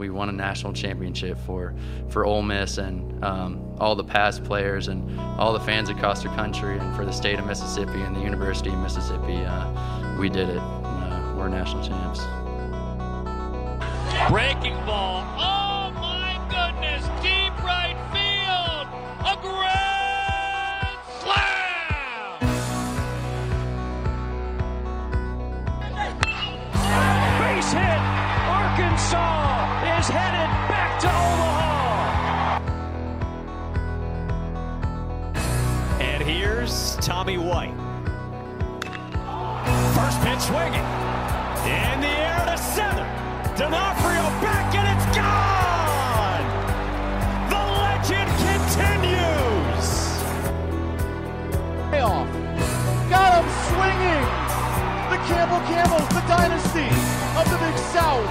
we won a national championship for for Ole Miss and um, all the past players and all the fans across the country and for the state of Mississippi and the University of Mississippi. Uh, we did it. Uh, we're national champs. Breaking ball. Oh Tommy White. First pitch swinging. In the air to center. D'Onofrio back and it's gone! The legend continues! Payoff. Got him swinging. The Campbell Camels, the dynasty of the Big South.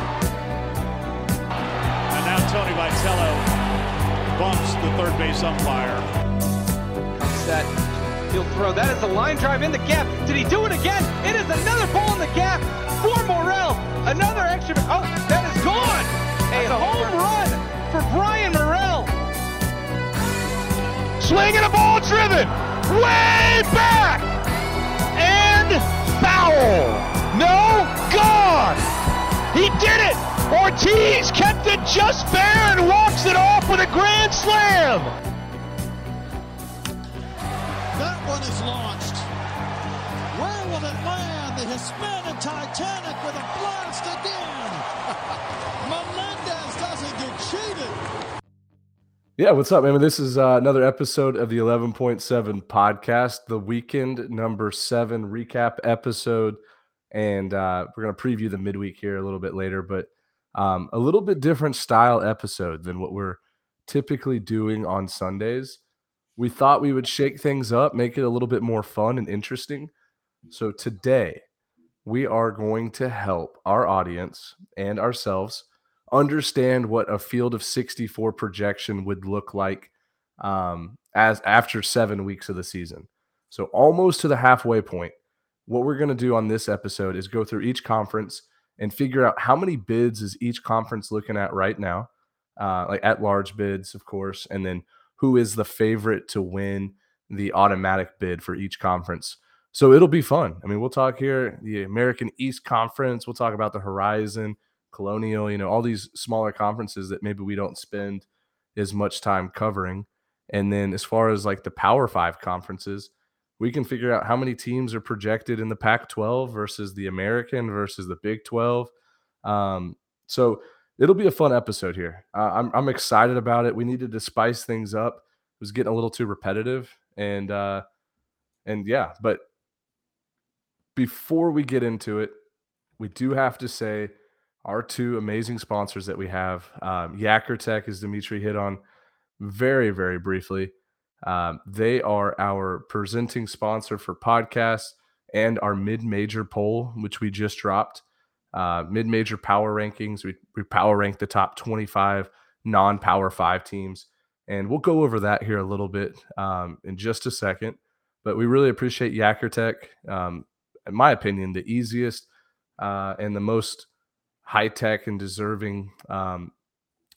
And now Tony Vitello bumps the third base umpire. Set. He'll throw. That is a line drive in the gap. Did he do it again? It is another ball in the gap for Morrell. Another extra. Oh, that is gone. A home run for Brian Morrell. Swinging a ball driven way back and foul. No, gone. He did it. Ortiz kept it just fair and walks it off with a grand slam. Is launched. Where will it land? The Hispanic Titanic with a blast again. Melendez doesn't get cheated. Yeah, what's up, man? This is uh, another episode of the 11.7 podcast, the weekend number seven recap episode. And uh, we're going to preview the midweek here a little bit later, but um, a little bit different style episode than what we're typically doing on Sundays. We thought we would shake things up, make it a little bit more fun and interesting. So today, we are going to help our audience and ourselves understand what a field of 64 projection would look like um, as after seven weeks of the season. So almost to the halfway point. What we're going to do on this episode is go through each conference and figure out how many bids is each conference looking at right now, uh, like at large bids, of course, and then who is the favorite to win the automatic bid for each conference. So it'll be fun. I mean, we'll talk here the American East Conference. We'll talk about the Horizon, Colonial, you know, all these smaller conferences that maybe we don't spend as much time covering. And then as far as like the Power Five conferences, we can figure out how many teams are projected in the Pac 12 versus the American versus the Big 12. Um, so it'll be a fun episode here. Uh, I'm, I'm excited about it. We needed to spice things up. It was getting a little too repetitive. And, uh, and yeah, but before we get into it, we do have to say our two amazing sponsors that we have. Um, Tech, as Dimitri hit on very, very briefly. Um, they are our presenting sponsor for podcasts and our mid-major poll, which we just dropped. Uh, mid-major power rankings. We, we power rank the top 25 non-power five teams, and we'll go over that here a little bit um, in just a second. But we really appreciate Yakkertech. Um, in my opinion, the easiest uh, and the most high-tech and deserving um,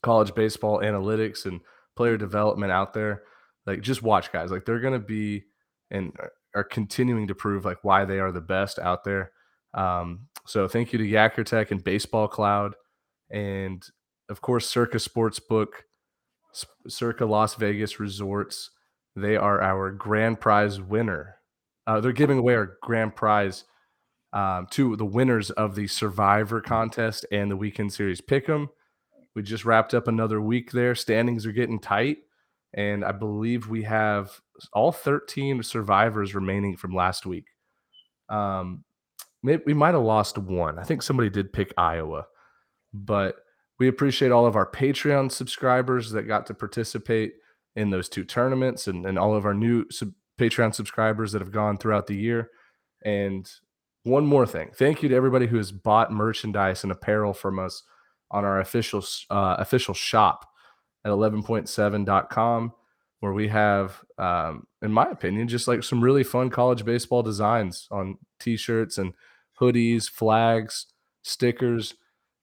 college baseball analytics and player development out there like just watch guys like they're going to be and are continuing to prove like why they are the best out there um, so thank you to Yakkertech and Baseball Cloud and of course Circa Sportsbook Circa Las Vegas Resorts they are our grand prize winner uh, they're giving away our grand prize um, to the winners of the Survivor contest and the Weekend Series Pick'em. We just wrapped up another week there. Standings are getting tight and I believe we have all 13 survivors remaining from last week. Um, we might have lost one. I think somebody did pick Iowa, but we appreciate all of our Patreon subscribers that got to participate in those two tournaments and, and all of our new sub- Patreon subscribers that have gone throughout the year. And one more thing thank you to everybody who has bought merchandise and apparel from us on our official uh, official shop at 11.7.com, where we have, um, in my opinion, just like some really fun college baseball designs on t shirts and hoodies, flags, stickers.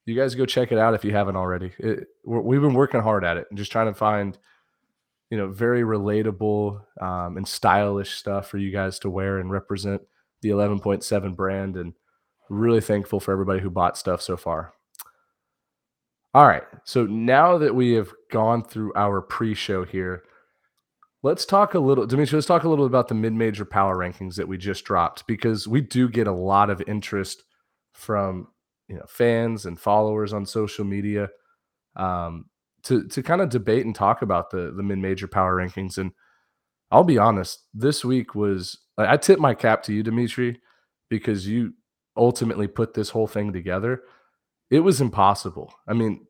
You guys go check it out if you haven't already. It, we've been working hard at it and just trying to find, you know, very relatable um, and stylish stuff for you guys to wear and represent the 11.7 brand. And really thankful for everybody who bought stuff so far. All right. So now that we have gone through our pre-show here, let's talk a little, Dimitri. Let's talk a little about the mid-major power rankings that we just dropped because we do get a lot of interest from you know fans and followers on social media um, to to kind of debate and talk about the the mid-major power rankings. And I'll be honest, this week was I tip my cap to you, Dimitri, because you ultimately put this whole thing together it was impossible. I mean,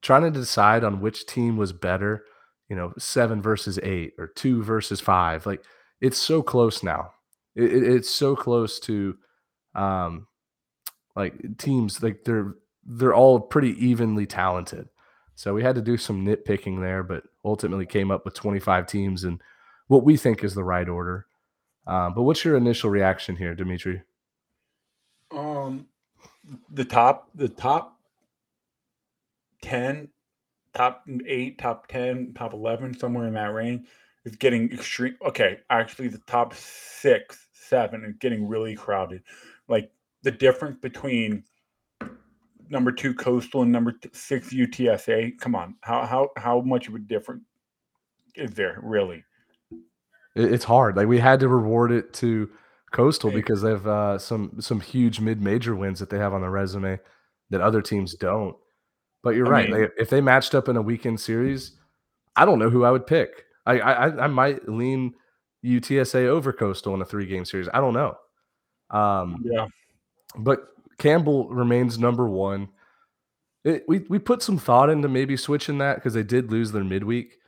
trying to decide on which team was better, you know, seven versus eight or two versus five, like it's so close now. It, it, it's so close to, um, like teams like they're they're all pretty evenly talented. So we had to do some nitpicking there, but ultimately came up with 25 teams and what we think is the right order. Um, but what's your initial reaction here, Dimitri? Um, the top the top 10 top 8 top 10 top 11 somewhere in that range is getting extreme okay actually the top 6 7 is getting really crowded. Like the difference between number 2 coastal and number 6 UTSA come on how how how much of a difference is there really? It's hard like we had to reward it to Coastal because they have uh, some some huge mid major wins that they have on their resume that other teams don't. But you're I right. Mean, if they matched up in a weekend series, I don't know who I would pick. I I, I might lean UTSA over Coastal in a three game series. I don't know. Um, yeah. But Campbell remains number one. It, we we put some thought into maybe switching that because they did lose their midweek,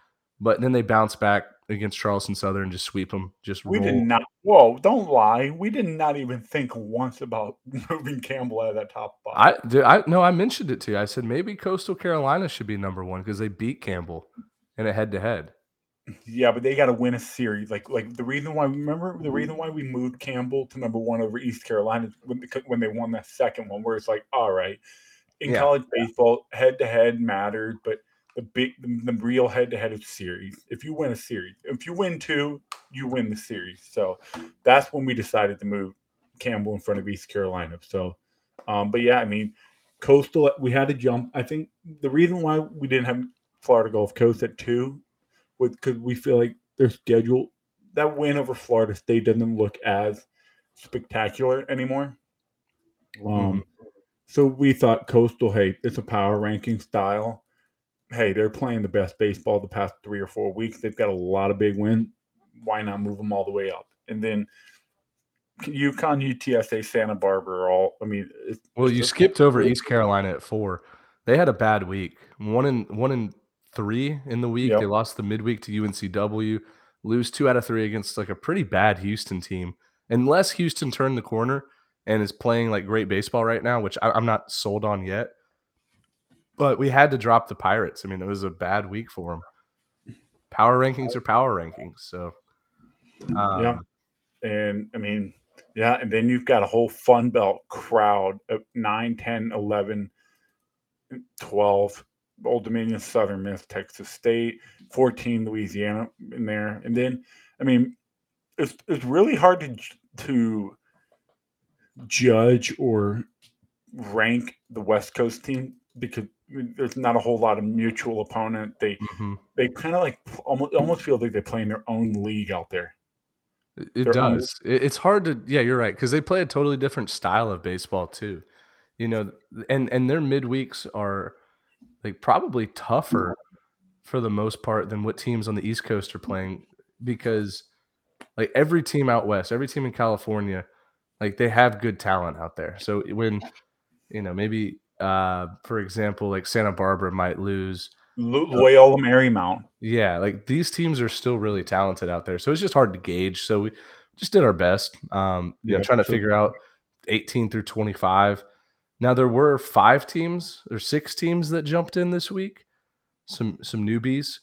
but then they bounced back against Charleston Southern, just sweep them. Just we roll. did not. Whoa! Don't lie. We did not even think once about moving Campbell out of that top five. I did. I no. I mentioned it to you. I said maybe Coastal Carolina should be number one because they beat Campbell in a head to head. Yeah, but they got to win a series. Like like the reason why remember the mm-hmm. reason why we moved Campbell to number one over East Carolina when when they won that second one, where it's like, all right, in yeah. college baseball, head to head mattered, but the big the, the real head to head of series. If you win a series, if you win two, you win the series. So that's when we decided to move Campbell in front of East Carolina. So, um, but yeah, I mean, Coastal, we had to jump. I think the reason why we didn't have Florida Gulf Coast at two was because we feel like their schedule, that win over Florida State doesn't look as spectacular anymore. Um, mm-hmm. so we thought Coastal, hey, it's a power ranking style hey, they're playing the best baseball the past three or four weeks. They've got a lot of big wins. Why not move them all the way up? And then UConn, UTSA, Santa Barbara are all. I mean, well, you skipped over East Carolina at four. They had a bad week. One in one in three in the week. Yep. They lost the midweek to UNCW. Lose two out of three against like a pretty bad Houston team. Unless Houston turned the corner and is playing like great baseball right now, which I, I'm not sold on yet but we had to drop the Pirates. I mean, it was a bad week for them. Power rankings are power rankings. So, um, yeah. And I mean, yeah. And then you've got a whole Fun Belt crowd of 9, 10, 11, 12. Old Dominion, Southern Miss, Texas State, 14, Louisiana in there. And then, I mean, it's, it's really hard to, to judge or rank the West Coast team because there's not a whole lot of mutual opponent. They mm-hmm. they kind of like almost almost feel like they play in their own league out there. It, does. It's hard to yeah, you're right because they play a totally different style of baseball too. You know, and and their midweeks are like probably tougher for the most part than what teams on the East Coast are playing because like every team out west, every team in California, like they have good talent out there. So when you know maybe uh, for example, like Santa Barbara might lose. Loyola Marymount. Yeah, like these teams are still really talented out there, so it's just hard to gauge. So we just did our best. Um, you yeah, know, trying to figure out 18 through 25. Now there were five teams or six teams that jumped in this week. Some some newbies.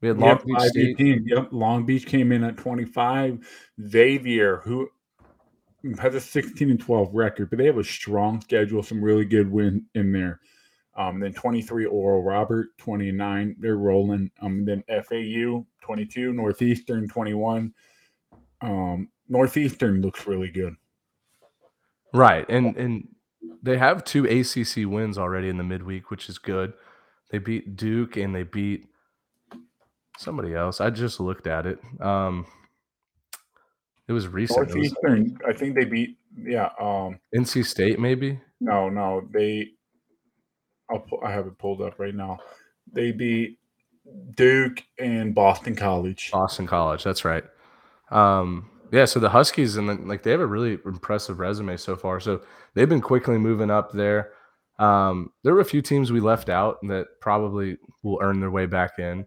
We had Long yep, Beach State. Yep, Long Beach came in at 25. Xavier, who has a 16 and 12 record, but they have a strong schedule, some really good win in there. Um, then 23 Oral Robert, 29, they're rolling. Um, then FAU, 22, Northeastern, 21. Um, Northeastern looks really good. Right. And and they have two ACC wins already in the midweek, which is good. They beat Duke and they beat somebody else. I just looked at it. Um it was recent. Northeastern, was, I think they beat yeah, um NC State maybe? No, no, they I'll I have it pulled up right now. They beat Duke and Boston College. Boston College, that's right. Um yeah, so the Huskies and like they have a really impressive resume so far. So they've been quickly moving up there. Um, there were a few teams we left out that probably will earn their way back in.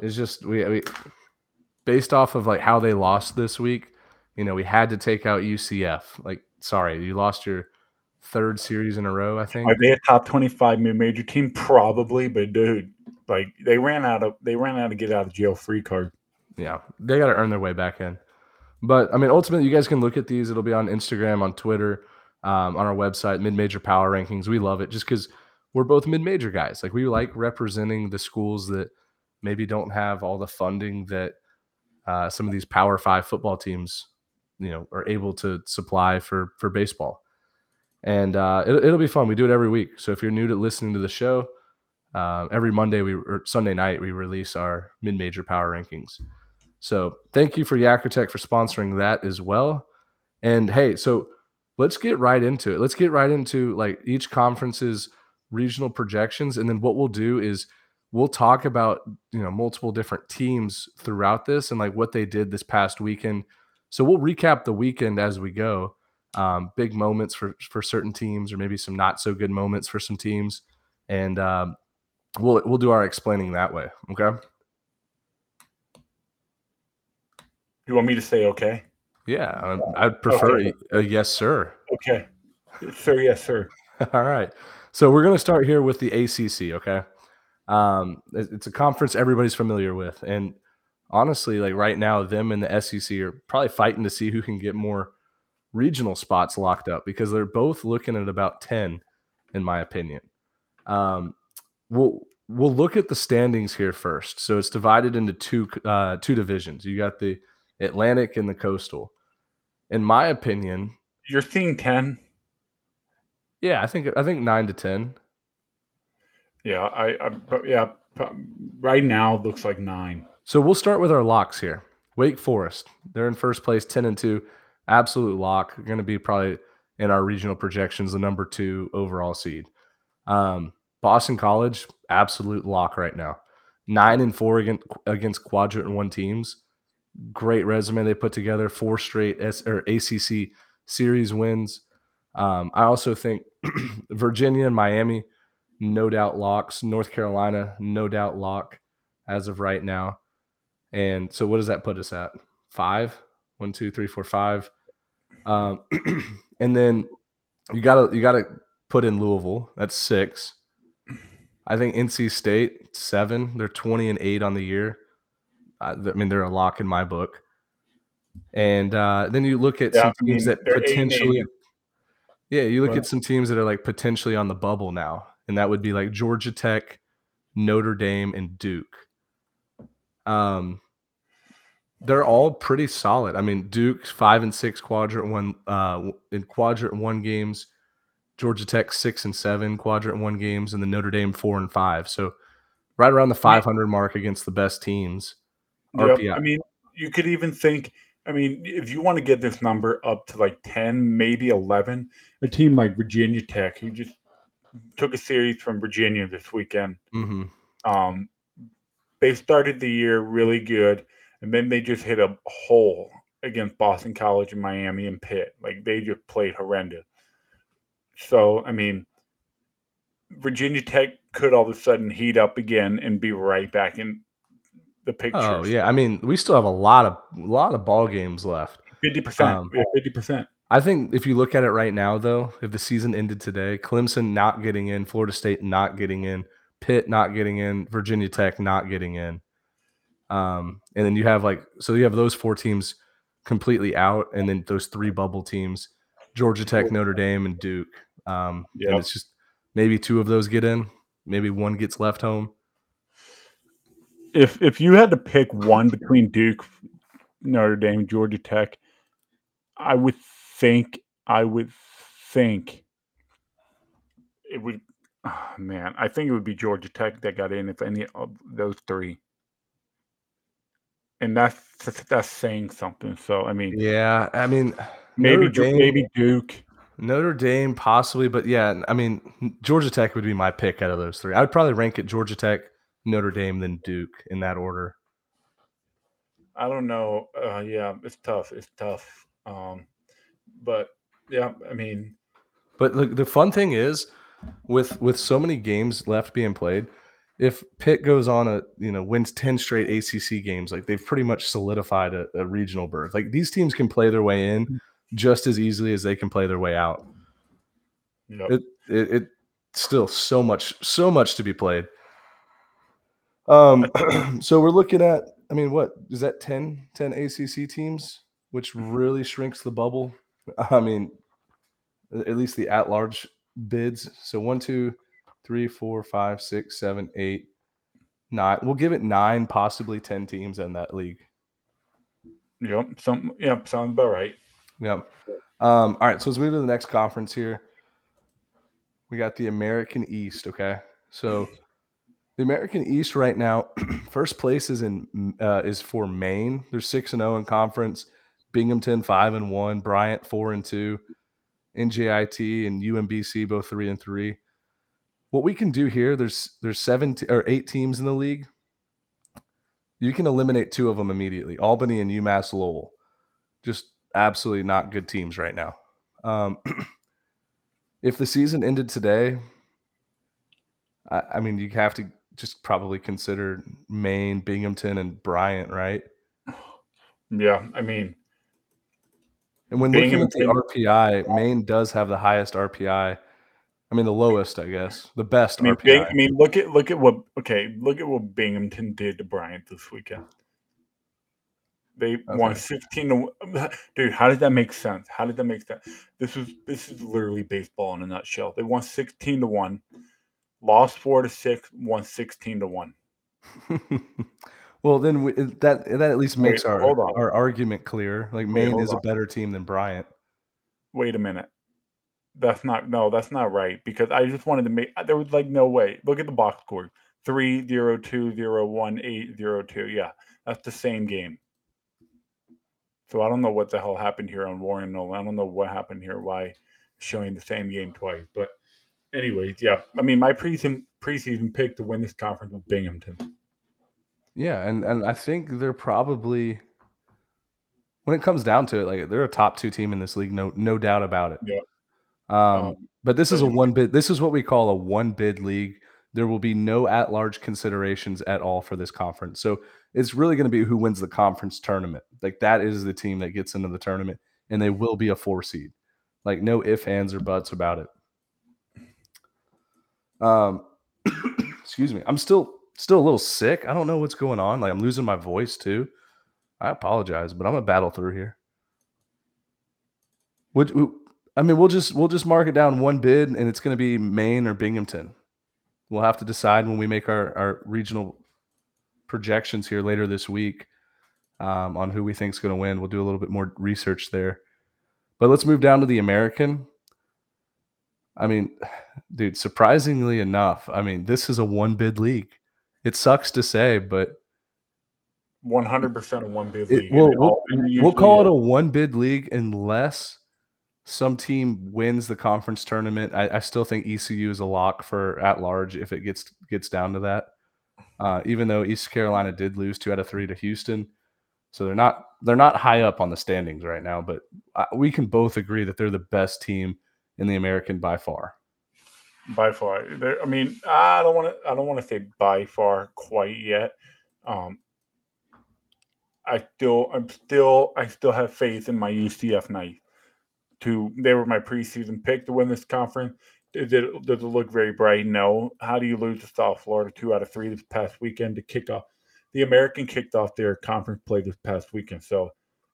It's just we, we based off of like how they lost this week, you know, we had to take out UCF. Like, sorry, you lost your third series in a row. I think are they a top twenty-five mid-major team? Probably, but dude, like they ran out of they ran out of get out of jail free card. Yeah, they got to earn their way back in. But I mean, ultimately, you guys can look at these. It'll be on Instagram, on Twitter, um, on our website, Mid Major Power Rankings. We love it just because we're both mid major guys. Like we like representing the schools that maybe don't have all the funding that uh, some of these Power Five football teams, you know, are able to supply for for baseball. And uh, it, it'll be fun. We do it every week. So if you're new to listening to the show, uh, every Monday we or Sunday night we release our mid major power rankings. So thank you for Yakkertech for sponsoring that as well. And hey, so let's get right into it. Let's get right into like each conference's regional projections, and then what we'll do is we'll talk about you know multiple different teams throughout this and like what they did this past weekend. So we'll recap the weekend as we go. Um, big moments for for certain teams, or maybe some not so good moments for some teams, and um, we'll we'll do our explaining that way. Okay. You want me to say okay? Yeah, I'd prefer okay. a yes, sir. Okay. Sir, yes, sir. All right. So we're going to start here with the ACC, okay? Um, it's a conference everybody's familiar with. And honestly, like right now, them and the SEC are probably fighting to see who can get more regional spots locked up because they're both looking at about 10, in my opinion. Um, we'll we'll look at the standings here first. So it's divided into two uh, two divisions. You got the Atlantic and the Coastal. In my opinion, you're seeing 10. Yeah, I think I think 9 to 10. Yeah, I, I yeah, right now looks like 9. So we'll start with our locks here. Wake Forest, they're in first place 10 and 2. Absolute lock. Going to be probably in our regional projections the number 2 overall seed. Um, Boston College, absolute lock right now. 9 and 4 against against quadrant 1 teams great resume they put together. Four straight S or ACC series wins. Um, I also think Virginia and Miami, no doubt locks. North Carolina, no doubt lock as of right now. And so, what does that put us at? Five, one, two, three, four, five. Um, and then you gotta you gotta put in Louisville. That's six. I think NC State seven. They're twenty and eight on the year. I mean, they're a lock in my book. And uh, then you look at yeah, some teams I mean, that potentially, yeah, you look at some teams that are like potentially on the bubble now, and that would be like Georgia Tech, Notre Dame, and Duke. Um, they're all pretty solid. I mean, Duke's five and six quadrant one uh, in quadrant one games. Georgia Tech six and seven quadrant one games, and the Notre Dame four and five. So right around the 500 mark against the best teams. RPI. I mean, you could even think. I mean, if you want to get this number up to like ten, maybe eleven, a team like Virginia Tech, who just took a series from Virginia this weekend. Mm-hmm. Um, they started the year really good, and then they just hit a hole against Boston College and Miami and Pitt. Like they just played horrendous. So, I mean, Virginia Tech could all of a sudden heat up again and be right back in the picture. Oh yeah, I mean, we still have a lot of a lot of ball games left. Fifty percent. Um, fifty percent. I think if you look at it right now, though, if the season ended today, Clemson not getting in, Florida State not getting in, Pitt not getting in, Virginia Tech not getting in, um, and then you have like so you have those four teams completely out, and then those three bubble teams: Georgia Tech, Notre Dame, and Duke. Um, Yep. And it's just maybe two of those get in, maybe one gets left home. If if you had to pick one between Duke, Notre Dame, Georgia Tech, I would think I would think it would. ah, man, I think it would be Georgia Tech that got in if any of those three. And that's that's saying something. So I mean, Yeah, I mean, maybe Dame- maybe Duke. Notre Dame possibly, but yeah, I mean, Georgia Tech would be my pick out of those three. I would probably rank it Georgia Tech, Notre Dame, then Duke in that order. I don't know. Uh, yeah, it's tough. It's tough. Um, but yeah, I mean, But the, the fun thing is, with with so many games left being played, if Pitt goes on a you know wins ten straight ACC games, like they've pretty much solidified a, a regional berth. Like these teams can play their way in just as easily as they can play their way out. you know, It it, it still so much so much to be played. Um, so we're looking at. I mean, what is that? 10, 10 ACC teams, which really shrinks the bubble. I mean, at least the at-large bids. So one, two, three, four, five, six, seven, eight, nine. We'll give it nine, possibly ten teams in that league. yep, some, yep, sounds about right. Yep. Um, all right, so let's move to the next conference here. We got the American East. Okay, so the American East right now, first place is in uh, is for Maine. They're six and zero in conference. Binghamton five and one. Bryant four and two. NJIT and UMBC both three and three. What we can do here, there's there's seven te- or eight teams in the league. You can eliminate two of them immediately: Albany and UMass Lowell. Just absolutely not good teams right now. Um, if the season ended today, I, I mean, you have to just probably consider Maine, Binghamton, and Bryant, right? Yeah, I mean, And when looking at the RPI, Maine does have the highest RPI. I mean, the lowest, I guess, the best I mean, RPI. Bing, I mean, look at look at what okay, look at what Binghamton did to Bryant this weekend. They won Okay. sixteen to one- dude. How did that make sense? How did that make sense? This is this is literally baseball in a nutshell. They won sixteen to one, lost four to six, won sixteen to one. well, then we, that that at least makes Wait, our hold on. our argument clear. Like Maine hold is a better team than Bryant. Wait a minute. That's not no, that's not right because I just wanted to make there was like no way. Look at the box score. Three zero two zero one eight zero two. Yeah, that's the same game. So I don't know what the hell happened here on Warren Nolan. I don't know what happened here. Why showing the same game twice? But anyways, yeah. I mean, my preseason preseason pick to win this conference was Binghamton. Yeah, and and I think they're probably when it comes down to it, like they're a top two team in this league, no no doubt about it. Yeah. Um, Um, but this is a one bid. This is what we call a one bid league. There will be no at large considerations at all for this conference. So it's really going to be who wins the conference tournament. Like that is the team that gets into the tournament, and they will be a four seed. Like no ifs, ands, or buts about it. Um, excuse me. I'm still still a little sick. I don't know what's going on. Like I'm losing my voice too. I apologize, but I'm gonna battle through here. Would I mean we'll just we'll just mark it down one bid and it's gonna be Maine or Binghamton. We'll have to decide when we make our, our regional projections here later this week um, on who we think is going to win. We'll do a little bit more research there. But let's move down to the American. I mean, dude, surprisingly enough, I mean, this is a one bid league. It sucks to say, but One hundred percent of one bid league. we'll, it we'll, all- it we'll call it a one bid league unless some team wins the conference tournament. I, I still think ECU is a lock for at large if it gets gets down to that. Uh, even though East Carolina did lose two out of three to Houston, so they're not they're not high up on the standings right now. But uh, we can both agree that they're the best team in the American by far. By far. There, I mean, I don't want to. I don't want to say by far quite yet. Um, I still, I'm still, I still have faith in my UCF Knights. To they were my preseason pick to win this conference. Did it, does it look very bright? No. How do you lose to South Florida two out of three this past weekend to kick off? The American kicked off their conference play this past weekend. So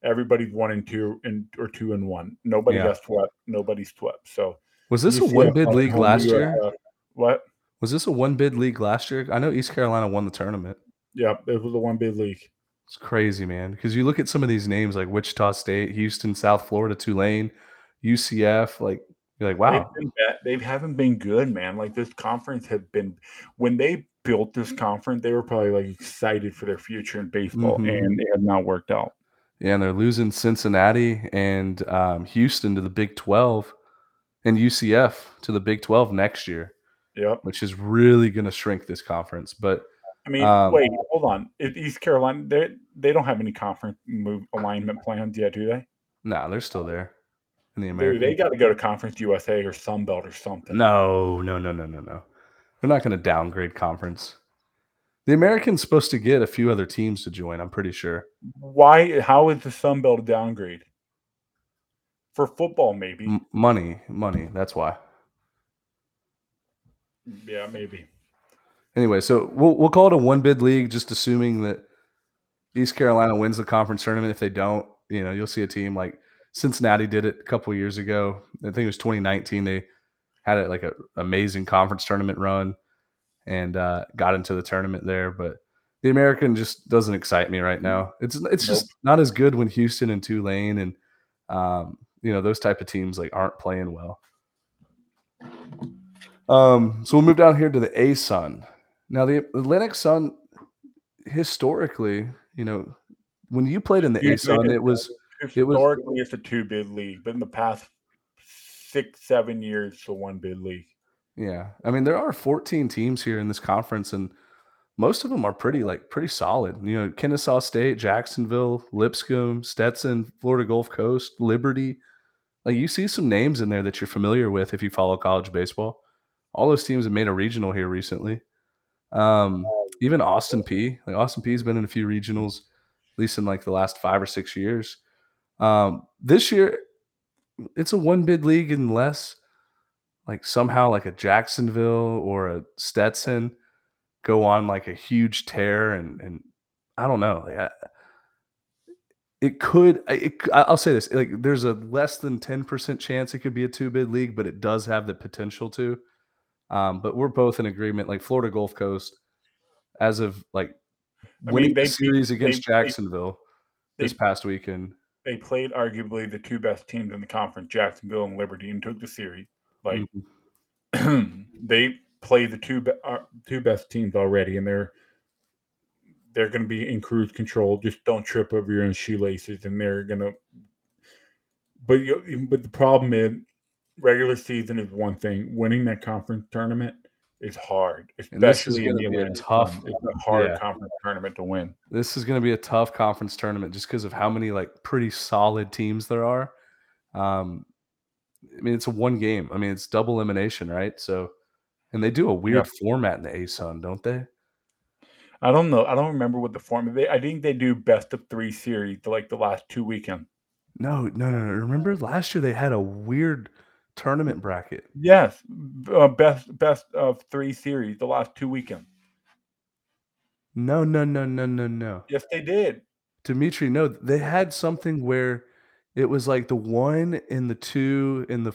Everybody's one and two and or two and one. Nobody Yeah. got swept. Nobody's swept. So Was this a one bid league last year? What? Was this a one bid league last year? I know East Carolina won the tournament. Yeah, it was a one bid league. It's crazy, man. Because you look at some of these names like Wichita State, Houston, South Florida, Tulane, UCF. Like you're like, wow. they've been, they haven't been good, man. Like this conference had been when they built this conference, they were probably like excited for their future in baseball, Mhm. and it has not worked out. Yeah, and they're losing Cincinnati and um, Houston to the Big Twelve, and UCF to the Big Twelve next year, Yep. which is really going to shrink this conference. But I mean, Um, wait, hold on. East Carolina, they they don't have any conference move alignment plans yet, do they? nah, they're still there in the Dude, American. they got to go to Conference USA or Sun Belt or something. No, no, no, no, no, no. They're not going to downgrade conference. The American's supposed to get a few other teams to join. I'm pretty sure. Why? How is the Sun Belt a downgrade? For football, maybe. M- money, money. That's why. Yeah, maybe. Anyway, so we'll we'll call it a one bid league, just assuming that East Carolina wins the conference tournament. If they don't, you know, you'll see a team like Cincinnati did it a couple years ago. I think it was 2019. They had a, like a amazing conference tournament run and uh, got into the tournament there. But the American just doesn't excite me right now. It's it's just not as good when Houston and Tulane and um, you know those type of teams like aren't playing well. Um, so we'll move down here to the A Sun. Now the Atlantic Sun, historically, you know, when you played in the A Sun, it was it was Historically, it's a two bid league, but in the past six, seven years, it's a one bid league. yeah. I mean, there are 14 teams here in this conference, and most of them are pretty like pretty solid. You know, Kennesaw State, Jacksonville, Lipscomb, Stetson, Florida Gulf Coast, Liberty. Like you see some names in there that you're familiar with if you follow college baseball. All those teams have made a regional here recently. Um, even Austin P. Like Austin P. has been in a few regionals, at least in like the last five or six years. Um, this year, it's a one bid league unless like somehow like a Jacksonville or a Stetson go on like a huge tear and and I don't know. Like I, it could. I- It, I'll say this: like there's a less than ten percent chance it could be a two bid league, but it does have the potential to. Um, but we're both in agreement. Like Florida Gulf Coast, as of like I mean, winning they the series against they- Jacksonville this they- past weekend. They played arguably the two best teams in the conference, Jacksonville and Liberty, and took the series. Like Mhm. they play the two be- uh, two best teams already, and they're they're going to be in cruise control. Just don't trip over your own shoelaces, and they're going to. But you, but the problem is, regular season is one thing. Winning that conference tournament is hard, And this is especially in the be a tough- It's a hard yeah. conference tournament to win. this is going to be a tough conference tournament just because of how many like pretty solid teams there are. Um, I mean, it's a one game. I mean, it's double elimination, right? So, and they do a weird format in the ASUN, don't they? I don't know. I don't remember what the format. They, I think they do best of three series, to like the last two weekends. No, no, no, no. Remember last year they had a weird tournament bracket. Yes, uh, best best of three series, the last two weekends. No, no, no, no, no, no. Yes, they did. Dimitri, no, they had something where it was like the one and the two and the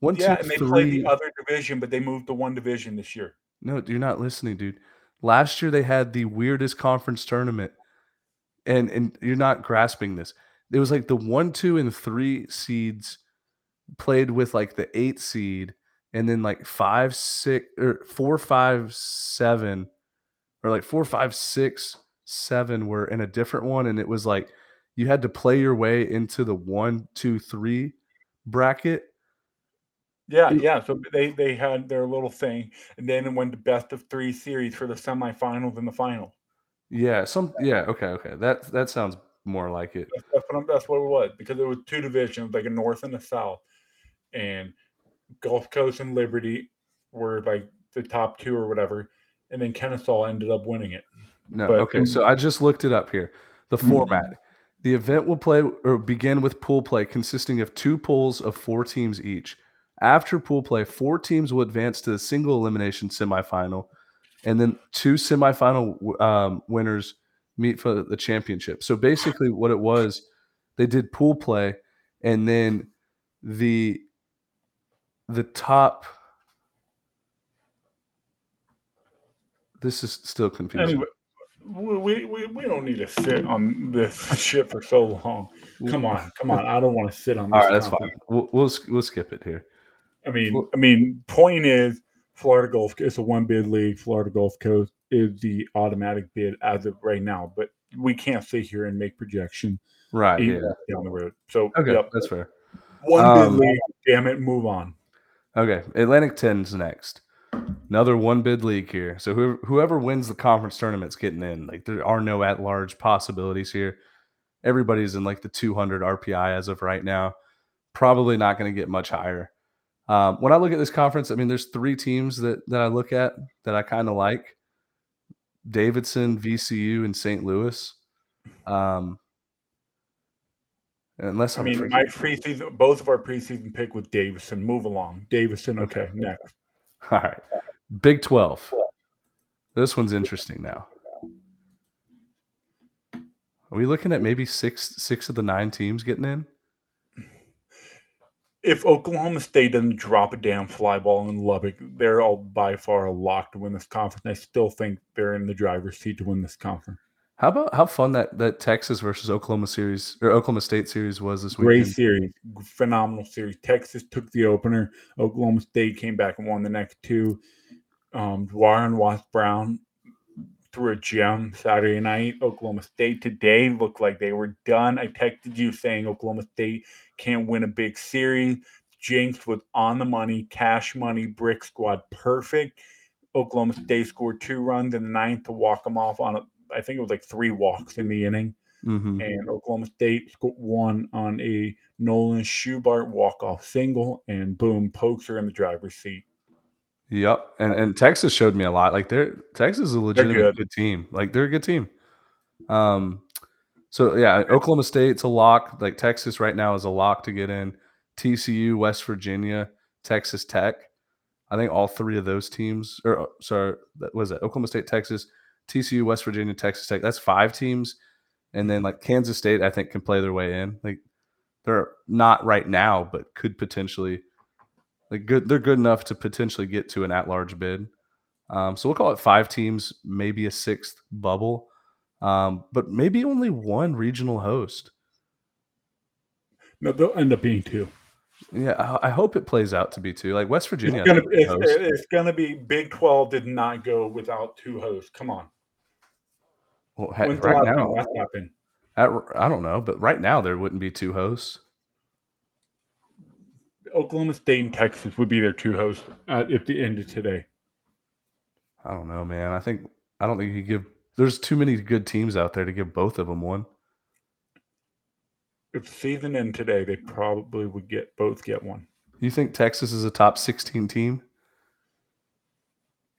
one, yeah, two, and they played the other division, but they moved to one division this year. No, you're not listening, dude. Last year they had the weirdest conference tournament, and and you're not grasping this. It was like the one, two, and three seeds played with like the eight seed, and then like five, six, or four, five, seven, or like four, five, six, seven were in a different one, and it was like you had to play your way into the one, two, three bracket. Yeah, yeah. So they they had their little thing, and then it went to best of three series for the semifinals and the final. Yeah, some yeah, okay, okay. That that sounds more like it. That's, that's, what, I'm- that's what it was because it was two divisions, like a north and a south, and Gulf Coast and Liberty were like the top two or whatever, and then Kennesaw ended up winning it. No, But- okay. So I just looked it up here. The format. Mm-hmm. The event will play or begin with pool play consisting of two pools of four teams each. After pool play, four teams will advance to the single elimination semifinal, and then two semifinal um, winners meet for the championship. So basically, what it was they did pool play, and then the the top. This is still confusing. Anyway, we, we, we don't need to sit on this shit for so long. Come on, come on. I don't want to sit on this. All right, that's fine. We'll, we'll we'll skip it here. I mean, I mean, point is, Florida Gulf it's a one bid league. Florida Gulf Coast is the automatic bid as of right now, but we can't sit here and make projection Right. Yeah. down the road. So Okay, yep, that's fair. one Um, bid league. Damn it, move on. Okay, Atlantic 10's next. Another one bid league here. So whoever, whoever wins the conference tournament's getting in. Like there are no at large possibilities here. Everybody's in like the 200 RPI as of right now. Probably not going to get much higher. Um, when I look at this conference, I mean, there's three teams that that I look at that I kind of like: Davidson, VCU, and St. Louis. Um, unless I I'm mean, my preseason, both of our preseason pick with Davison. Move along, Davison. Okay, next. All right. Big 12. This one's interesting now. Are we looking at maybe six six of the nine teams getting in? If Oklahoma State doesn't drop a damn fly ball in Lubbock, they're all by far a lock to win this conference. I still think they're in the driver's seat to win this conference. How about how fun that that Texas versus Oklahoma series or Oklahoma State series was this Great weekend? series, phenomenal series. Texas took the opener. Oklahoma State came back and won the next two. Um, Warren Watts Brown threw a gem Saturday night. Oklahoma State today looked like they were done. I texted you saying Oklahoma State can't win a big series. Jinx was on the money, cash money, brick squad, perfect. Oklahoma State scored two runs in the ninth to walk them off on a, I think it was like three walks in the inning Mhm. and Oklahoma State won on a Nolan Schubart walk-off single, and boom, pokes her in the driver's seat. Yep. And and Texas showed me a lot. Like they're Texas is a legitimate good. good. team. Like they're a good team. Um so yeah, Oklahoma State's a lock. Like Texas right now is a lock to get in. TCU, West Virginia, Texas Tech. I think all three of those teams, or uh, sorry, that was it. Oklahoma State, Texas, TCU, West Virginia, Texas Tech. That's five teams. And then like Kansas State, I think can play their way in. Like they're not right now, but could potentially like good. They're good enough to potentially get to an at-large bid. Um, so we'll call it five teams, maybe a sixth bubble, um, but maybe only one regional host. No, they'll end up being two. Yeah, I, I hope it plays out to be two. Like West Virginia, It's gonna, it's, it's gonna be Big Twelve did not go without two hosts. Come on, Well, the right now, at, I don't know, but right now there wouldn't be two hosts. Oklahoma State and Texas would be their two hosts at, at the end of today. I don't know, man. I think I don't think you give. There's too many good teams out there to give both of them one. If the season ended today, they probably would get both get one. You think Texas is a top 16 team?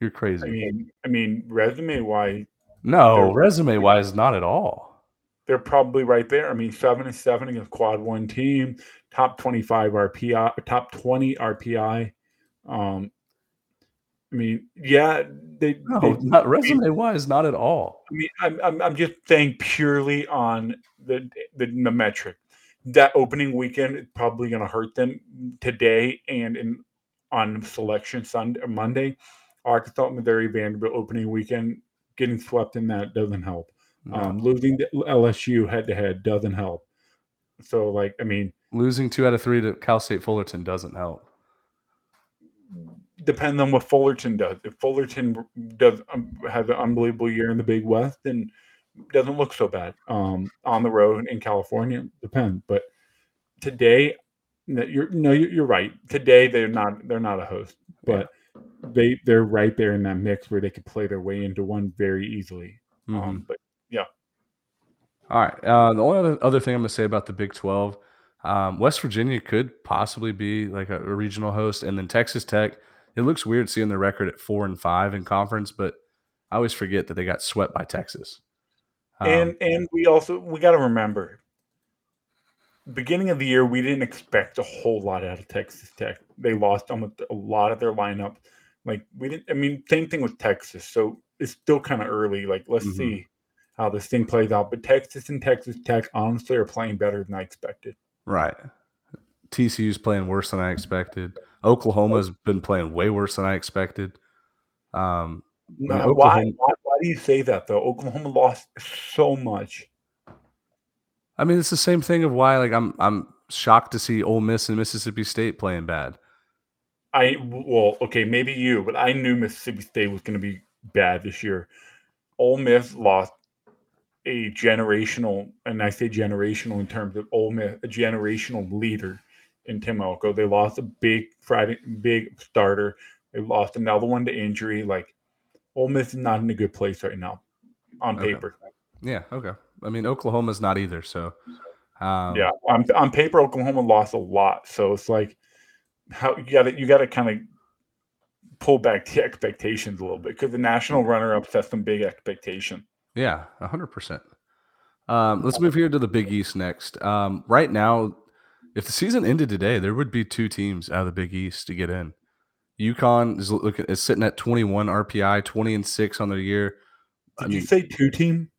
You're crazy. I mean, I mean, resume wise, no, resume wise, not at all. they're probably right there. I mean, seven and seven against quad one team, top twenty five RPI, top twenty RPI. Um, I mean, yeah, they. No, they- not resume wise, not at all. I mean, I'm, I'm I'm just saying purely on the the, the metric. That opening weekend is probably going to hurt them today and in on selection Sunday Monday. Arkansas, Missouri, Vanderbilt opening weekend getting swept in that doesn't help. Um, losing LSU head to head doesn't help. So, like, I mean, Losing two out of three to Cal State Fullerton doesn't help. depends on what Fullerton does. If Fullerton does um, has an unbelievable year in the Big West, then doesn't look so bad. Um, on the road in California, depends. But today, no, you're no, you're you're right. Today they're not they're not a host, but they they're right there in that mix where they could play their way into one very easily. Um, but yeah, All right. Uh, the only other, other thing I'm going to say about the Big 12, um, West Virginia could possibly be like a, a regional host, and then Texas Tech. It looks weird seeing their record at four and five in conference, but I always forget that they got swept by Texas. Um, and and we also we got to remember beginning of the year we didn't expect a whole lot out of texas tech they lost almost a lot of their lineup like we didn't i mean same thing with texas so it's still kind of early like let's Mhm. see how this thing plays out. But Texas and Texas Tech honestly are playing better than I expected. Right. TCU's playing worse than I expected. Oklahoma's been playing way worse than I expected. Um, I mean, No, Oklahoma- why, why? Why do you say that though? Oklahoma lost so much. I mean, it's the same thing of why like I'm I'm shocked to see Ole Miss and Mississippi State playing bad. I well, okay, maybe you, but I knew Mississippi State was going to be bad this year. Ole Miss lost a generational, and I say generational in terms of Ole Miss, a generational leader in Tim Elko. They lost a big Friday, big starter. They lost another one to injury. Like Ole Miss is not in a good place right now, on Okay. paper. Yeah, okay. I mean, Oklahoma's not either. So, um, yeah, on, on paper, Oklahoma lost a lot. So it's like how you got to you got to kind of pull back the expectations a little bit because the national runner-up set some big expectation. Yeah, hundred percent. Um, let's move here to the Big East next. Um, right now, if the season ended today, there would be two teams out of the Big East to get in. UConn is looking is sitting at twenty one RPI, twenty and six on their year. I Did you say two team?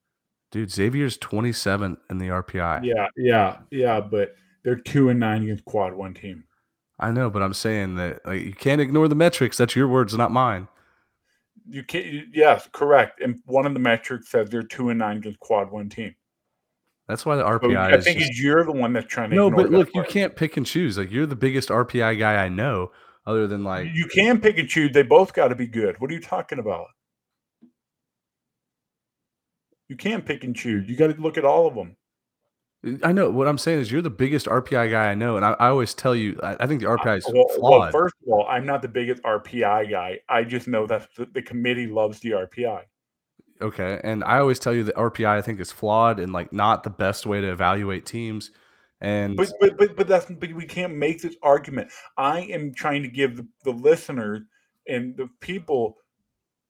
dude, Xavier's twenty seven in the RPI. Yeah, yeah, yeah. But they're two and nine against quad one team. I know, but I'm saying that like, you can't ignore the metrics. That's your words, not mine. You can't. Yes, correct. And one of the metrics says they're two and nine against quad one team. That's why the So RPI I is think just- you're the one that's trying to. no, but look, you can't pick and choose. Like you're the biggest RPI guy I know, other than like You can pick and choose. They both got to be good. What are you talking about? You can't pick and choose. You got to look at all of them. I know what I'm saying is you're the biggest RPI guy I know, and I, I always tell you I, I think the RPI is Well, flawed. well, first of all, I'm not the biggest RPI guy. I just know that the, the committee loves the RPI. okay, and I always tell you that RPI I think is flawed and like not the best way to evaluate teams. And But but but, but that's but we can't make this argument. I am trying to give the, the listeners and the people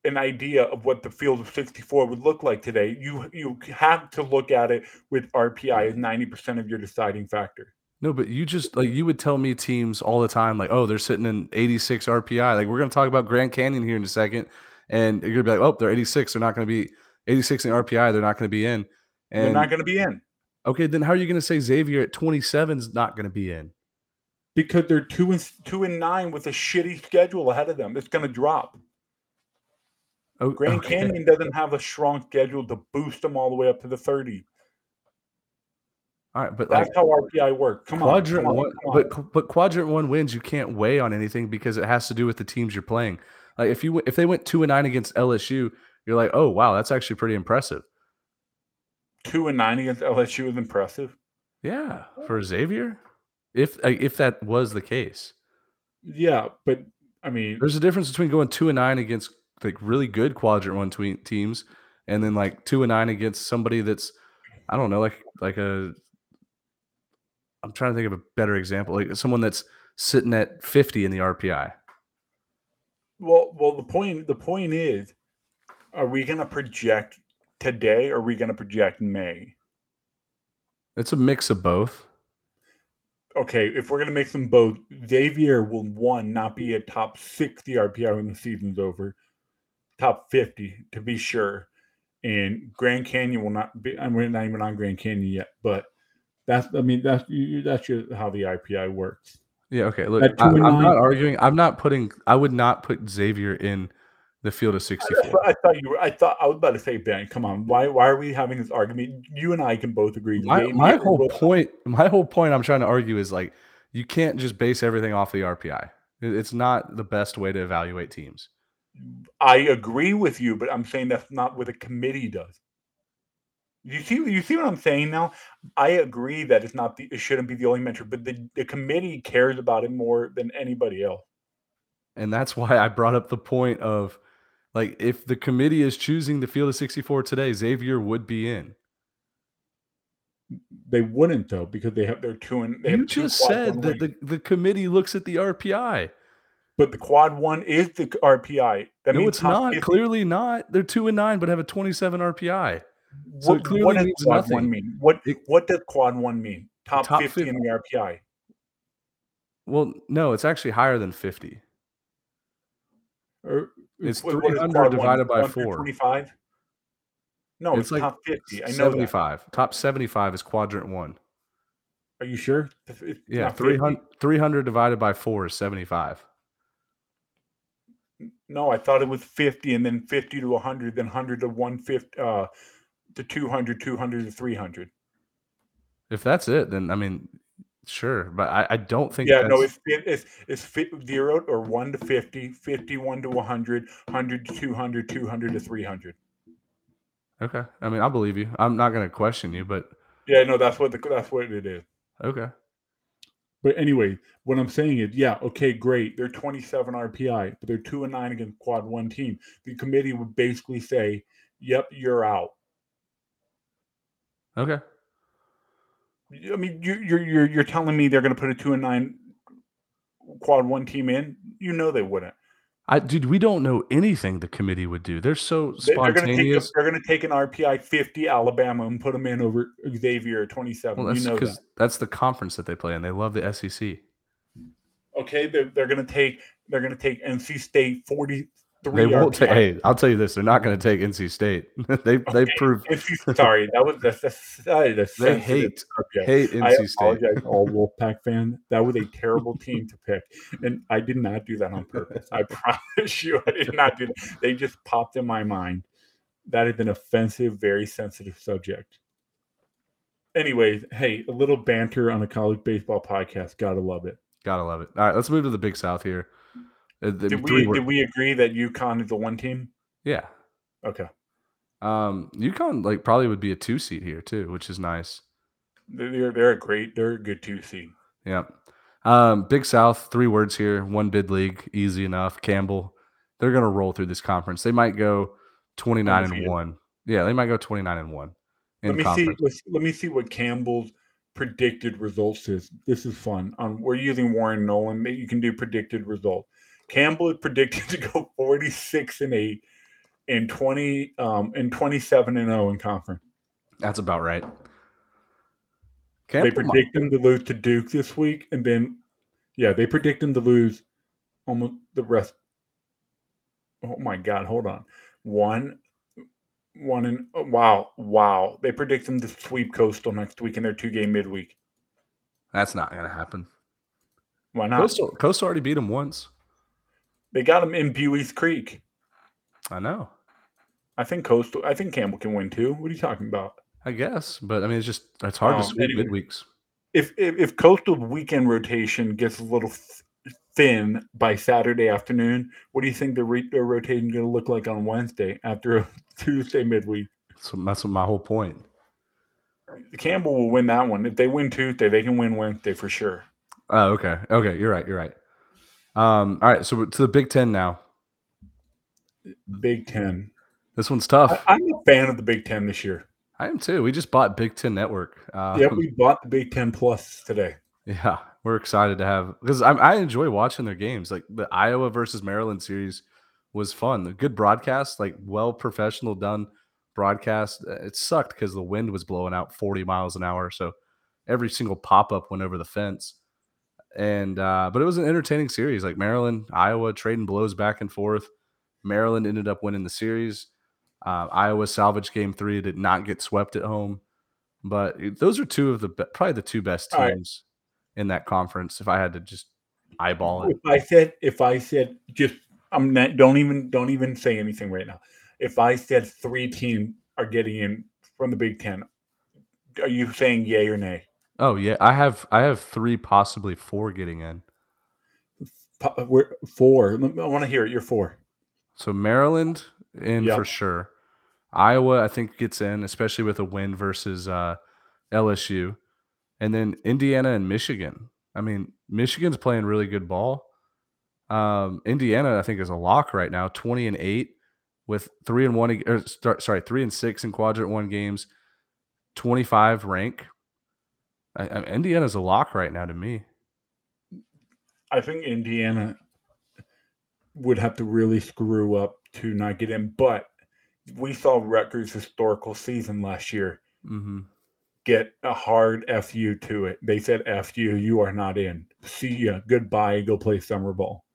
an idea of what the field of 64 would look like today. You you have to look at it with RPI as 90% of your deciding factor. no, but you just like you would tell me teams all the time like, oh, they're sitting in 86 RPI. Like we're gonna talk about Grand Canyon here in a second, and you're gonna be like, oh, they're 86. They're not gonna be 86 in RPI. They're not gonna be in. And They're not going to be in okay, then how are you gonna say Xavier at 27 is not gonna be in? because they're 2 and 2 and 9 with a shitty schedule ahead of them. It's going to drop. Oh, Grand okay. Canyon doesn't have a strong schedule to boost them all the way up to the 30. All right, but like That's how RPI works. Come on. come on, one, come on. but but quadrant one wins you can't weigh on anything because it has to do with the teams you're playing. Like if you if they went two and nine against LSU, you're like, oh wow, that's actually pretty impressive. two and nine against LSU is impressive. Yeah, for Xavier, if uh, if that was the case, Yeah, but I mean, there's a difference between going two and nine against like really good quadrant one teams, and then like two and nine against somebody that's I don't know, like like a. I'm trying to think of a better example, like someone that's sitting at 50 in the RPI. well, well, the point the point is, are we going to project today? Or are we going to project May? It's a mix of both. Okay, if we're going to make them both, Xavier will one not be a top sixty RPI when the season's over, top fifty to be sure, and Grand Canyon will not be. I'm not even on Grand Canyon yet, but that's I mean that's you- that's just how the RPI works. Yeah. Okay. Look, I, I'm and not arguing. I'm not putting. I would not put Xavier in the field of 64. what I thought you were. I thought I was about to say, Ben. Come on, why why are we having this argument? You and I can both agree. My, my whole point. My whole point. I'm trying to argue is like you can't just base everything off the RPI. It's not the best way to evaluate teams. I agree with you, but I'm saying that's not what a committee does. You see, you see what I'm saying now. I agree that it's not the, it shouldn't be the only metric, but the, the committee cares about it more than anybody else. And that's why I brought up the point of like if the committee is choosing the field of 64 today, Xavier would be in. They wouldn't though because they have their two and they You just said that the, the committee looks at the RPI. But the quad one is the RPI. That no, means it's not. 50 Clearly not. They're two and nine, but have a 27 RPI. So what, clearly what does quad nothing. one mean? What what does quad one mean? Top, Top 50 in the RPI. Well, no, it's actually higher than 50. Or It's what- what is 300 quad one? divided by One through four. 25? No, it's, like top 50. I know that. 75. Top 75 is quadrant one. Are you sure? It's- it's Yeah, 300, 300 divided by four is 75. No, I thought it was 50 and then 50 to 100, then 100 to 150, uh, to 200, 200 to 300. If that's it, then I mean, sure. But I, I don't think Yeah, that's, no, it's it's it's zero or one to 50, 51 to 100, 100 to 200, 200 to 300. okay. I mean, I believe you. I'm not going to question you, but Yeah, no, that's what the, that's what it is. okay. But anyway, what I'm saying is, yeah, okay, great. They're 27 RPI, but they're two and nine against quad one team. The committee would basically say, "Yep, you're out." Okay. I mean, you, you're you're you're telling me they're going to put a two and nine quad one team in? You know they wouldn't. I dude, we don't know anything the committee would do. They're so They, are going to take a, spontaneous. they're going to take an RPI 50 Alabama and put them in over Xavier 27. Well, that's you know that. that's the conference that they play in. They love the SEC. Okay, they're, they're going to take they're going to take NC State 43. They won't take. Hey, I'll tell you this: they're not going to take NC State. they they Okay, prove NC sorry, that was that is a they hate subject. hate I NC State. apologize, to all Wolfpack fans. That was a terrible team to pick, and I did not do that on purpose. I promise you, I did not do that. They just popped in my mind. That is an offensive, very sensitive subject. Anyways, hey, a little banter on a college baseball podcast. Gotta love it. Gotta love it. All right, let's move to the Big South here. Uh, the Did we wor- did we agree that UConn is the one team? yeah. Okay, Um, UConn like probably would be a two seat here too, which is nice. they're they're, a great, they're a good two seed. Yeah. Um, Big South, three words here, one bid league, easy enough. Campbell, they're gonna roll through this conference. They might go twenty nine and one. Yeah, they might go twenty nine and one in Let me conference. see. Let's, let me see what Campbell's predicted results is. This is fun. Um, we're using Warren Nolan. You can do predicted result. Campbell is predicted to go forty six and eight, and twenty um and twenty seven and zero in conference. That's about right. They Campbell might- predict him to lose to Duke this week, and then yeah, they predict him to lose almost the rest. Oh my God! Hold on. One, one and oh, wow, wow. They predict him to sweep Coastal next week in their two game midweek. That's not gonna happen. Why not? Coastal, Coastal already beat them once. They got him in Buies Creek. I know. I think Coastal. I think Campbell can win too. What are you talking about? I guess, but I mean, it's just it's hard to Um, sweep anyway. midweeks. If if, if Coastal weekend rotation gets a little th- thin by Saturday afternoon, what do you think the re- rotation going to look like on Wednesday after a Tuesday midweek? So that's my whole point. Campbell will win that one. If they win Tuesday, they can win Wednesday for sure. Oh, okay. Okay, you're right. You're right. Um, all right, so to the Big Ten now. Big Ten. This one's tough. I, I'm a fan of the Big Ten this year. I am too. We just bought Big Ten Network. Uh, yeah, we bought the Big Ten Plus today. yeah, we're excited to have because I, I enjoy watching their games. Like the Iowa versus Maryland series was fun. The good broadcast, like well professional done broadcast. Uh, It sucked because the wind was blowing out 40 miles an hour, so every single pop up went over the fence. And uh, but it was an entertaining series. Like Maryland, Iowa trading blows back and forth. Maryland ended up winning the series. Uh, Iowa salvaged game three, did not get swept at home. But those are two of the be- probably the two best All right. teams in that conference. If I had to just eyeball it, If I said, if I said, just I'm not, don't even, don't even say anything right now. If I said three teams are getting in from the Big Ten, are you saying yay or nay? Oh yeah, I have I have three, possibly four getting in. Po- We're four. I want to hear it. You're four. So Maryland in Yep. for sure. Iowa, I think gets in, especially with a win versus uh, LSU, and then Indiana and Michigan. I mean, Michigan's playing really good ball. Um, Indiana, I think, is a lock right now, twenty and eight, with three and one, or start, sorry, three and six in quadrant one games, twenty five rank. I, I, Indiana's a lock right now to me. I think Indiana would have to really screw up to not get in, but we saw Rutgers' historical season last year hmm get a hard fu to it. They said "fu," you you are not in. See ya, goodbye. Go play summer ball.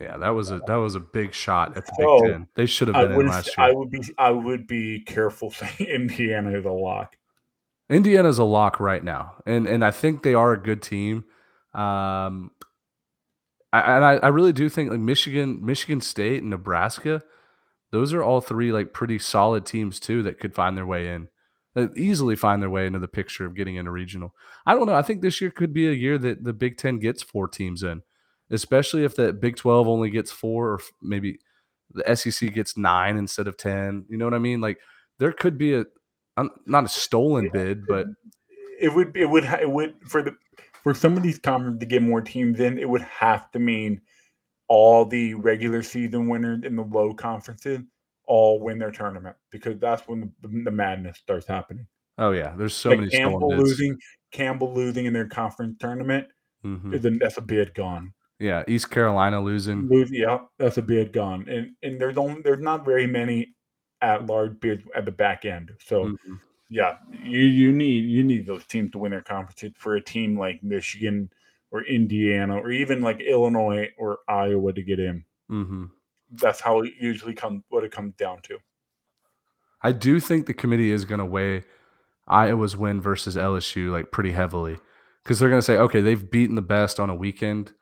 Yeah, that was a that was a big shot at the So, Big Ten. They should have I been in would last I would be I would be careful saying Indiana is a lock. Indiana's a lock right now, and and I think they are a good team. Um, I, and I, I really do think like Michigan, Michigan State, and Nebraska, those are all three like pretty solid teams too that could find their way in, easily find their way into the picture of getting into regional. I don't know. I think this year could be a year that the Big Ten gets four teams in, especially if the Big Twelve only gets four, or maybe the SEC gets nine instead of ten. You know what I mean? Like there could be a um, not a stolen bid, but It would it would it would for the for some of these conferences to get more teams in, it would have to mean all the regular season winners in the low conferences all win their tournament because that's when the, the madness starts happening. oh yeah, there's so Like many Campbell losing, Campbell losing in their conference tournament, Mhm. is a, that's a bid gone. Yeah, East Carolina losing. Lose, yeah, that's a bid gone, and and there's only there's not very many at large bids at the back end. So Mhm. yeah, you you need you need those teams to win their conferences for a team like Michigan or Indiana or even like Illinois or Iowa to get in. Mhm. That's how it usually comes what it comes down to. I do think the committee is going to weigh Iowa's win versus LSU like pretty heavily because they're going to say, okay, they've beaten the best on a weekend.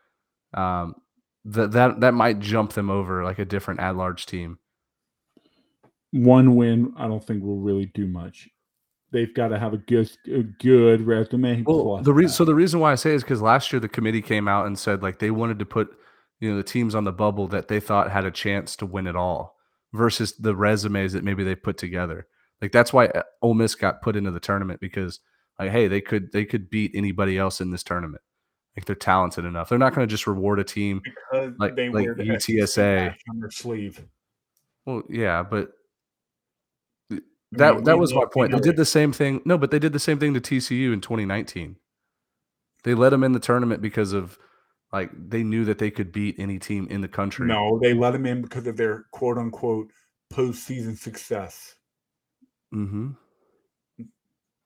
Um, that that that might jump them over like a different at large team. One win, I don't think will really do much. They've got to have a good a good resume. Well, plus the reason so the reason why I say is because last year the committee came out and said like they wanted to put you know the teams on the bubble that they thought had a chance to win it all versus the resumes that maybe they put together. Like that's why uh, Ole Miss got put into the tournament because like hey they could they could beat anybody else in this tournament. Like they're talented enough. They're not going to just reward a team. because like- they like wear the UTSA. On their sleeve. Well, yeah, but th- I that mean, that was my point. They did the same thing. No, but they did the same thing to TCU in 2019. They let them in the tournament because of like they knew that they could beat any team in the country. No, they let them in because of their quote unquote postseason success. Mm-hmm.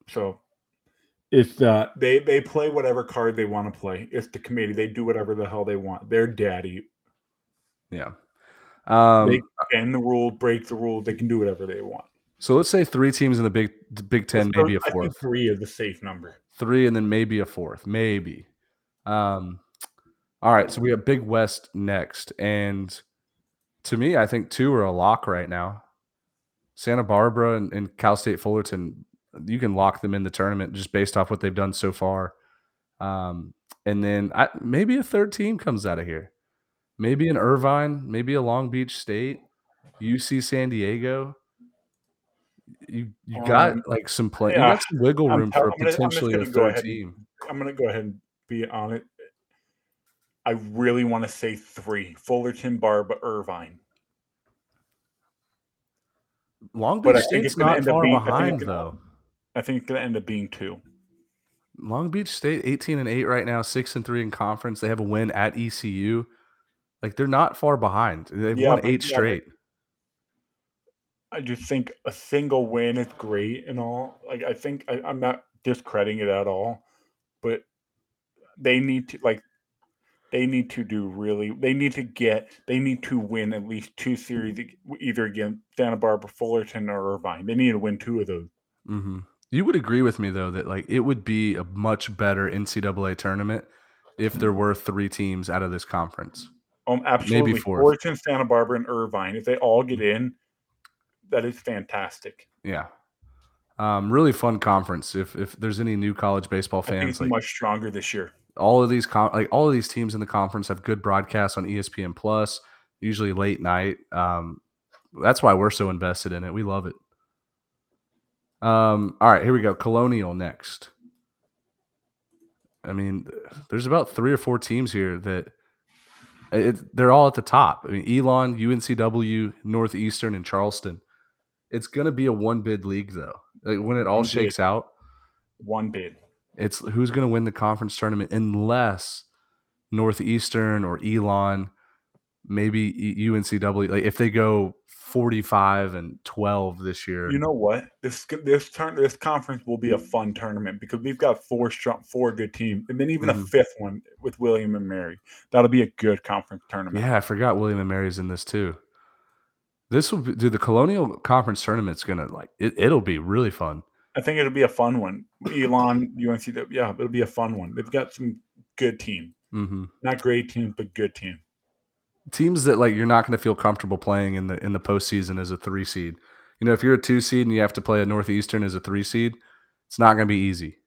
So it's uh they they play whatever card they want to play. It's the committee. They do whatever the hell they want. They're daddy. Yeah. Um, they bend the rule, break the rule. They can do whatever they want. So let's say three teams in the Big Big Ten, maybe a I think fourth, three is the safe number. three, and then maybe a fourth, maybe. Um, all right, so we have Big West next, and to me, I think two are a lock right now. Santa Barbara and, and Cal State Fullerton, you can lock them in the tournament just based off what they've done so far. Um, and then I, maybe a third team comes out of here. Maybe an Irvine, maybe a Long Beach State, UC San Diego. You you got Um, like some play, you got some wiggle room for I'm gonna- I'm potentially a gonna go third ahead and- team. I'm gonna go ahead and be on it. I really want to say three: Fullerton, Barba, Irvine. Long Beach I State's not far being- behind it's gonna- though. I think it's gonna end up being two. Long Beach State 18 and 8 right now, 6 and 3 in conference. They have a win at ECU. Like they're not far behind. They've Yeah, won 8 yeah, but- straight. I just think a single win is great and all. Like I think I, I'm not discrediting it at all, but they need to like they need to do really they need to get they need to win at least two series either against Santa Barbara, Fullerton, or Irvine. They need to win two of those. hmm You would agree with me though that like it would be a much better NCAA tournament if there were three teams out of this conference. Um, absolutely. fourth. Fullerton, Santa Barbara, and Irvine. If they all get in, that is fantastic. Yeah. Um, really fun conference. If if there's any new college baseball fans, it's like much stronger this year. all of these com- like all of these teams in the conference have good broadcasts on ESPN Plus, usually late night. Um, that's why we're so invested in it. We love it. Um, all right, here we go. Colonial next. I mean, there's about three or four teams here that it, they're all at the top. I mean, Elon, UNCW, Northeastern, and Charleston. It's going to be a one bid league though. Like, when it all One bid. shakes out, One bid. it's who's going to win the conference tournament unless Northeastern or Elon, maybe UNCW, like if they go 45 and 12 this year. You know what? This this turn this conference will be a fun tournament because we've got four strong, four good teams, and then even Mhm. a fifth one with William and Mary. That'll be a good conference tournament. Yeah, I forgot William and Mary's in this too. This will be, dude. The Colonial Conference tournament's gonna like it. It'll be really fun. I think it'll be a fun one. Elon, UNCW, yeah, it'll be a fun one. They've got some good team, hmm not great teams, but good team. Teams that like you're not gonna feel comfortable playing in the in the postseason as a three seed. You know, if you're a two seed and you have to play a Northeastern as a three seed, it's not gonna be easy.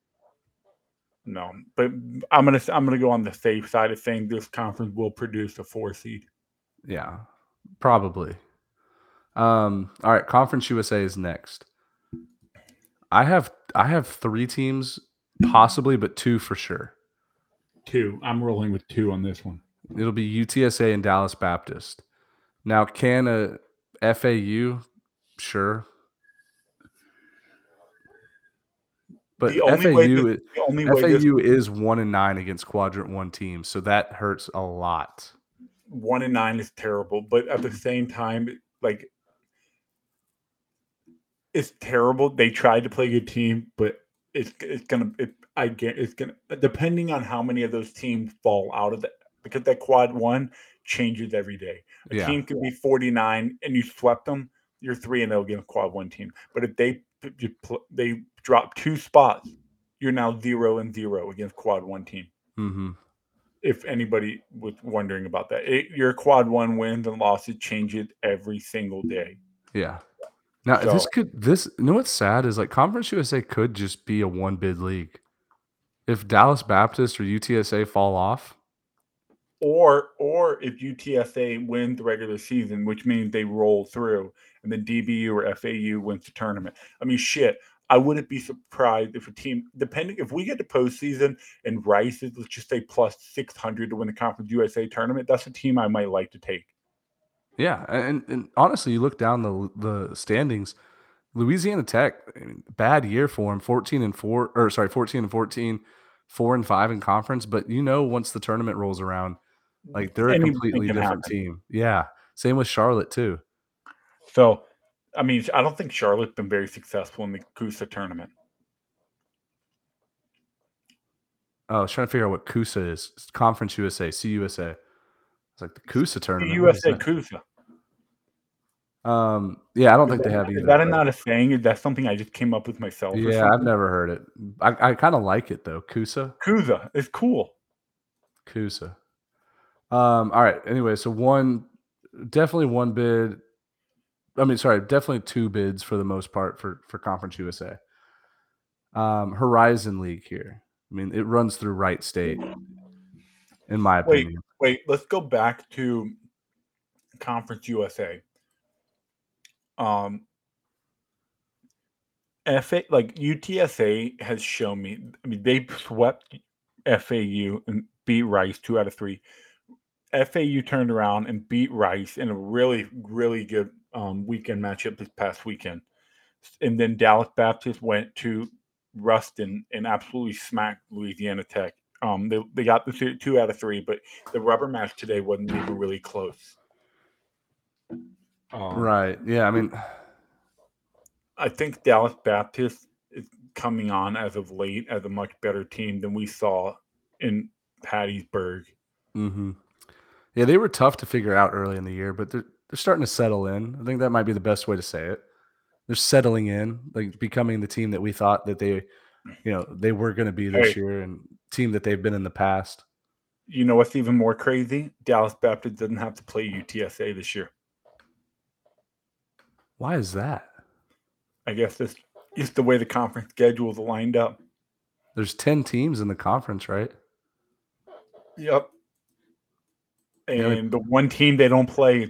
No, but I'm gonna I'm gonna go on the safe side of saying this conference will produce a four seed. Yeah, probably. Um, all right, Conference USA is next. I have I have three teams, possibly, but two for sure. Two. I'm rolling with two on this one. It'll be UTSA and Dallas Baptist. Now, can a FAU? Sure. But The only FAU, way this- the only way this- FAU is one and nine against quadrant one teams, so that hurts a lot. one and nine is terrible, but at the same time, like it's terrible. They tried to play a good team, but it's it's gonna it I get it's gonna depending on how many of those teams fall out of that because that quad one changes every day. A Yeah. team could be 49 and you swept them, you're three and zero a quad one team. But if they they drop two spots, you're now zero and zero against quad one team Mm-hmm. if anybody was wondering about that. It, your quad one wins and losses changes every single day. Yeah. Now this could this you know what's sad is like Conference USA could just be a one bid league. If Dallas Baptist or UTSA fall off, Or or if UTSA wins the regular season, which means they roll through, and then DBU or FAU wins the tournament. I mean, shit. I wouldn't be surprised if a team, depending if we get to postseason and Rice is let's just say plus six hundred to win the Conference USA tournament, that's a team I might like to take. Yeah, and, and honestly, you look down the the standings. Louisiana Tech, I mean, bad year for them, fourteen and four, or sorry, fourteen and 14, four and five in conference. But you know, once the tournament rolls around, like they're a completely different happen. team. Yeah, same with Charlotte too. So, I mean, I don't think Charlotte's been very successful in the CUSA tournament. Oh, I was trying to figure out what CUSA is. It's Conference USA, CUSA. It's like the CUSA The tournament. USA? CUSA. Um, yeah, I don't Is think they have either. Is that but- not a saying? Is that something I just came up with myself? or Yeah, I've never heard it. I, I kind of like it though. Kusa, Kusa is cool. Kusa. Um, all right. Anyway, so one, definitely one bid. I mean, sorry, definitely two bids for the most part for for Conference USA. Um, Horizon League here. I mean, it runs through Wright State, in my opinion. Wait, wait. Let's go back to Conference USA. Um, FA like UTSA has shown me. I mean, they swept FAU and beat Rice two out of three. FAU turned around and beat Rice in a really, really good um, weekend matchup this past weekend. And then Dallas Baptist went to Ruston and absolutely smacked Louisiana Tech. Um, they, they got the two, two out of three, but the rubber match today wasn't even really close. Um, Right. Yeah. I mean, I think Dallas Baptist is coming on as of late as a much better team than we saw in Hattiesburg. hmm yeah, they were tough to figure out early in the year, but they're they're starting to settle in. I think that might be the best way to say it. They're settling in, like becoming the team that we thought that they, you know, they were going to be this Hey. year, and team that they've been in the past. You know what's even more crazy? Dallas Baptist doesn't have to play UTSA this year. Why is that? I guess this is the way the conference schedules are lined up. There's ten teams in the conference, right? Yep. Yeah, And the one team they don't play is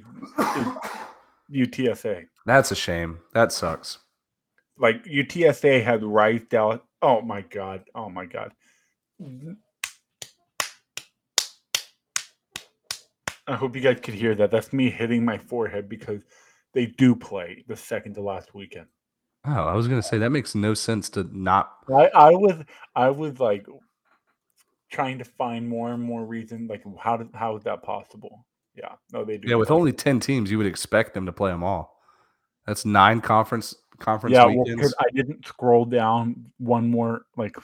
UTSA. That's a shame. That sucks. Like UTSA had Rice, Dallas. Oh my god. Oh my god. I hope you guys could hear that. That's me hitting my forehead because they do play the second to last weekend. Oh, I was going to say that makes no sense to not. I, I was I was like trying to find more and more reason like how did how is that possible? Yeah, no, they do. Yeah, with play. only ten teams, you would expect them to play them all. That's nine conference conference Yeah, well, I didn't scroll down one more like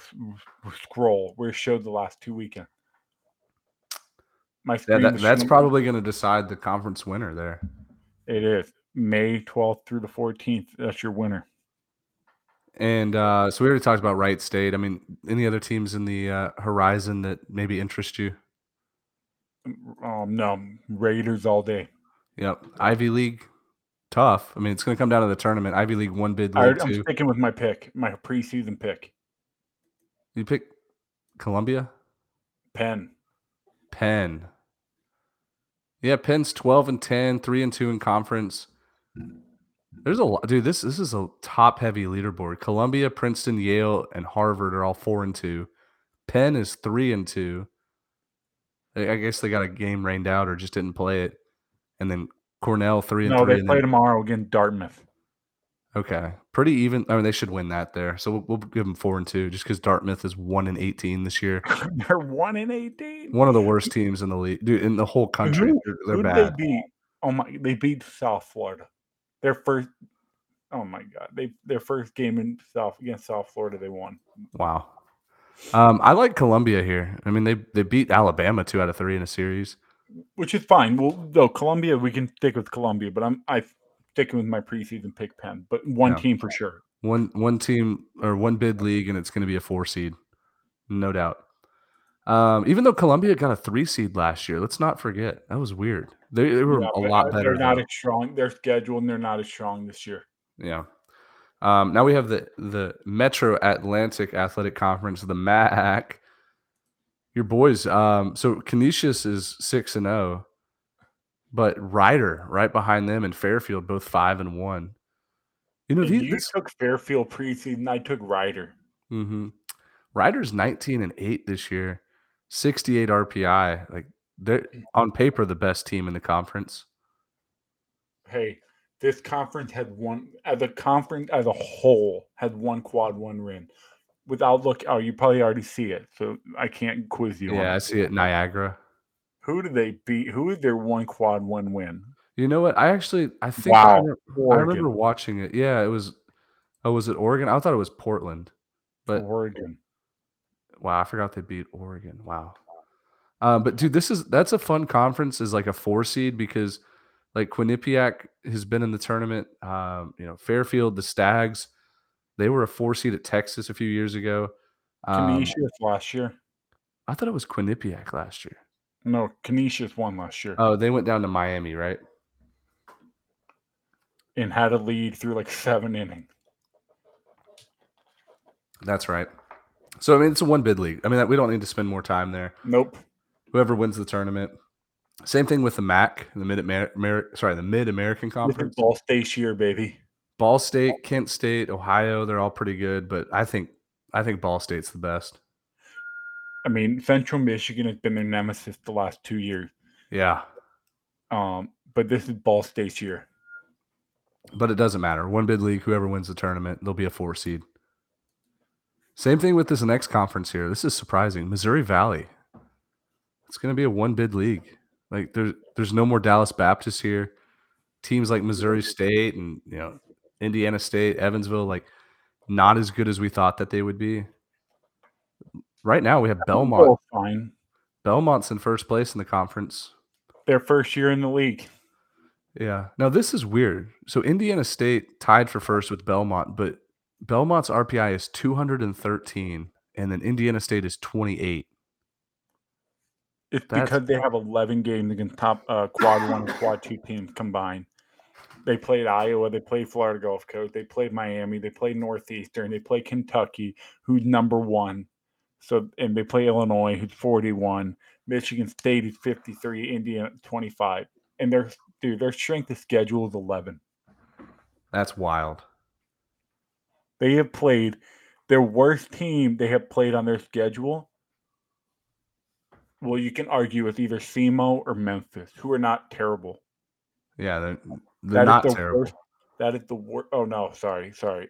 scroll where it showed the last two weekends. My Yeah, that, that's probably going to decide the conference winner there. it is May 12th through the 14th. That's your winner. And uh, so we already talked about Wright State. I mean, any other teams in the uh, horizon that maybe interest you? Um, no Raiders all day. Yep. Ivy League, tough. I mean, it's going to come down to the tournament. Ivy League one bid I, I'm sticking with my pick, my preseason pick. You pick Columbia, Penn. Penn. Yeah, Penn's twelve and 10, 3 and two in conference. There's a lot, dude. This this is a top heavy leaderboard. Columbia, Princeton, Yale, and Harvard are all four and two. Penn is three and two. I guess they got a game rained out or just didn't play it. And then Cornell three and No, three. they play then- tomorrow against Dartmouth. Okay, pretty even. I mean, they should win that there. So we'll, we'll give them four and two, just because Dartmouth is one and eighteen this year. They're one in eighteen. One of the worst teams in the league, dude, in the whole country. Who, They're, bad. they beat? Oh my! They beat South Florida. Their first. Oh my God! They their first game in South against South Florida, they won. Wow. Um, I like Columbia here. I mean, they they beat Alabama two out of three in a series. which is fine. Well, though Columbia, we can stick with Columbia, but I'm I sticking with my preseason pick Penn, but one Yeah. team for sure. One one team or one bid league, and it's going to be a four seed, no doubt. Um, even though Columbia got a three seed last year, let's not forget that was weird. They, they were Yeah, a lot uh, better. They're not though. as strong. They're scheduled and they're not as strong this year. Yeah. Um, now we have the the Metro Atlantic Athletic Conference, the MAC. Your boys. Um, so Canisius is six and zero, but Rider right behind them and Fairfield both five and one. You know, these, you this, took Fairfield preseason. I took Rider. hmm Rider's nineteen and eight this year, sixty eight RPI. Like they're on paper the best team in the conference. Hey, this conference had one. Uh, as a conference as a whole, had one quad one win. Without look, oh, you probably already see it, so I can't quiz you. on Yeah, I see it. Niagara. Who did they beat? Who is their one quad one win? You know what? I actually I think I, Wow, I remember watching it. Yeah, it was. Oh, was it Oregon? I thought it was Portland, but Oregon. wow, I forgot they beat Oregon. Wow. Um, but dude, this is that's a fun conference. Is like a four seed because like Quinnipiac has been in the tournament. Um, you know, Fairfield, the Stags, they were a four seed at Texas a few years ago. Um, Canisius last year. I thought it was Quinnipiac last year. No, Canisius won last year Oh, they went down to Miami, right? and had a lead through like seven innings. That's right. So I mean, it's a one bid league. I mean, we don't need to spend more time there. Nope. Whoever wins the tournament. Same thing with the MAC, the Mid Amer- sorry, the Mid American Conference. Ball State year, baby. Ball State, Kent State, Ohio, they're all pretty good, but I think I think Ball State's the best. I mean, Central Michigan has been their nemesis the last two years. Yeah, Um, but this is Ball State's year. but it doesn't matter. One bid league, whoever wins the tournament, they'll be a four seed. Same thing with this next conference here. This is surprising. Missouri Valley. It's going to be a one bid league. Like there's there's no more Dallas Baptist here. Teams like mm-hmm. Missouri State and you know Indiana State, Evansville, like not as good as we thought that they would be. Right now we have Belmont. Fine. Belmont's in first place in the conference. Their first year in the league. Yeah. Now this is weird. So Indiana State tied for first with Belmont, but Belmont's RPI is 213 and then Indiana State is 28. It's That's- because they have 11 games against top uh, quad one and quad two teams combined. They played Iowa, they played Florida Gulf Coast, they played Miami, they played Northeastern, they played Kentucky, who's number one. So and they play Illinois, who's 41, Michigan State is 53, Indiana 25. And their dude, their strength of schedule is 11. That's wild. They have played their worst team they have played on their schedule. Well, you can argue with either SEMO or Memphis, who are not terrible. Yeah, they're, they're not the terrible. worst- that is the worst. Oh no, sorry, sorry.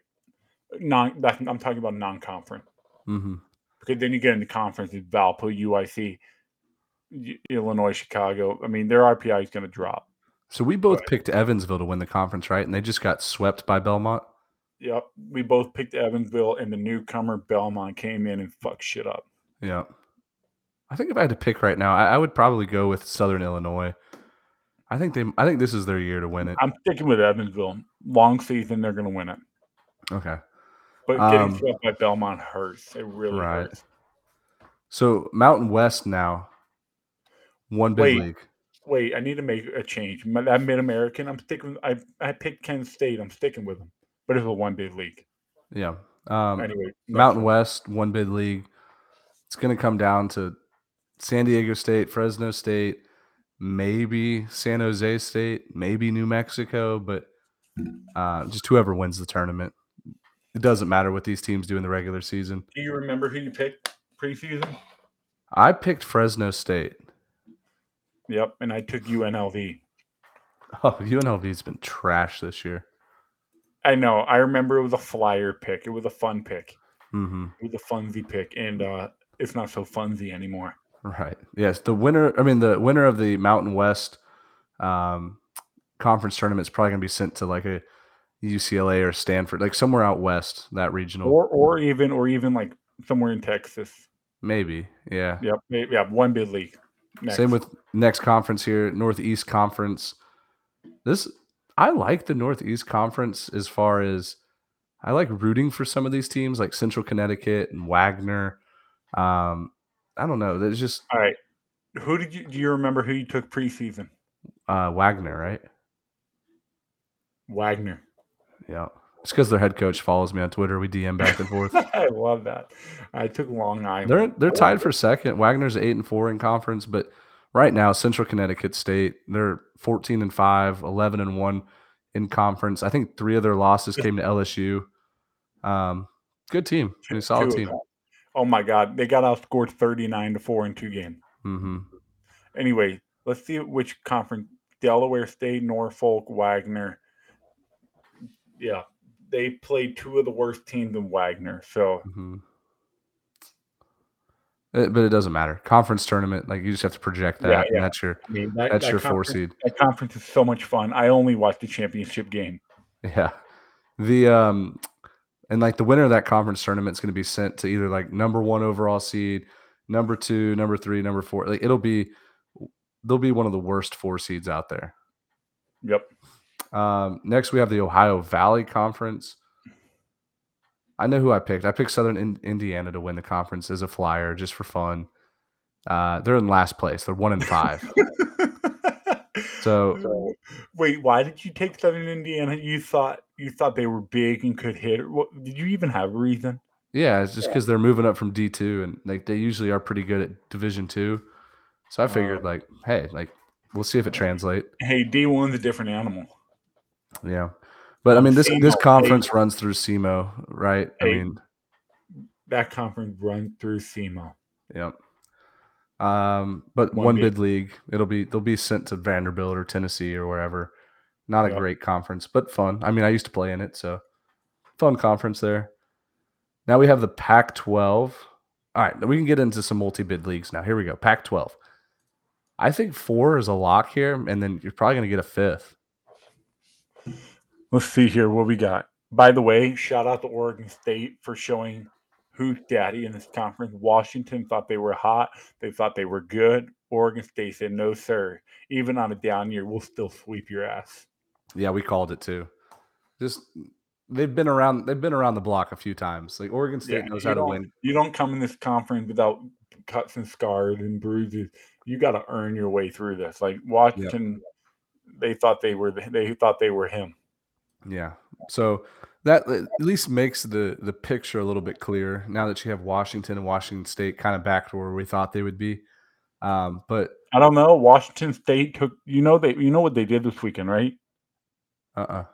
Non. I'm talking about non-conference Mm-hmm. because then you get into conference. It's Valpo, UIC, Illinois, Chicago. I mean, their RPI is going to drop. So we both picked Evansville to win the conference, right? And they just got swept by Belmont. Yep, we both picked Evansville, and the newcomer Belmont came in and fucked shit up. Yeah. I think if I had to pick right now, I, I would probably go with Southern Illinois. I think they. I think this is their year to win it. I'm sticking with Evansville. Long season, they're going to win it. Okay. But getting Um, swept by Belmont hurts. It really Right. hurts. So Mountain West now, one big Wait. league. Wait, I need to make a change. That Mid American, I'm sticking. I I picked Kent State. I'm sticking with them. But it's a one bid league. Yeah. Um, Anyway, Mountain. West, one bid league. It's going to come down to San Diego State, Fresno State, maybe San Jose State, maybe New Mexico, but uh, just whoever wins the tournament. It doesn't matter what these teams do in the regular season. Do you remember who you picked preseason? I picked Fresno State. Yep, and I took UNLV. Oh, UNLV's been trash this year. I know. I remember it was a flyer pick. It was a fun pick. hmm It was a funsy pick, and uh, it's not so funsy anymore. Right. Yes. The winner, I mean, the winner of the Mountain West um, conference tournament is probably going to be sent to like a UCLA or Stanford, like somewhere out west, that regional. Or or even or even like somewhere in Texas. Maybe. Yeah. Yep. may- Yeah. One bid league. Next. Same with next conference here, Northeast Conference. This, I like the Northeast Conference as far as I like rooting for some of these teams like Central Connecticut and Wagner. Um, I don't know. There's just All right. Who did you do you remember who you took preseason? uh, Wagner, right? Wagner. Yeah. It's because their head coach follows me on Twitter. We DM back and forth. I love that. I took Long Island. They're they're tied for second. Wagner's eight and four in conference, but right now Central Connecticut State they're fourteen and five, 11 and one in conference. I think three of their losses came to LSU. Um, good team, solid team. Oh my God, they got outscored thirty-nine to four in two games. hmm Anyway, let's see which conference: Delaware State, Norfolk, Wagner. Yeah, they played two of the worst teams in Wagner. So hmm but it doesn't matter. Conference tournament, like you just have to project that. Yeah, and yeah. that's your I mean, that, that's that your four seed. That conference is so much fun. I only watch the championship game. Yeah. The um and like the winner of that conference tournament is going to be sent to either like number 1 overall seed, number 2, number 3, number 4. Like it'll be they'll be one of the worst four seeds out there. Yep. Um next we have the Ohio Valley Conference. I know who I picked. I picked Southern in- Indiana to win the conference as a flyer just for fun. Uh they're in last place. They're 1 in 5. So Wait, why did you take Southern Indiana? You thought you thought they were big and could hit. What, did you even have a reason? Yeah, it's just because they're moving up from D two, and like they usually are pretty good at Division two. So I figured, Uh, like, hey, like we'll see if it translates. Hey, D one's a different animal. Yeah, but I mean this SEMO, this hey. conference runs through SEMO, right? I mean, That conference runs through SEMO. yeah. Um, but One one, bid. league, it'll be they'll be sent to Vanderbilt or Tennessee or wherever. Not a Yep. great conference, but fun. I mean, I used to play in it, so fun conference there. Now we have the Pac 12. All right, we can get into some multi bid leagues now. Here we go. Pac 12. I think four is a lock here, and then you're probably going to get a fifth. Let's see here what we got. By the way, shout out to Oregon State for showing who's daddy in this conference. Washington thought they were hot. They thought they were good. Oregon State said, no, sir. Even on a down year, we'll still sweep your ass. Yeah, we called it too. Just they've been around. They've been around the block a few times. Like Oregon State knows how to win. You don't come in this conference without cuts and scars and bruises. You got to earn your way through this. Like Washington, they thought they were they thought they were him. Yeah. So that at least makes the the picture a little bit clearer now that you have Washington and Washington State kind of back to where we thought they would be. Um, but I don't know. Washington State took you know they you know what they did this weekend, right? uh uh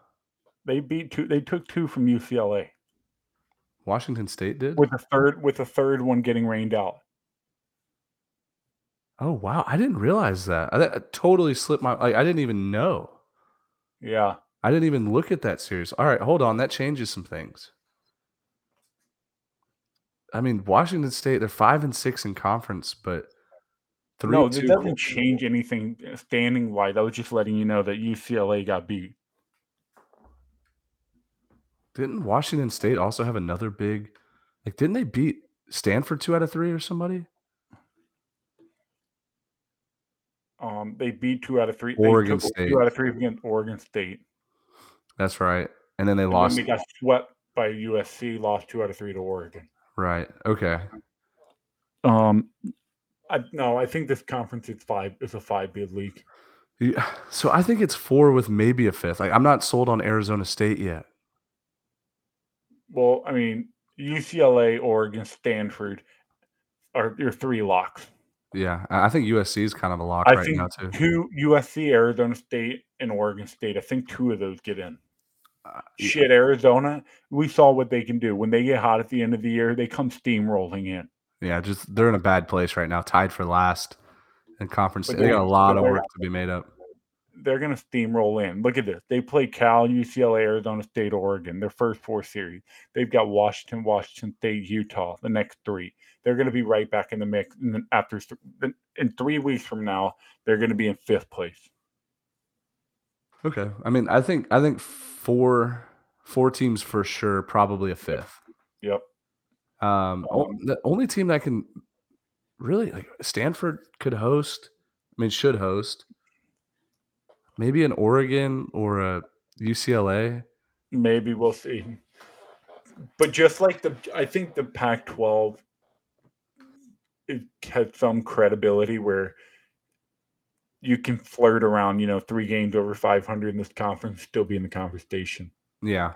They beat two. They took two from UCLA Washington State did. with a third with a third one getting rained out. Oh wow, I didn't realize that. I, that totally slipped my. Like, I didn't even know. Yeah, I didn't even look at that series. All right, hold on. That changes some things. I mean, Washington State, they're five and six in conference, but Three, no, two, it doesn't change anything standing wise. I was just letting you know that UCLA got beat. Didn't Washington State also have another big? Like, didn't they beat Stanford two out of three or somebody? Um, they beat two out of three. Oregon they took State. two out of three against Oregon State. That's right. And then they And lost. then they got swept by USC. Lost two out of three to Oregon. Right. Okay. Um, I, no, I think this conference is five. Is a five bid league. Yeah, So I think it's four with maybe a fifth. Like I'm not sold on Arizona State yet. Well, I mean, UCLA, Oregon, Stanford are your three locks. Yeah, I think USC is kind of a lock I right now too. two USC, Arizona State, and Oregon State. I think two of those get in. Uh. Shit, Arizona. We saw what they can do when they get hot at the end of the year. They come steamrolling in. Yeah, just they're in a bad place right now, tied for last in conference. They got a lot of work to be made up. They're going to steamroll in. Look at this. They play Cal, UCLA, Arizona State, Oregon. Their first four series. They've got Washington, Washington State, Utah. The next three. They're going to be right back in the mix. And then after in three weeks from now, they're going to be in fifth place. Okay, I mean, I think I think four four teams for sure, probably a fifth. Yep. Um, Um, the only team that can really like Stanford could host. I mean, should host. Maybe an Oregon or a UCLA. Maybe we'll see. But just like the, I think the Pac-12 it has some credibility where you can flirt around, you know, three games over 500 in this conference, still be in the conversation. Yeah,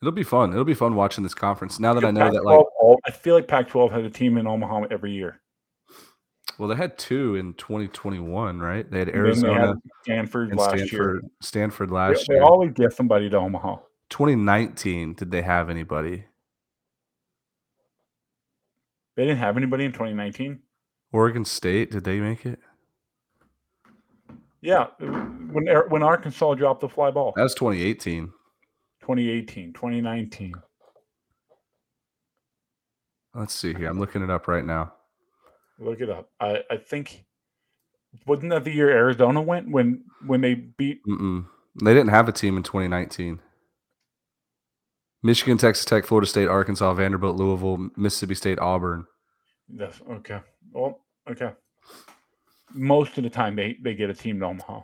it'll be fun. It'll be fun watching this conference. Now that I know that, Pac-12 like, all- I feel like Pac-12 has a team in Omaha every year. well, they had two in 2021, right? They had then they Arizona had Stanford and last Stanford. Stanford year. last They, they always get somebody to Omaha. 2019, did they have anybody? They didn't have anybody in 2019. Oregon State, did they make it? Yeah, when when Arkansas dropped the fly ball, That was 2018. 2018, 2019. Let's see here. I'm looking it up right now. Look it up. I, I think wasn't that the year Arizona went when when they beat Mm-mm. They didn't have a team in 2019. Michigan, Texas Tech, Florida State, Arkansas, Vanderbilt, Louisville, Mississippi State, Auburn. the okay. Well, okay. Most of the time they they get a team to Omaha.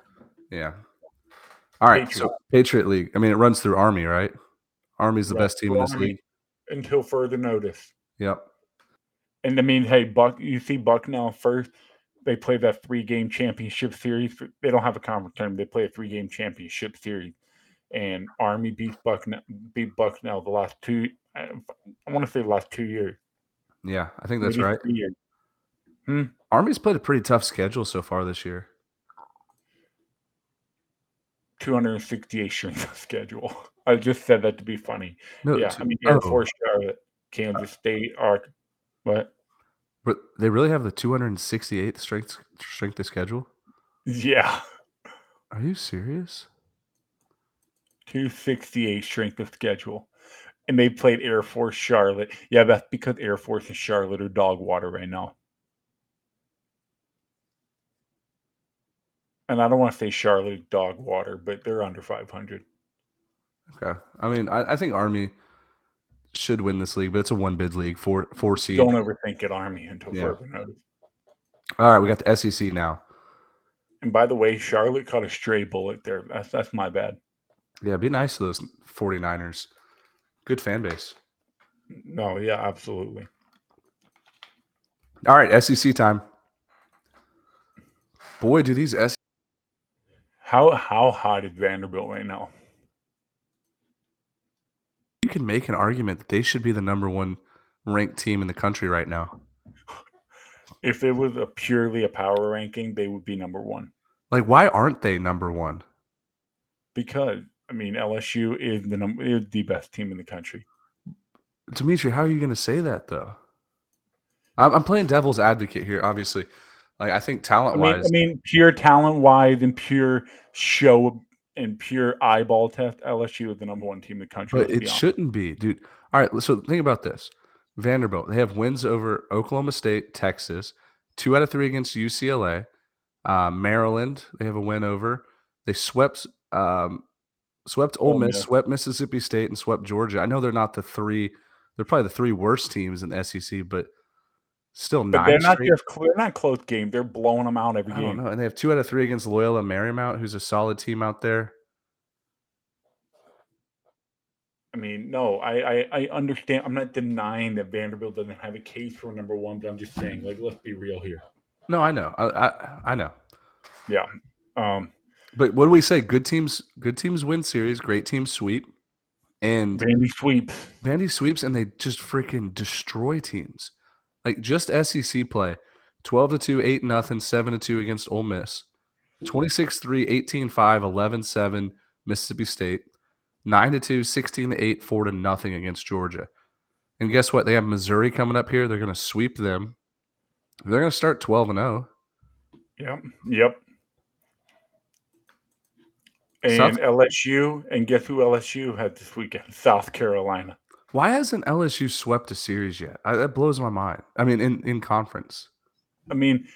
Yeah. All right. Patriot. So Patriot League. I mean, it runs through Army, right? Army's the best team in this league. until further notice. Yep. And I mean, hey, Buck, you see Bucknell first. They play that three game championship series. They don't have a conference tournament. They play a three game championship series. And Army beat Bucknell, beat Bucknell the last two. I, I want to say the last two years. Yeah, I think that's maybe right. years. Hmm. Army's played a pretty tough schedule so far this year. 268 strength of schedule. I just said that to be funny. No, yeah, I mean oh. Air oh. Force Charlotte, Kansas State, Ark. What? But they really have the 268th strength strength of schedule. Yeah, Are you serious? 268 strength of schedule. And they played Air Force Charlotte. Yeah, that's because Air Force and Charlotte are dog water right now. And I don't want to say Charlotte dog water, but they're under 500. Okay. I mean, I, I think Army should win this league, but it's a one bid league, four four seed. Don't overthink it, Army, until Yeah. further notice. All right, we got the SEC now. And by the way, Charlotte caught a stray bullet there. That's that's my bad. Yeah, be nice to those 49ers. Good fan base. No, yeah, absolutely. All right, SEC time. Boy, do these S How how hot is Vanderbilt right now? you can make an argument that they should be the number one ranked team in the country right now. If it was a purely a power ranking, they would be number one. Like, why aren't they number one? Because I mean, LSU is the number is the best team in the country. Dimitri, how are you going to say that though? I'm, I'm playing devil's advocate here, obviously. Like, I think talent wise, I mean, pure talent wise and pure show and pure eyeball test, LSU is the number one team in the country. but let's be it shouldn't be, dude. All right, so think about this Vanderbilt, they have wins over Oklahoma State, Texas, two out of three against UCLA. Uh, Maryland, they have a win over. They swept um, swept Ole Oh, Miss, yeah. swept Mississippi State, and swept Georgia. I know they're not the three; they're probably the three worst teams in the SEC, but still But nine. they're not straight. just they're not close game. They're blowing them out every game. I don't game. know. And they have two out of three against Loyola Marymount, who's a solid team out there. I mean, no, I, I I understand. I'm not denying that Vanderbilt doesn't have a case for number one, but I'm just saying, like, let's be real here. No, I know. I I, I know. Yeah. Um, But what do we say? Good teams, good teams win series. Great teams sweep, and Vandy sweeps. Vandy sweeps, and they just freaking destroy teams. Like just SEC play, twelve to two, eight nothing, seven to two against Ole Miss, 26-3, 18-5, 11-7 Mississippi State, nine to two, 16 to eight, four to nothing against Georgia. And guess what? They have Missouri coming up here. They're going to sweep them. They're going to start twelve and oh. zero. Yep. Yep. And South- LSU, and guess who LSU had this weekend? South Carolina. Why hasn't LSU swept a series yet? I, that blows my mind. I mean, in in conference. I mean,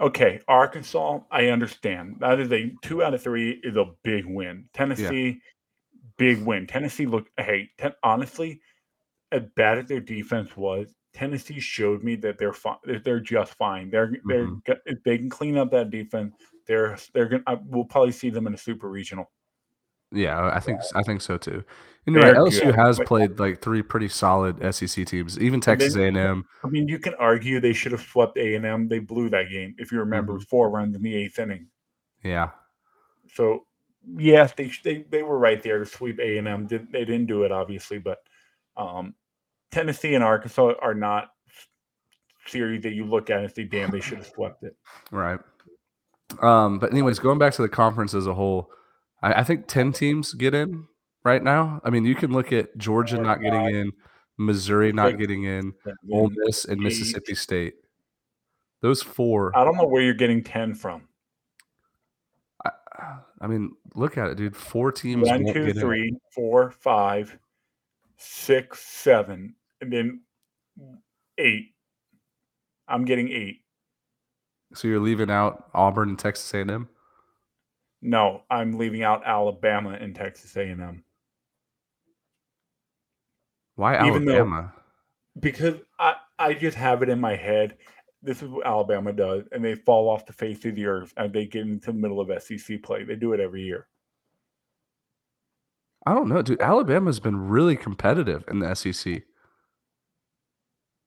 okay, Arkansas, I understand. That is a two out of three is a big win. Tennessee, big win. Tennessee looked, hey, ten, honestly, as bad as their defense was, Tennessee showed me that they're fine. They're just fine. They're they're Mhm. if they can clean up that defense. They're they're gonna. I- We'll probably see them in a super regional. Yeah, I think I think so too. And you're right, LSU good, has played like three pretty solid SEC teams. Even Texas A and M. I mean, you can argue they should have swept A and M. They blew that game. If you remember, was four runs in the eighth inning. Yeah, So yes, they they they were right there to sweep A and M. Did they didn't do it obviously, but um, Tennessee and Arkansas are not series that you look at and say, "Damn, they should have swept it." right. Um, but anyways, going back to the conference as a whole, I, I think ten teams get in right now. I mean, you can look at Georgia not getting in, Missouri not getting in, Ole Miss and. Mississippi State. Those four. I don't know where you're getting ten from. I, I mean, look at it, dude. Four teams. One, two, get in. three, four, five, six, seven, and then eight. I'm getting eight. So you're leaving out Auburn and Texas A&M. No, I'm leaving out Alabama and Texas A&M. Why Even though- Alabama? because I, I just have it in my head. This is what Alabama does, and they fall off the face of the earth and they get into the middle of SEC play. They do it every year. I don't know, dude. Alabama's been really competitive in the SEC.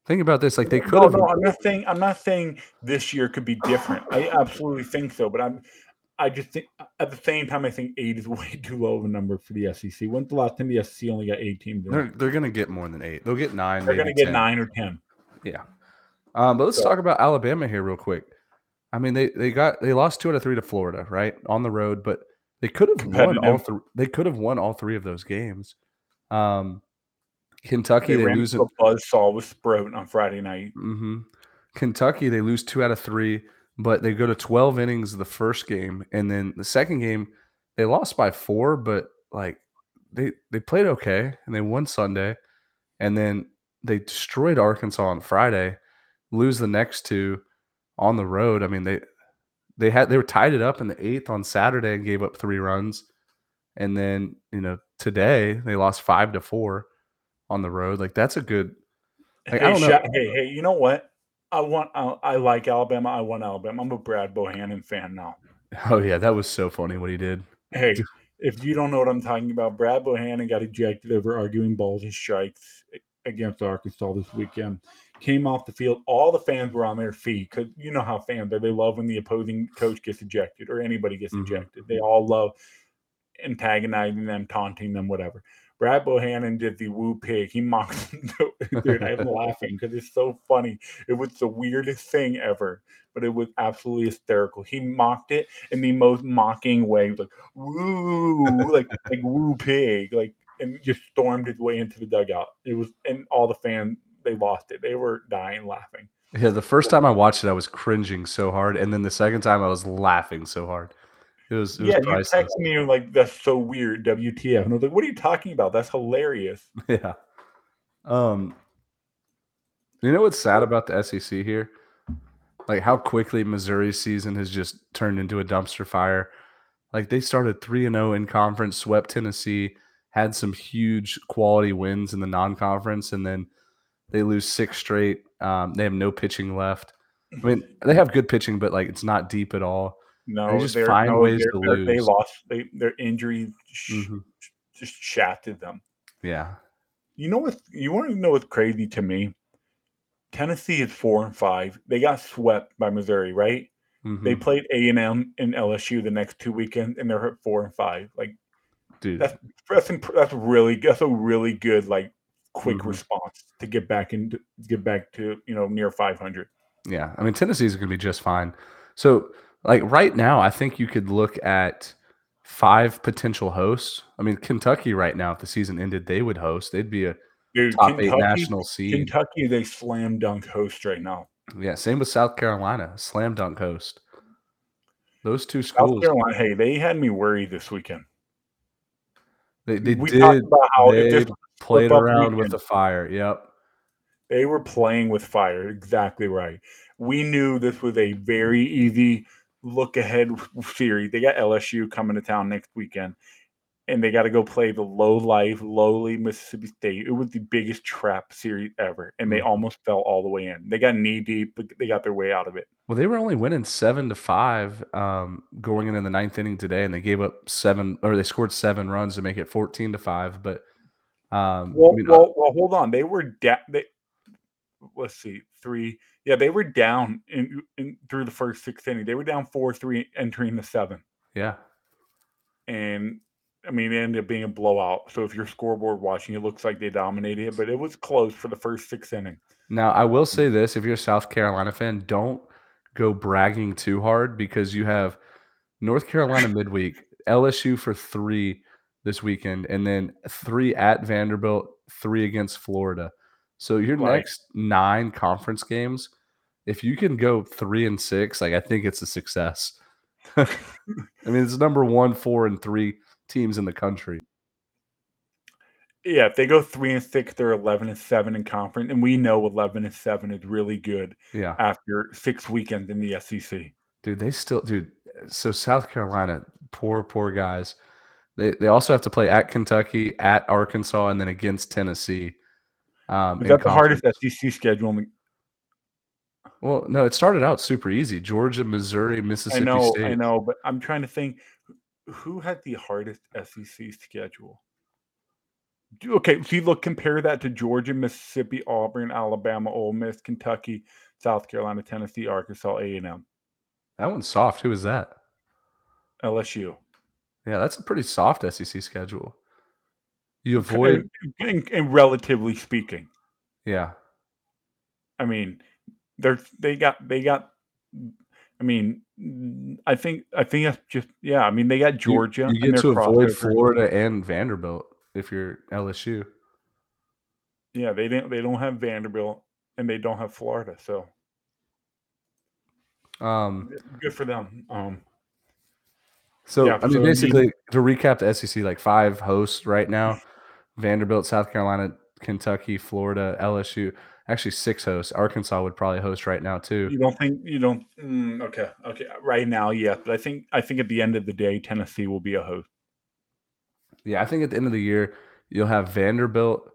Think about this. Like they could No, have. no, I'm not saying I'm not saying this year could be different. I absolutely think so, but I'm I just think at the same time I think eight is way too low of a number for the SEC. When's the last time the SEC only got eight teams? They're they're gonna get more than eight. They'll get 9 They're going to get 10. nine or ten. Yeah. Um, but let's So- talk about Alabama here real quick. I mean, they they got they lost two out of three to Florida, right on the road, but they could have won all three. They could have won all three of those games. Um, Kentucky They, they, lose. a buzzsaw with Sproat on Friday night. hmm Kentucky, they lose two out of three, but they go to 12 innings the first game. And then the second game, they lost by four, but like they, they played okay and they won Sunday. And then they destroyed Arkansas on Friday, lose the next two on the road. I mean, they, they had, they were tied it up in the eighth on Saturday and gave up three runs. And then, you know, today they lost five to four on the road. Like that's a good, like, I don't know. Hey, hey, you know what? I want. I, I like Alabama. I want Alabama. I'm a Brad Bohannon fan now. Oh yeah, that was so funny what he did. Hey, if you don't know what I'm talking about, Brad Bohannon got ejected over arguing balls and strikes against Arkansas this weekend. Came off the field. All the fans were on their feet because you know how fans are. They love when the opposing coach gets ejected or anybody gets Mhm. ejected. They all love antagonizing them, taunting them, whatever. Brad Bohannon did the woo pig. He mocked them. Dude, I'm laughing because it's so funny. It was the weirdest thing ever, but it was absolutely hysterical. He mocked it in the most mocking way, like woo, like like woo pig, like and just stormed his way into the dugout. It was and all the fans they lost it. They were dying laughing. Yeah, the first time I watched it, I was cringing so hard, and then the second time, I was laughing so hard. It was, it was yeah, you texted me and like, "That's so weird." WTF? And I was like, "What are you talking about? That's hilarious." Yeah. Um. You know what's sad about the SEC here? like how quickly Missouri's season has just turned into a dumpster fire. Like they started 3 and 0 in conference, swept Tennessee, had some huge quality wins in the non-conference and then they lose six straight. Um, they have no pitching left. I mean, they have good pitching, but like it's not deep at all. No, they just they're- find no, ways to lose. They lost. They their injury sh- Mhm. just shafted them. Yeah. You know what? You want to know what's crazy to me? Tennessee is four and five. They got swept by Missouri, right? They Mhm. played A and M and LSU the next two weekends, and they're at four and five. Like dude. that's that's imp- that's really that's a really good like quick Mhm. response to get back and get back to you know near five hundred. Yeah, I mean Tennessee's going to be just fine. So, like right now, I think you could look at five potential hosts. I mean, Kentucky right now, if the season ended, they would host. They'd be a Dude, top eight Kentucky- national seed. Kentucky a slam dunk host right now. Yeah, same with South Carolina, slam dunk host. Those two South schools, Carolina, hey, they had me worried this weekend. they, they we did. talked about how they this was a played around with the fire. Yep. They were playing with fire. Exactly right. We knew this was a very easy look ahead theory. They got LSU coming to town next weekend, and they got to go play the low life, lowly Mississippi State. It was the biggest trap series ever, and they Mhm. almost fell all the way in. They got knee deep, but they got their way out of it. Well, they were only winning seven to five um, going into the ninth inning today, and they gave up seven, or they scored seven runs to make it fourteen to five. But um, Well, I mean, well, well, hold on. They were down. They let's see, three. Yeah, they were down in, in through the first six inning. They were down four three entering the seventh. yeah, and I mean, it ended up being a blowout. So if you're scoreboard watching, it looks like they dominated it, but it was close for the first six innings. Now, I will mm. say this: if you're a South Carolina fan, don't go bragging too hard because you have North Carolina midweek, LSU for three this weekend, and then three at Vanderbilt, three against Florida. So your next nine conference games, if you can go three and six, like I think it's a success. I mean, it's number one, four, and three teams in the country. Yeah, if they go three and six, they're eleven and seven in conference, and we know eleven and seven is really good Yeah. after six weekends in the SEC. Dude, they still, dude. So South Carolina, poor, poor guys. They they also have to play at Kentucky, at Arkansas, and then against Tennessee. Um, Is in that the hardest. SEC schedule? Well, no, it started out super easy: Georgia, Missouri, I Mississippi know, State. I know, but I'm trying to think who had the hardest SEC schedule. Okay, you look compare that to Georgia, Mississippi, Auburn, Alabama, Ole Miss, Kentucky, South Carolina, Tennessee, Arkansas, A and M, That one's soft. Who is that? LSU. Yeah, that's a pretty soft SEC schedule. You avoid, and, and- and relatively speaking, yeah, I mean, they're they got they got. I mean, I think I think that's just yeah. I mean, they got Georgia. You, and get to avoid. Florida and Vanderbilt if you're LSU. Yeah, they didn't. They don't have Vanderbilt, and they don't have Florida. So Um, good for them. Um, So Yeah, I mean, mean- basically, to recap the SEC, like five hosts right now: Vanderbilt, South Carolina, Kentucky, Florida, LSU. Actually, six hosts. Arkansas would probably host right now too. you don't think you don't? Mm, okay, okay. Right now, yeah, but I think I think at the end of the day, Tennessee will be a host. Yeah, I think at the end of the year, you'll have Vanderbilt,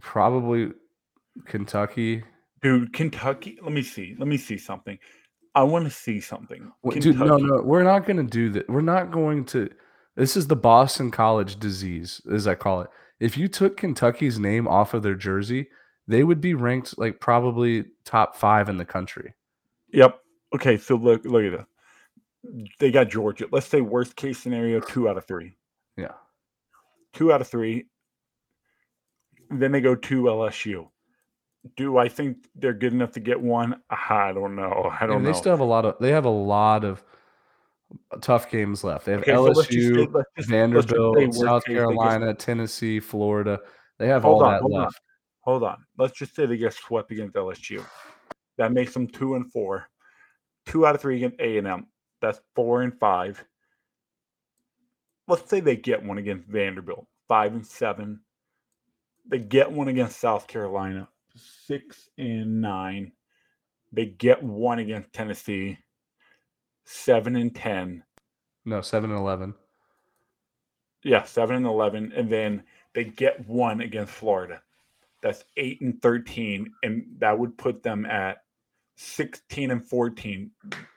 probably Kentucky. Dude, Kentucky. Let me see. Let me see something. I want to see something. Dude, no, no, we're not going to do that. We're not going to. This is the Boston College disease, as I call it. If you took Kentucky's name off of their jersey, they would be ranked like probably top five in the country. Yep. Okay, so look look at this. They got Georgia. Let's say worst case scenario, two out of three. Yeah. Two out of three. Then they go to LSU. Do I think they're good enough to get one? Ah, I don't know. I don't And know. they still have a lot of. They have a lot of tough games left. They have Okay, so let's just LSU, let's just- let's just say Vanderbilt, South they Carolina, Tennessee, Florida. They have hold all on, that hold on, left. hold on. Let's just say they get swept against LSU. That makes them two and four. Two out of three against A and M. That's four and five. Let's say they get one against Vanderbilt, five and seven. They get one against South Carolina, six and nine. They get one against Tennessee. Seven and ten. No, seven and eleven. Yeah, seven and eleven, and then they get one against Florida. That's eight and thirteen, and that would put them at sixteen and fourteen.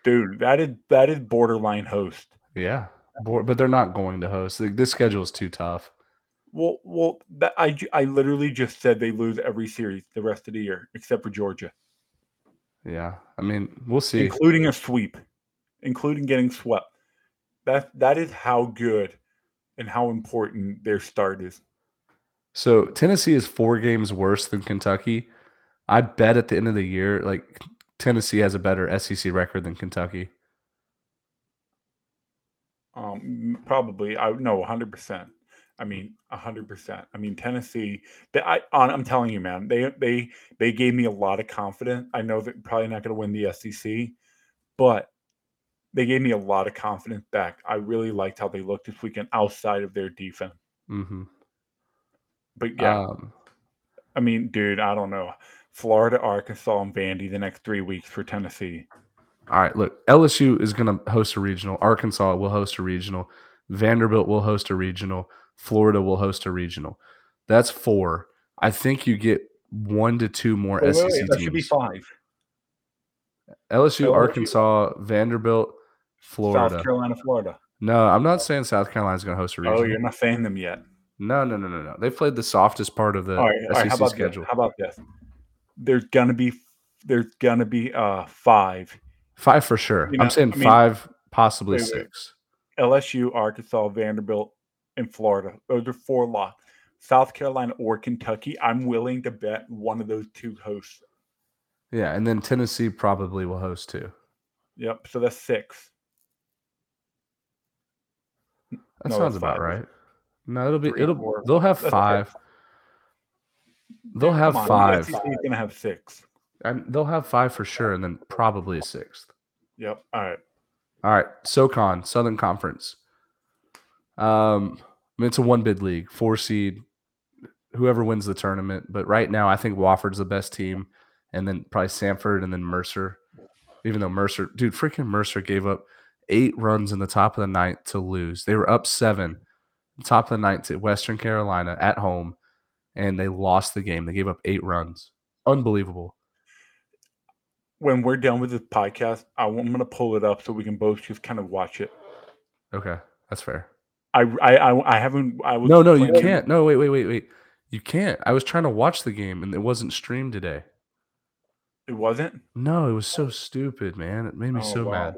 Dude, that is that is borderline host. Yeah, but they're not going to host. This schedule is too tough. Well, well, that, I I literally just said they lose every series the rest of the year except for Georgia. Yeah, I mean we'll see, including a sweep, including getting swept. That that is how good and how important their start is. So Tennessee is four games worse than Kentucky. I bet at the end of the year, like Tennessee has a better SEC record than Kentucky. Um, probably. I no, hundred percent. I mean, hundred percent. I mean, Tennessee. They, I, I'm telling you, man. They they they gave me a lot of confidence. I know that probably not going to win the SEC, but they gave me a lot of confidence back. I really liked how they looked this weekend outside of their defense. Mm-hmm. But yeah, um, I mean, dude, I don't know. Florida, Arkansas, and Vandy the next three weeks for Tennessee. All right, look, LSU is going to host a regional. Arkansas will host a regional. Vanderbilt will host a regional. Florida will host a regional. That's four. I think you get one to two more wait, SEC wait, that Should be five. LSU, LSU, Arkansas, Vanderbilt, Florida, South Carolina, Florida. No, I'm not saying South Carolina's going to host a regional. Oh, you're not saying them yet. No, no, no, no, no. They played the softest part of the all right, SEC all right, how schedule. This? How about this? There's gonna be there's gonna be uh five. Five for sure. You know, I'm saying I mean, five, possibly wait, six. Wait. LSU, Arkansas, Vanderbilt, and Florida. Those are four locks. South Carolina or Kentucky. I'm willing to bet one of those two hosts. Yeah, and then Tennessee probably will host too. Yep. So that's six. That no, sounds about right. No, it'll be it it'll four. they'll have five. They'll have on, five. He's gonna have six. And they'll have five for sure, and then probably a sixth. Yep. All right. All right. SoCon, Southern Conference. Um, I mean, it's a one bid league, four seed, whoever wins the tournament. But right now, I think Wofford's the best team, and then probably Samford, and then Mercer. Even though Mercer, dude, freaking Mercer gave up eight runs in the top of the ninth to lose. They were up seven top of the ninth to Western Carolina at home, and they lost the game. They gave up eight runs. Unbelievable. When we're done with this podcast, I'm going to pull it up so we can both just kind of watch it. Okay, that's fair. I I I, haven't. I was no no you can't. No wait wait wait wait. You can't. I was trying to watch the game and it wasn't streamed today. It wasn't. No, it was so stupid, man. It made me oh, so wow.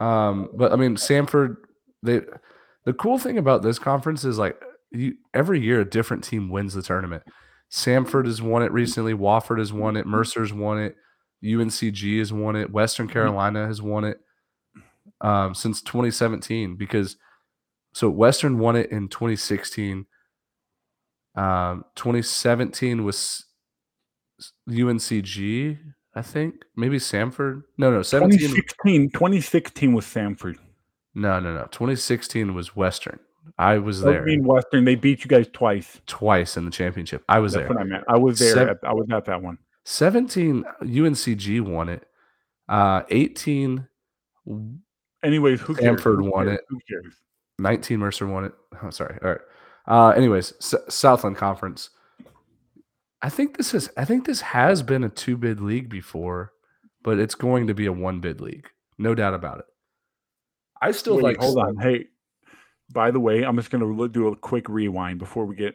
mad. Um, but I mean, Samford, they the cool thing about this conference is like you, every year a different team wins the tournament. Samford has won it recently. Wofford has won it. Mercer's won it. UNCG has won it. Western mm-hmm. Carolina has won it um, since 2017 because so Western won it in 2016. Um, 2017 was UNCG, I think. Maybe Samford. No, no, 17. 2016, 2016 was Samford. No, no, no. 2016 was Western. I was there. I mean Western. They beat you guys twice. Twice in the championship. I was That's there. what I meant. I was there. at, I was at that one. 17 UNCG won it. Uh 18 Anyways, who cares? Samford won cares? it. Who cares? 19 Mercer won it. Oh, sorry. All right. Uh anyways, S- Southland Conference. I think this is I think this has been a two bid league before, but it's going to be a one bid league. No doubt about it. I still Wait, like. Hold on. Hey, by the way, I'm just going to do a quick rewind before we get.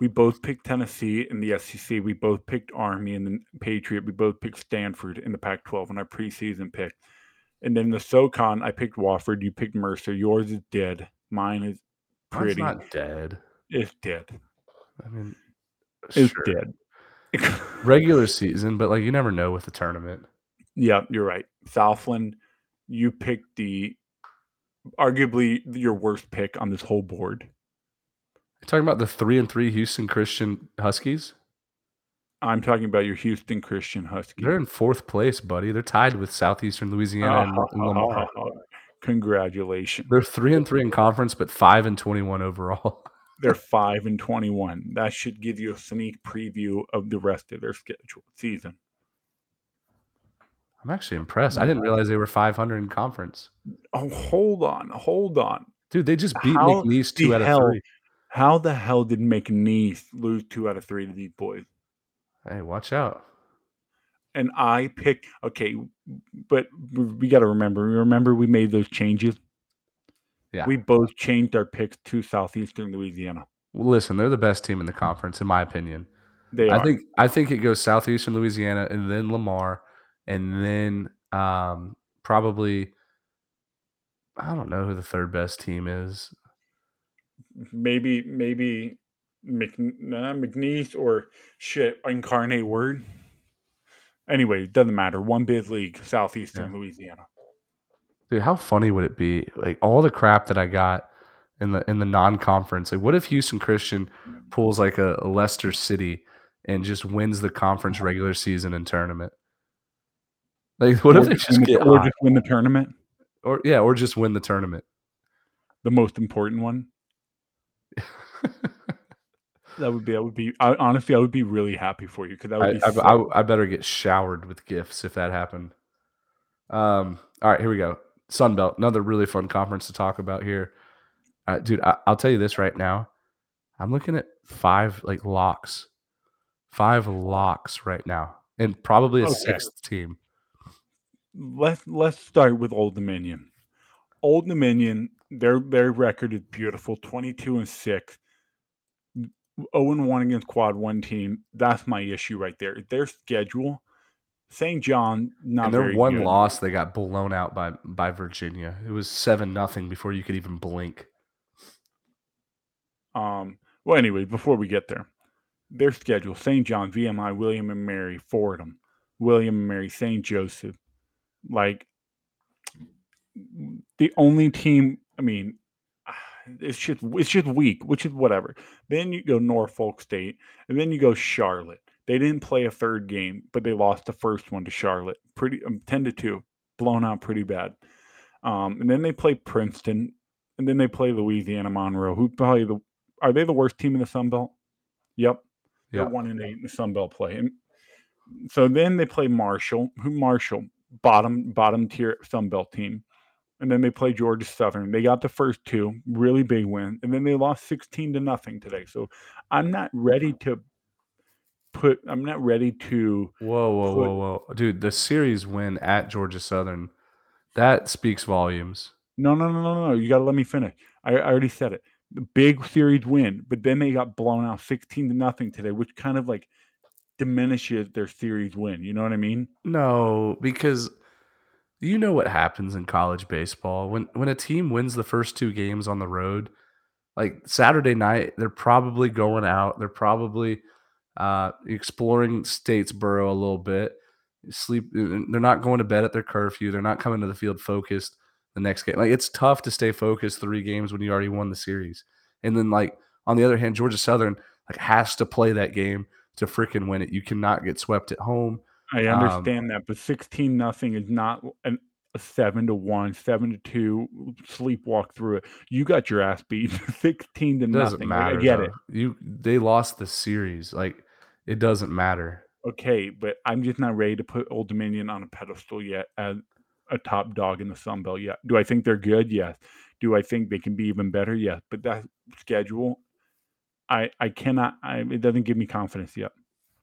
We both picked Tennessee in the SEC. We both picked Army and the Patriot. We both picked Stanford in the Pac-12 in our preseason pick. And then the SoCon, I picked Wofford. You picked Mercer. Yours is dead. Mine is pretty. Mine's not dead. It's dead. I mean, it's sure. dead. Regular season, but like you never know with the tournament. Yeah, you're right. Southland, you picked the arguably your worst pick on this whole board. You're talking about the three and three Houston Christian Huskies? I'm talking about your Houston Christian Huskies. They're in fourth place, buddy. They're tied with Southeastern Louisiana and, and Lamar. Congratulations. They're three and three in conference, but five and twenty-one overall. They're five and twenty-one. That should give you a sneak preview of the rest of their schedule season. I'm actually impressed. I didn't realize they were 500 in conference. Oh, hold on, hold on, dude. They just beat How McNeese two out of hell- three. How the hell did McNeese lose two out of three to these boys? Hey, watch out. And I pick okay, but we got to remember. Remember, we made those changes. Yeah. We both changed our picks to Southeastern Louisiana. Well, listen, they're the best team in the conference, in my opinion. They I are. think I think it goes southeastern Louisiana and then Lamar and then um, probably I don't know who the third best team is. maybe maybe Mc, nah, McNeese or shit Incarnate Word. Anyway, doesn't matter. One bid league, Southeastern Louisiana. Dude, how funny would it be? Like all the crap that I got in the in the non-conference. Like, what if Houston Christian pulls like a, a Leicester City and just wins the conference regular season and tournament? Like, what or if they just just win the- get or hot? just win the tournament? or yeah, or just win the tournament? The most important one. that would be. That would be. I, honestly, I would be really happy for you because that would I, be. I, I, I better get showered with gifts if that happened. Um, all right, here we go. Sun Belt, another really fun conference to talk about here. Uh, dude, I, I'll tell you this right now. I'm looking at five like locks, five locks right now, and probably a Okay. sixth team. let's let's start with Old Dominion. Old Dominion, their their record is beautiful, twenty two and six. 0 and 1 against quad one team. That's my issue right there. Their schedule, St. John, not and their one good. loss, they got blown out by by Virginia. It was seven nothing before you could even blink. Um, well, anyway, before we get there, their schedule: St. John, VMI, William and Mary, Fordham, William and Mary, St. Joseph. Like the only team. I mean, it's just it's just weak, which is whatever. Then you go Norfolk State, and then you go Charlotte. They didn't play a third game, but they lost the first one to Charlotte, pretty um, ten to two, blown out pretty bad. Um, and then they play Princeton, and then they play Louisiana Monroe, who probably the are they the worst team in the Sun Belt? Yep, they're Yeah. one and eight in the Sun Belt play. And so then they play Marshall, who Marshall bottom bottom tier Sun Belt team, and then they play Georgia Southern. They got the first two, really big win, and then they lost sixteen to nothing today. So I'm not ready to put. I'm not ready to. Whoa, whoa, put- whoa, whoa, dude! The series win at Georgia Southern, that speaks volumes. No, no, no, no, no. You got to let me finish. I, I already said it. The big series win, but then they got blown out 16 to nothing today, which kind of like diminishes their series win. You know what I mean? No, because you know what happens in college baseball when when a team wins the first two games on the road. Like Saturday night, they're probably going out. They're probably uh, exploring Statesboro a little bit. Sleep. uh, They're not going to bed at their curfew. They're not coming to the field focused the next game. Like it's tough to stay focused three games when you already won the series. And then like on the other hand, Georgia Southern like has to play that game to freaking win it. You cannot get swept at home. I Um, understand that, but 16 nothing is not an, a seven to one, seven to two sleepwalk through it. You got your ass beat 16 to doesn't nothing. Like, matter. I get though. it. You they lost the series. Like it doesn't matter. Okay, but I'm just not ready to put Old Dominion on a pedestal yet as a top dog in the Sun Belt yet. Do I think they're good? Yes. Do I think they can be even better? Yes. But that schedule, I I cannot. I, it doesn't give me confidence yet.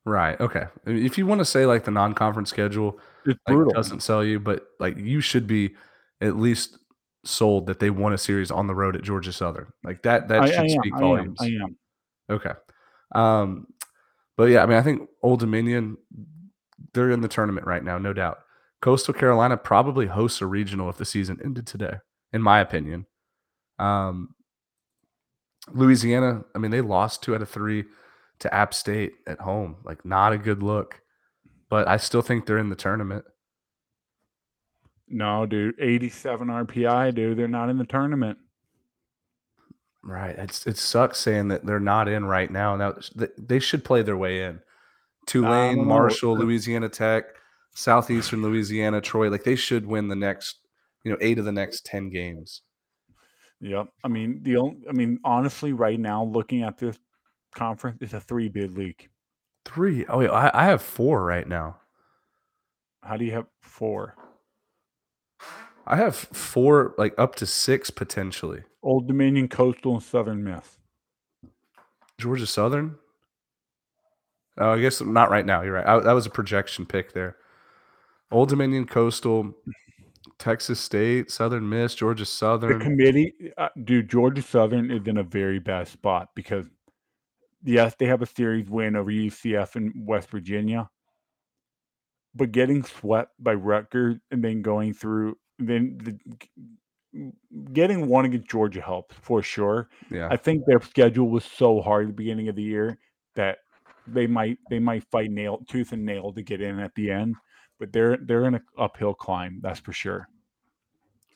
Right. Okay. I mean, If you want to say like the non-conference schedule It's like, brutal. doesn't sell you, but like you should be at least sold that they won a series on the road at Georgia Southern. Like that. That I, should I am. speak I am. volumes. I am. Okay. Um, but yeah, I mean, I think Old Dominion, they're in the tournament right now, no doubt. Coastal Carolina probably hosts a regional if the season ended today, in my opinion. Um, Louisiana, I mean, they lost two out of three to App State at home. Like, not a good look, but I still think they're in the tournament. No, dude. 87 RPI, dude. They're not in the tournament. Right. It's it sucks saying that they're not in right now. Now th- they should play their way in. Tulane. Marshall, Louisiana Tech, Southeastern Louisiana, Troy. Like they should win the next, you know, eight of the next ten games. Yep. I mean, the only, I mean, honestly, right now, looking at this conference, it's a three bid league. Three. Oh, wait, I, I have four right now. How do you have four? I have four, like up to six potentially. Old Dominion, Coastal, and Southern Miss. Georgia Southern. Oh, I guess not right now. You're right. I, that was a projection pick there. Old Dominion, Coastal, Texas State, Southern Miss, Georgia Southern. The committee, uh, dude, Georgia Southern is in a very bad spot because, yes, they have a series win over UCF in West Virginia, but getting swept by Rutgers and then going through, then the, getting one against Georgia helps for sure. Yeah. I think their schedule was so hard at the beginning of the year that they might they might fight nail tooth and nail to get in at the end, but they're they're in an uphill climb, that's for sure.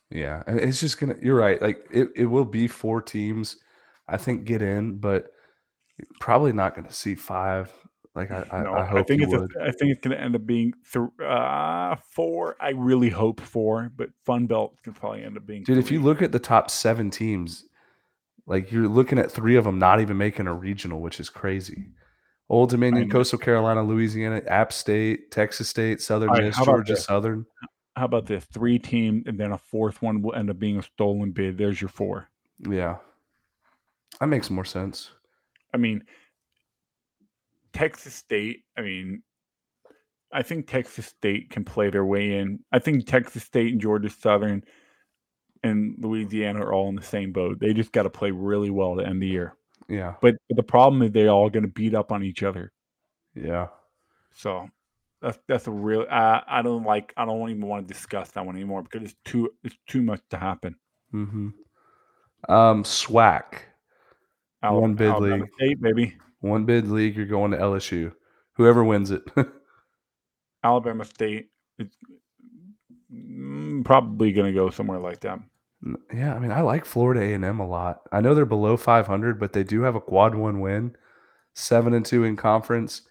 Yeah, and it's just gonna. You're right. Like it, it will be four teams, I think, get in, but probably not going to see five. Like I, I, No, I hope think it's a-. I think it's going to end up being th- uh, four. I really hope four, but Fun Belt could probably end up being. Dude, if you look at the top seven teams, like you're looking at three of them not even making a regional, which is crazy. Old Dominion. Coastal Carolina, Louisiana, App State, Texas State, Southern right, Miss, Georgia this? Southern. how about this? Three team, and then a fourth one will end up being a stolen bid. There's your four. Yeah, that makes more sense. I mean, Texas State. I mean, I think Texas State can play their way in. I think Texas State and Georgia Southern and Louisiana are all in the same boat. They just got to play really well to end the year. Yeah, But the problem is they're all going to beat up on each other. yeah. So that's that's a real. I I don't like. I don't even want to discuss that one anymore because it's too it's too much to happen. Mm-hmm. Um, SWAC, One bid Alabama league. State, baby. one bid league. You're going to LSU. Whoever wins it. Alabama State. It's mm, probably going to go somewhere like that. yeah, I mean, I like Florida A and M a lot. I know they're below 500, but they do have a quad one win, seven and two in conference.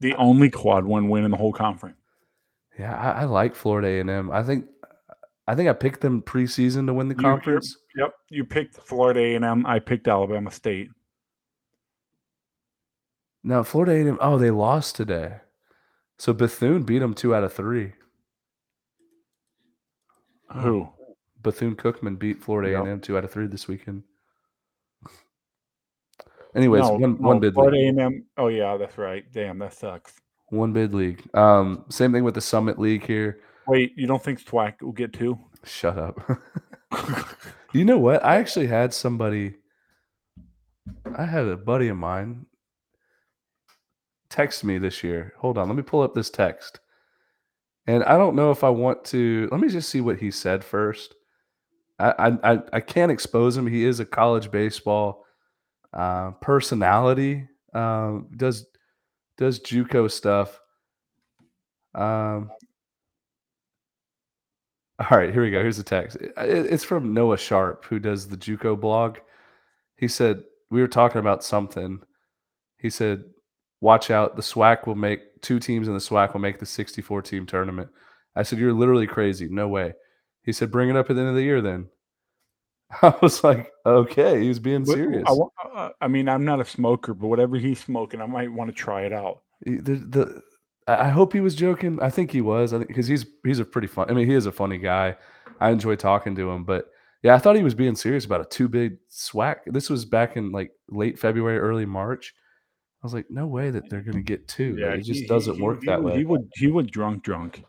The only quad one win in the whole conference. Yeah, I, I like Florida A and M. I think, I think I picked them preseason to win the You- conference. Yep, you picked Florida A and M. I picked Alabama State. No, Florida A and M. Oh, they lost today. So Bethune beat them two out of three. Who? Bethune Cookman beat Florida Yep. A and M two out of three this weekend. Anyways, no, one no, one bid Florida league. A and M. Oh yeah, that's right. Damn, that sucks. One bid league. Um, same thing with the Summit League here. Wait, you don't think SWAC will get two? Shut up. you know what? I actually had somebody. I had a buddy of mine text me this year. Hold on, let me pull up this text. And I don't know if I want to. Let me just see what he said first. I I I, I can't expose him. He is a college baseball uh, personality. Um, does does JUCO stuff. Um, all right, here we go. Here's the text. It- It's from Noah Sharp, who does the JUCO blog. He said we were talking about something. He said, "Watch out! The SWAC will make two teams in the SWAC will make the 64 team tournament." I said, "You're literally crazy. No way." He said, "Bring it up at the end of the year, then." I was like, "Okay." He was being serious. I, wa- uh, I mean, I'm not a smoker, but whatever he's smoking, I might want to try it out. He- the, the I hope he was joking. I think he was. I think because he's he's a pretty fun. I mean, he is a funny guy. I enjoy talking to him, but yeah, I thought he was being serious about a two big SWAC. This was back in like late February, early March. I was like, no way that they're gonna get two. Like, it just he- doesn't he- work he that way. He would he would drunk drunk.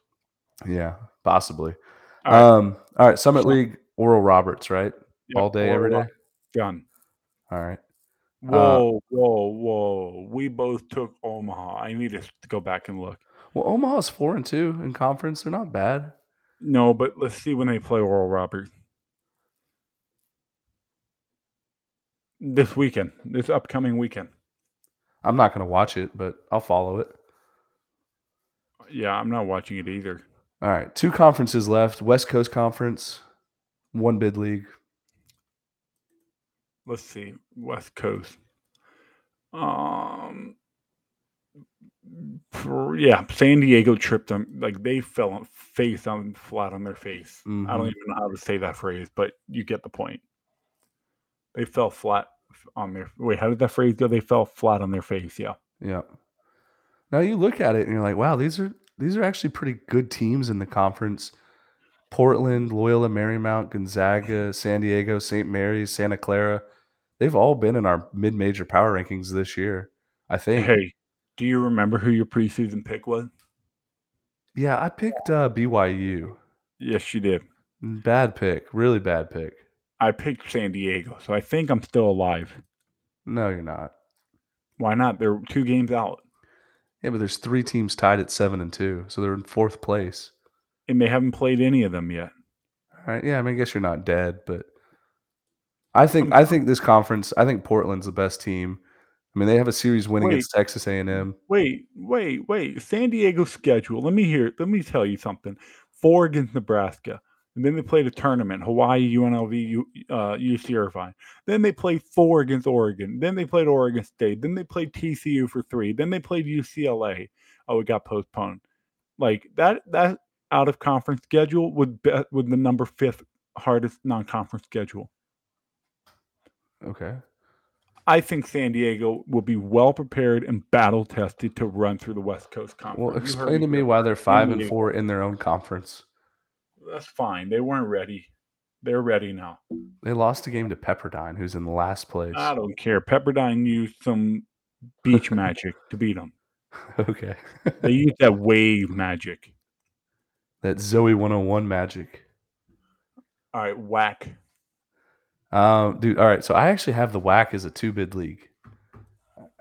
yeah, possibly. All right. Um. All right. Summit League. Oral Roberts, right? Yep, All day, Oral every day. Done. All right. Uh, Whoa, whoa, whoa! We both took Omaha. I need to go back and look. Well, Omaha's four and two in conference. They're not bad. No, but let's see when they play Oral Roberts this weekend. This upcoming weekend. I'm not gonna watch it, but I'll follow it. Yeah, I'm not watching it either. All right, two conferences left: West Coast Conference, one bid league. Let's see, West Coast. Um, yeah, San Diego tripped them. Like they fell on face on flat on their face. I don't Mhm. even know how to say that phrase, but you get the point. They fell flat on their. Wait, how did that phrase go? They fell flat on their face. Yeah. Yeah. Now you look at it and you're like, wow, these are these are actually pretty good teams in the conference. Portland, Loyola Marymount, Gonzaga, San Diego, St. Mary's, Santa Clara. They've all been in our mid-major power rankings this year. I think. Hey, do you remember who your preseason pick was? Yeah, I picked uh, BYU. Yes, you did. Bad pick, really bad pick. I picked San Diego, so I think I'm still alive. No, you're not. Why not? They're two games out. Yeah, but there's three teams tied at seven and two, so they're in fourth place. And they haven't played any of them yet. All right. Yeah, I mean, I guess you're not dead, but I think I think this conference. I think Portland's the best team. I mean, they have a series win Wait. against Texas A&M. Wait, wait, wait. San Diego schedule. Let me hear. Let me tell you something. Four against Nebraska, and then they played a tournament: Hawaii, UNLV, U, uh, UC Irvine. Then they played four against Oregon. Then they played Oregon State. Then they played TCU for three. Then they played UCLA. Oh, it got postponed. Like that. That out of conference schedule would be, with the number fifth hardest non conference schedule. Okay. I think San Diego will be well prepared and battle tested to run through the West Coast Conference. Well, explain to me why they're five and four in their own conference. That's fine. They weren't ready. They're ready now. They lost a game to Pepperdine, who's in the last place. I don't care. Pepperdine used some beach magic to beat them. okay. They used that wave magic. that Zoey 101 magic. All right, WAC. Um, dude, all right. So I actually have the WAC as a two bid league.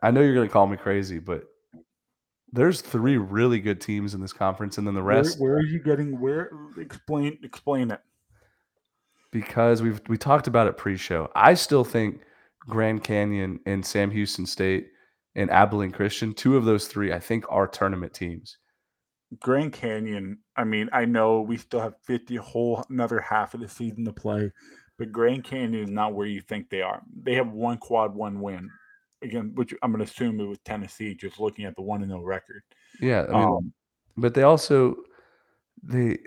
I know you're gonna call me crazy, but there's three really good teams in this conference, and then the Where, rest where are you getting? Where? Explain. Explain it. because we've we talked about it pre-show. I still think Grand Canyon and Sam Houston State and Abilene Christian, two of those three, I think are tournament teams. Grand Canyon. I mean, I know we still have fifty whole another half of the season to play, but Grand Canyon is not where you think they are. They have one quad one win again, which I'm going to assume it was Tennessee. Just looking at the one and no record. Yeah, I mean, Um, but they also they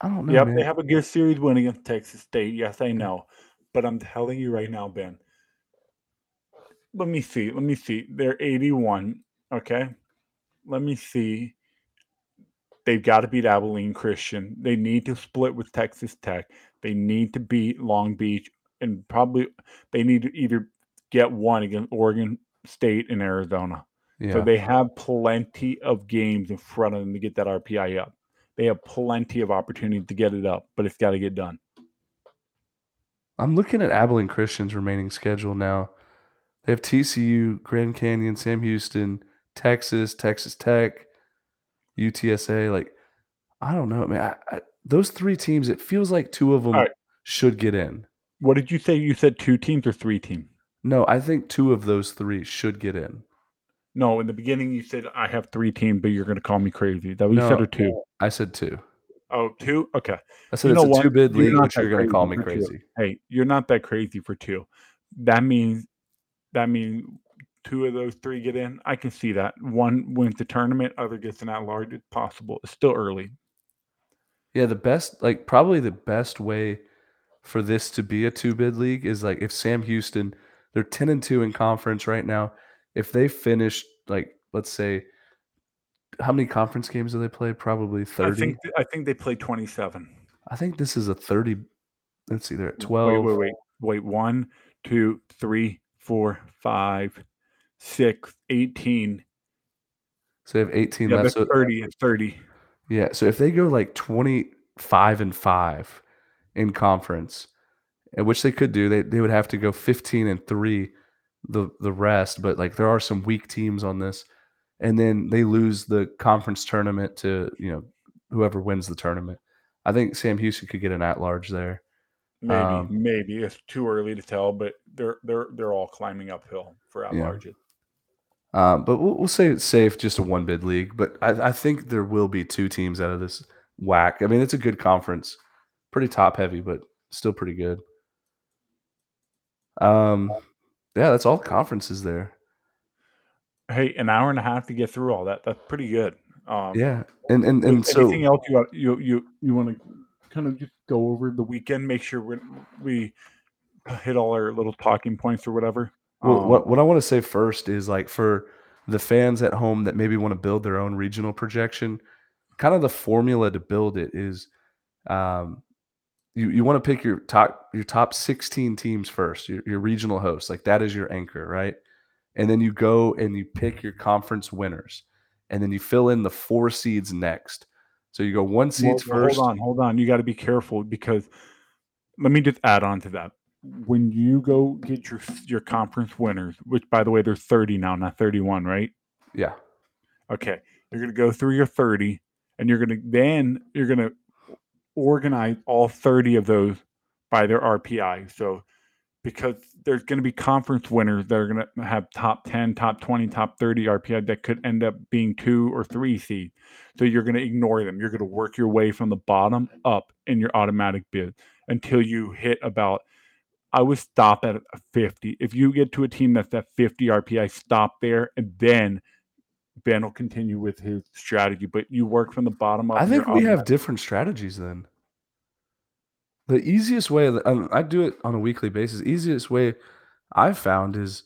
I don't know. Yep, man. they have a good series win against Texas State. Yes, I know. But I'm telling you right now, Ben. Let me see. Let me see. They're 81. Okay. Let me see. They've got to beat Abilene Christian. They need to split with Texas Tech. They need to beat Long Beach. And probably they need to either get one against Oregon State and Arizona. So they have plenty of games in front of them to get that RPI up. They have plenty of opportunity to get it up, but it's got to get done. I'm looking at Abilene Christian's remaining schedule now. They have TCU, Grand Canyon, Sam Houston, Texas, Texas Tech, UTSA. Like, I don't know, man. I, I, those three teams, it feels like two of them right. should get in. What did you say? You said two teams or three teams? No, I think two of those three should get in. No, in the beginning you said I have three teams, but you're going to call me crazy. That what you said or two? I said two. Oh, two? Okay. I said You it's a two bid You're league, but you're going to call me for two. crazy. Hey, you're not that crazy for two. That means that means two of those three get in. I can see that. One wins the tournament, other gets an at large. It's possible. It's still early. Yeah, the best, like probably the best way for this to be a two bid league is like if Sam Houston, they're 10 and 2 in conference right now. If they finish, like, let's say, how many conference games do they play? Probably 30. I think I think they played 27. I think this is a 30. Let's see, they're at 12. Wait, wait, wait, wait. One, two, three, four, five, six, 18. So they have 18 Yeah, left. So, 30. It's 30. Yeah. So if they go like 25 and 5 in conference, and which they could do, they, they would have to go 15 and 3 the the rest, but like there are some weak teams on this. And then they lose the conference tournament to, you know, whoever wins the tournament. I think Sam Houston could get an at large there. Maybe, Um, maybe it's too early to tell, but they're they're they're all climbing uphill for at Yeah. large. Um, but we'll, we'll say it's safe, just a one bid league. But I, I think there will be two teams out of this WAC. I mean, it's a good conference, pretty top heavy, but still pretty good. Um, yeah, that's all the conferences there. Hey, an hour and a half to get through all that. That's pretty good. Um, Yeah, and and and so anything else you you you you want to kind of just go over the weekend? Make sure we we hit all our little talking points or whatever. Well, Um, what what I want to say first is like for the fans at home that maybe want to build their own regional projection, kind of the formula to build it is um, you, you want to pick your top your top 16 teams first, your, your regional hosts. Like that is your anchor, right? And then you go and you pick your conference winners. And then you fill in the four seeds next. So you go one seeds well, first. Hold on, hold on. You got to be careful because let me just add on to that. When you go get your your conference winners, which by the way, they're 30 now, not 31, right? Yeah. Okay. You're gonna go through your 30, and you're gonna then you're gonna organize all 30 of those by their RPI. So because there's going to be conference winners that are going to have top 10, top 20, top 30 RPI that could end up being two or three seed. So you're going to ignore them. You're going to work your way from the bottom up in your automatic bid until you hit about, I would stop at 50. If you get to a team that's at 50 RPI, stop there and then Ben will continue with his strategy. But you work from the bottom up. I think we have different strategies then. The easiest way, um, I do it on a weekly basis. Easiest way I've found is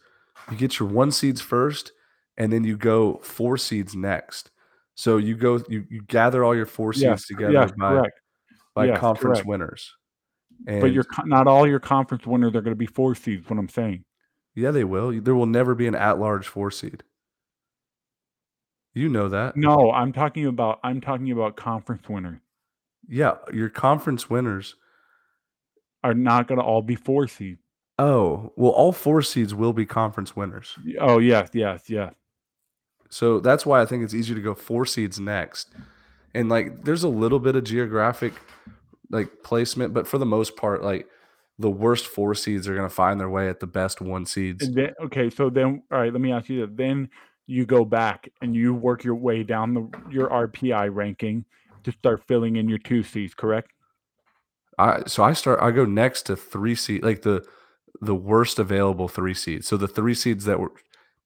you get your one seeds first, and then you go four seeds next. So you go, you, you gather all your four seeds yes, together yes, by correct. by Yes, conference correct. winners. But you're not all your conference winners are going to be four seeds. What I'm saying. yeah, they will. There will never be an at-large four seed. You know that. No, I'm talking about I'm talking about conference winners Yeah, your conference winners. are not going to all be four seeds. Oh, well, all four seeds will be conference winners. Oh yes, yes, yes. So that's why I think it's easier to go four seeds next. And like there's a little bit of geographic like placement, but for the most part, like the worst four seeds are gonna find their way at the best one seeds. Then, okay, so then all right, let me ask you this. Then you go back and you work your way down the your RPI ranking to start filling in your two seeds, correct? I so I start I go next to three seed like the the worst available three seeds. So the three seeds that were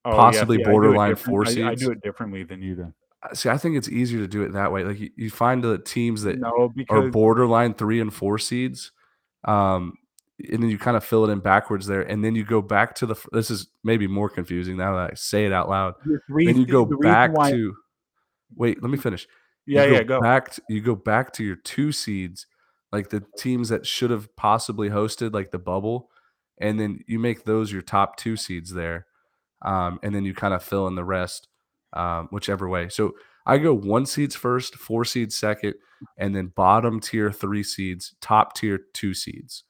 Oh, yeah, possibly see, I borderline four I- seeds. I do it differently than you then. See, I think it's easier to do it that way. Like you, you find the teams that No, are borderline three and four seeds, um, and then you kind of fill it in backwards there, and then you go back to the. This is maybe more confusing now that I say it out loud. three Then you go the back why- to. Wait, let me finish. You Yeah, yeah, go. Back to, you go back to your two seeds, like the teams that should have possibly hosted, like the bubble, and then you make those your top two seeds there, um, and then you kind of fill in the rest, um, whichever way. So I go one seeds first, four seeds second, and then bottom tier three seeds, top tier two seeds.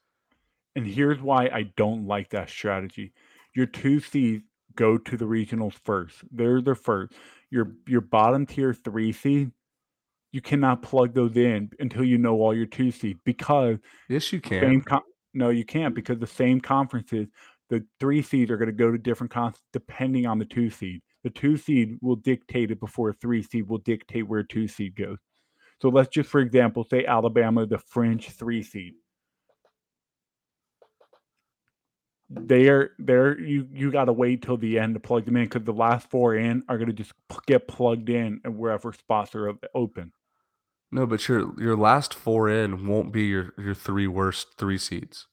And here's why I don't like that strategy. Your two seeds go to the regionals first. They're the first. Your your bottom tier three seed, you cannot plug those in until you know all your two seeds because Yes, you can. same con- no, you can't because the same conferences, the three seeds are going to go to different cons depending on the two seed. The two seed will dictate it before three seed will dictate where two seed goes. So let's just, for example, say Alabama, the French three seed. they're they're you you got to wait till the end to plug them in because the last four in are going to just get plugged in and wherever spots are open. No, but your your last four in won't be your your three worst three seeds.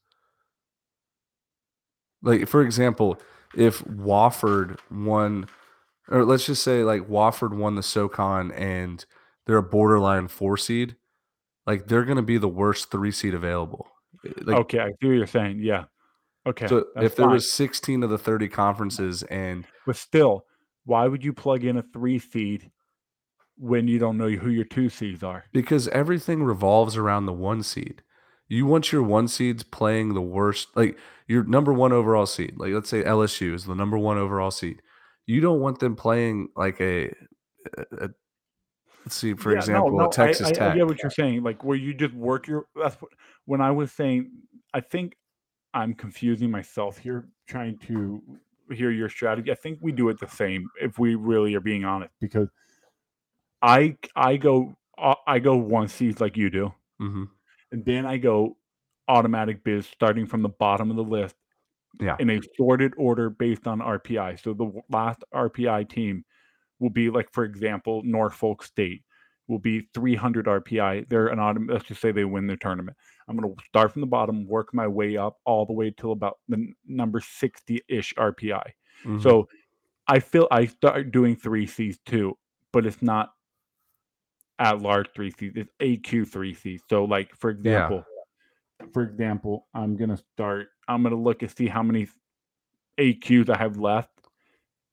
Like for example, if Wofford won, or let's just say like Wofford won the SoCon and they're a borderline four seed, like they're going to be the worst three seed available. Eh, Like, okay, I see what you're saying. Yeah. Okay. so if there fine. was 16 of the 30 conferences and but still, why would you plug in a three seed when you don't know who your two seeds are? because everything revolves around the one seed. You want your one seeds playing the worst, like your number one overall seed. Like let's say LSU is the number one overall seed. You don't want them playing like a, a, a- let's see, for Yeah, example, no, a Texas I, I, Tech. I get what you're saying. Like where you just work your. That's what when I was saying. I think I'm confusing myself here, trying to hear your strategy. I think we do it the same if we really are being honest, because I I go uh, I go one seed like you do, hmm and then I go automatic biz starting from the bottom of the list Yeah. in a sorted order based on RPI. So the last RPI team will be like, for example, Norfolk State will be 300 RPI. They're an autom- let's just say they win their tournament. I'm going to start from the bottom, work my way up all the way till about the n- number 60 ish RPI. Mhm. So I feel I start doing three Cs too, but it's not at large three Cs. It's AQ three Cs. So like for example, for example, I'm gonna start. I'm gonna look and see how many AQs I have left,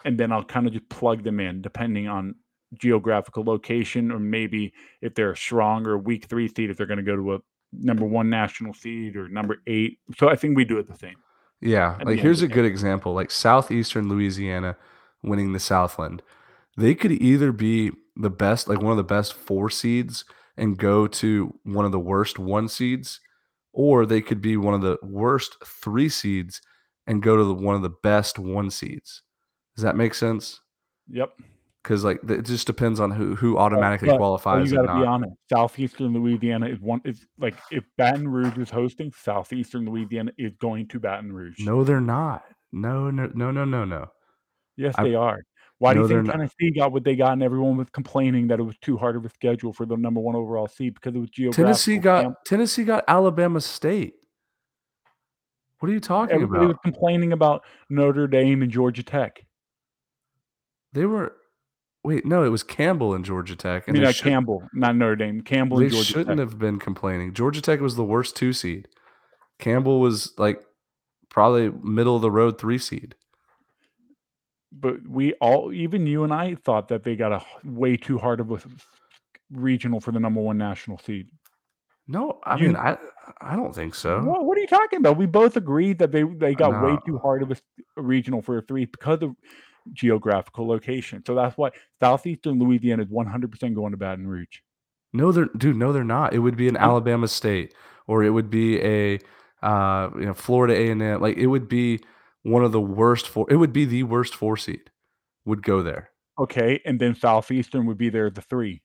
and then I'll kind of just plug them in depending on geographical location, or maybe if they're a strong or weak three seed, if they're going to go to a number one national seed or number eight. So I think we do it the same. Yeah, like here's a good example: like southeastern Louisiana winning the Southland. They could either be the best, like one of the best four seeds, and go to one of the worst one seeds, or they could be one of the worst three seeds and go to the, one of the best one seeds. Does that make sense? Yep. Because like it just depends on who who automatically But- qualifies. You got to be honest. Southeastern Louisiana is one. Is like if Baton Rouge is hosting, Southeastern Louisiana is going to Baton Rouge. No, they're not. No, no, no, no, no, no. Yes, I- they are. Why do No, you think not. Tennessee got what they got, and everyone was complaining that it was too hard of a schedule for the number one overall seed because it was geographical? Tennessee got camp- Tennessee got Alabama State. What are you talking about? Everybody was complaining about Notre Dame and Georgia Tech. They were wait, no, it was Campbell and Georgia Tech. I And mean, uh, Campbell, not Notre Dame. Campbell They and Georgia shouldn't Tech. have been complaining. Georgia Tech was the worst two seed. Campbell was like probably middle of the road three seed. But we all, even you and I, thought that they got a way too hard of a regional for the number one national seed. No, I You- mean I I don't think so. What, what are you talking about? We both agreed that they they got way too hard of a regional for a three because of geographical location. So that's why southeastern Louisiana is 100% going to Baton Rouge. No, they're dude, no, they're not. It would be an Alabama State or it would be a uh you know Florida A and M. Like it would be one of the worst four it would be the worst four seed would go there. Okay, and then southeastern would be there the three,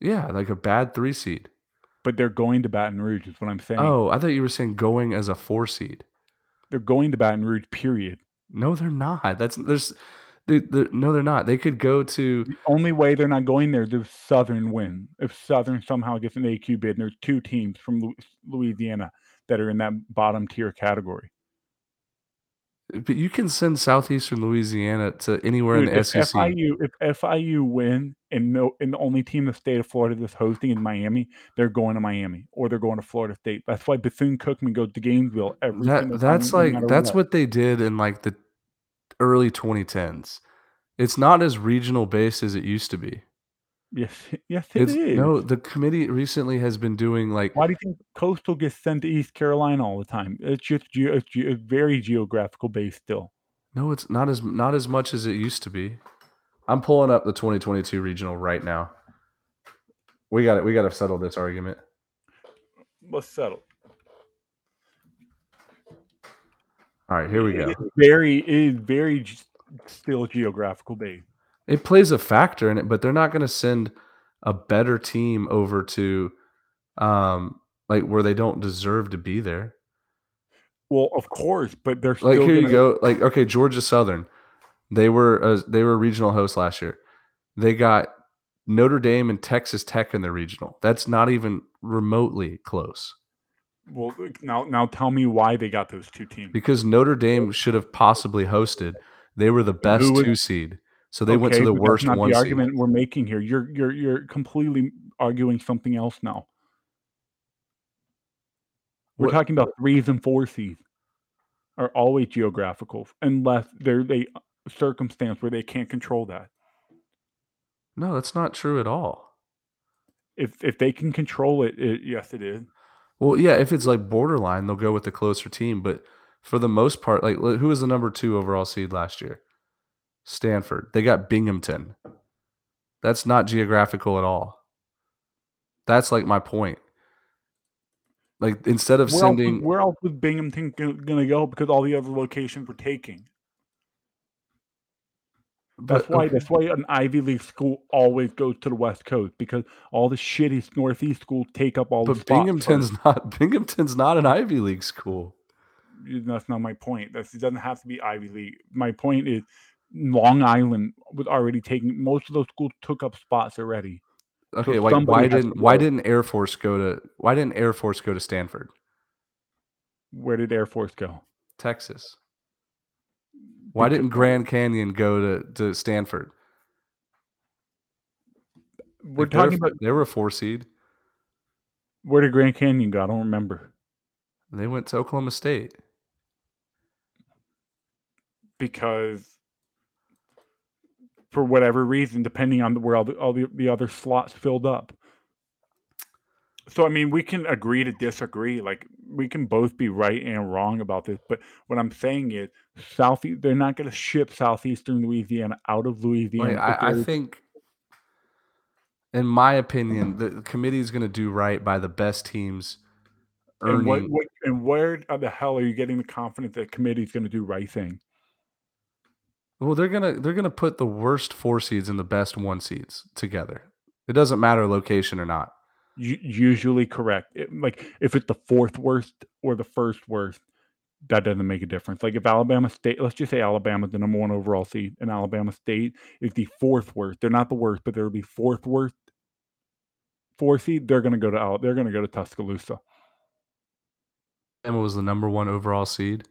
Yeah, like a bad three seed. but they're going to Baton Rouge. Is what I'm saying. Oh, I thought you were saying going as a four seed. They're going to Baton Rouge. Period. No, they're not. That's there's dude, they're, no, they're not. They could go to The only way they're not going there is if Southern win. If Southern somehow gets an AQ bid, and there's two teams from Louisiana that are in that bottom tier category. But you can send southeastern Louisiana to anywhere Dude, in the if SEC. FIU if FIU win and no and the only team in the state of Florida that's hosting in Miami, they're going to Miami or they're going to Florida State. That's why Bethune Cookman goes to Gainesville every That that's no like matter that's what they did in like the early 2010s. It's not as regional based as it used to be. Yes, yes, it It's is. no, the committee recently has been doing like Why do you think Coastal gets sent to East Carolina all the time? It's just ge- it's, ge- very geographical based still. no, it's not as not as much as it used to be. I'm pulling up the 2022 regional right now. We got it. We got to settle this argument. Let's settle. All right, here we go. It's very it is very still geographical based. It plays a factor in it, but they're not going to send a better team over to um like where they don't deserve to be there. Well, of course, but they're Like here you gonna- go. Like okay, Georgia Southern. They were a, they were a regional host last year. They got Notre Dame and Texas Tech in the regional. That's not even remotely close Well, now now tell me why they got those two teams. because Notre Dame should have possibly hosted. They were the best was- two seed, so they went to Okay, the but that's worst not one the seed. argument we're making here. You're you're you're completely arguing something else now. We're What- talking about threes and four seeds are always geographical unless there's a circumstance where they can't control that. No, that's not true at all. If if they can control it, it yes, it is. Well, yeah, if it's like borderline, they'll go with the closer team. But for the most part, like who was the number two overall seed last year? Stanford. They got Binghamton. That's not geographical at all. That's like my point. Like instead of Where sending, was, where else was Binghamton going to go because all the other locations were taking? That's but, why okay, that's why an Ivy League school always goes to the West Coast because all the shitty Northeast schools take up all the but spots. Binghamton's first. not Binghamton's not an Ivy League school. That's not my point. That's, it doesn't have to be Ivy League. My point is Long Island was already taking most of those schools took up spots already. Okay, like why didn't why didn't Air Force go to why didn't Air Force go to Stanford, Where did Air Force go? Texas? Why didn't Grand Canyon go to, to Stanford? We're were- talking about they were a four seed. where did Grand Canyon go? I don't remember They went to Oklahoma State. because for whatever reason, depending on where all the all the, the other slots filled up. So I mean, we can agree to disagree. Like we can both be right and wrong about this. But what I'm saying is, South they're not going to ship southeastern Louisiana out of Louisiana. Wait, I, I think, in my opinion, the committee is going to do right by the best teams And earning. what, what and where the hell are you getting the confidence that committee is going to do right thing? Well, they're gonna they're gonna put the worst four seeds and the best one seeds together. It doesn't matter location or not. U- usually correct. It- like if it's the fourth worst or the first worst, that doesn't make a difference. Like if Alabama State, let's just say Alabama's the number one overall seed, and Alabama State is the fourth worst. They're not the worst, but they're the fourth worst. Four seed, they're to go to Al- they're going to go to Tuscaloosa. Emma was the number one overall seed.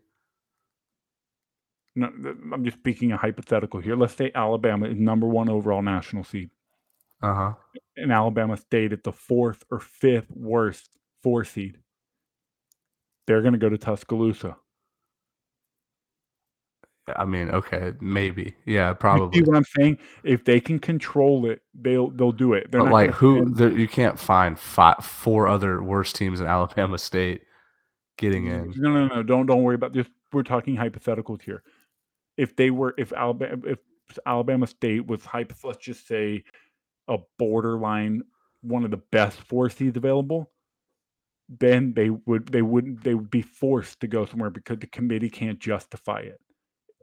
No, I'm just speaking a hypothetical here. Let's say Alabama is number one overall national seed. Uh huh. and Alabama State at the fourth or fifth worst four seed. They're going to go to Tuscaloosa. I mean, okay, maybe, yeah, probably. You see what I'm saying? If they can control it, they'll they'll do it. They're But like, who you can't find five, four other worse teams in Alabama State getting in. No, no, no. Don't don't worry about this. We're talking hypotheticals here. If they were, if Alabama, if Alabama State was hype, let's just say a borderline one of the best four seeds available, then they would they wouldn't they would be forced to go somewhere because the committee can't justify it.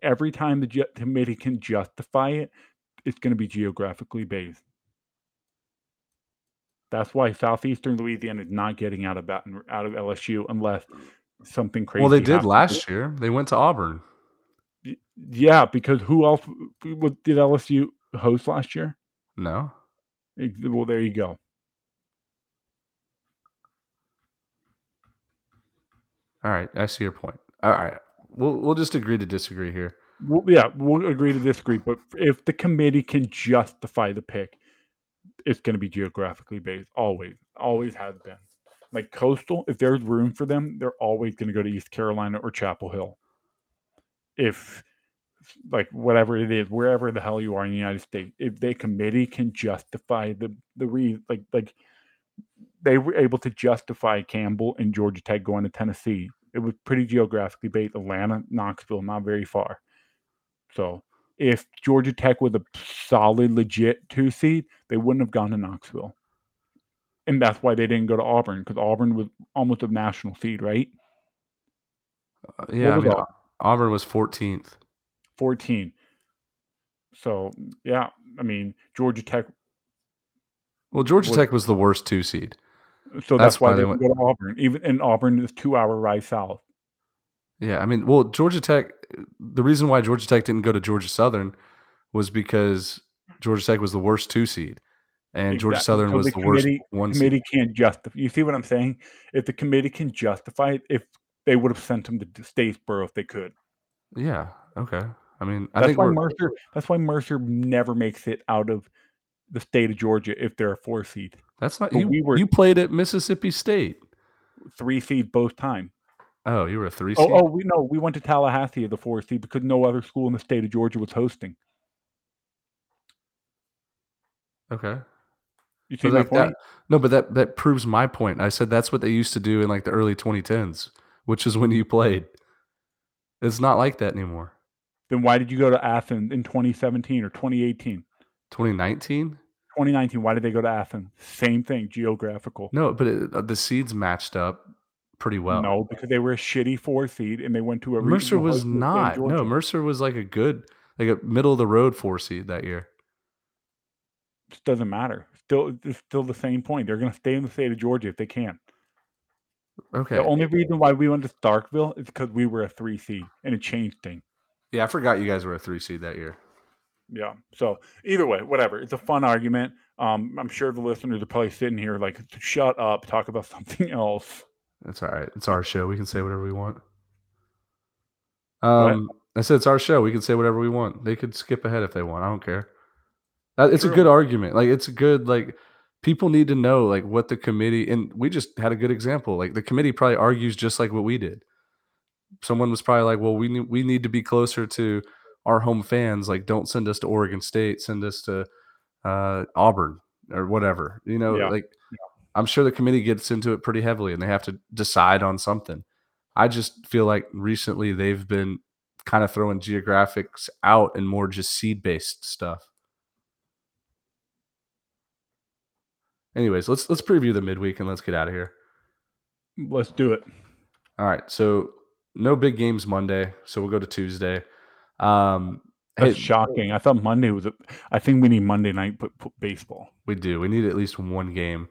Every time the ju- committee can justify it, it's going to be geographically based. That's why southeastern Louisiana is not getting out of Baton, out of LSU unless something crazy. Well, they did happens. last year. They went to Auburn. Yeah, because who else did LSU host last year? No, Well, there you go. all right, I see your point. All right, we'll we'll just agree to disagree here. Well, yeah, we'll agree to disagree. But if the committee can justify the pick, it's going to be geographically based. Always, always has been. Like coastal, if there's room for them, they're always going to go to East Carolina or Chapel Hill. If like whatever it is, wherever the hell you are in the United States, if the committee can justify the the re like like they were able to justify Campbell and Georgia Tech going to Tennessee. It was pretty geographically based. Atlanta, Knoxville, not very far. So if Georgia Tech was a solid, legit two seed, they wouldn't have gone to Knoxville. And that's why they didn't go to Auburn because Auburn was almost a national seed, right? Uh, yeah, I mean, Auburn? Was 14th. 14. So, yeah, I mean, Georgia Tech. Well, Georgia was- Tech was the worst two seed. So That's that's, why why they they went to Auburn. Even in Auburn is two hour ride south. Yeah, I mean, well, Georgia Tech. The reason why Georgia Tech didn't go to Georgia Southern was because Georgia Tech was the worst two seed, and Georgia Southern So was the the worst committee, one seed. committee can't justify. You see what I'm saying? If the committee can justify it, if they would have sent him to Statesboro if they could. Yeah. Okay. I mean, I That's think why we're, Mercer. That's why Mercer never makes it out of the state of Georgia if they're a four seed, that's not but you. we were- you played at Mississippi State. three seed both time. Oh, you were a three oh, seed. Oh, oh, we know we went to Tallahassee as the four seed because no other school in the state of Georgia was hosting. Okay. You see my like point? that, no, but that that proves my point. I said that's what they used to do in like the early 2010s, which is when you played. It's not like that anymore. Then why did you go to Athens in 2017 or 2018? 2019? 2019, why did they go to Athens? Same thing, geographical. No, but it, uh, the seeds matched up pretty well. No, because they were a shitty four seed and they went to a Mercer was host in the state of not. No, Mercer was like a good, like a middle of the road four seed that year. It doesn't matter. Still, it's still the same point. They're going to stay in the state of Georgia if they can. Okay. The only reason why we went to Starkville is because we were a three seed and it changed things. yeah, I forgot you guys were a three seed that year. Yeah. So either way, whatever. It's a fun argument. Um, I'm sure the listeners are probably sitting here like, shut up, talk about something else. That's all right. It's our show. We can say whatever we want. Um, I said it's our show. We can say whatever we want. They could skip ahead if they want. I don't care. That, it's True. a good argument. Like it's a good like people need to know like what the committee and we just had a good example. Like the committee probably argues just like what we did. Someone was probably like, "Well, we need we need to be closer to our home fans. Like, don't send us to Oregon State. Send us to uh, Auburn or whatever." You know, Yeah. like I'm sure the committee gets into it pretty heavily, and they have to decide on something. I just feel like recently they've been kind of throwing geographics out and more just seed based stuff. Anyways, let's let's preview the midweek and let's get out of here. Let's do it. All right, so no big games Monday, so we'll go to Tuesday. Um, That's hey, shocking. I thought Monday was. A, I think we need Monday night p- p- baseball. we do. We need at least one game,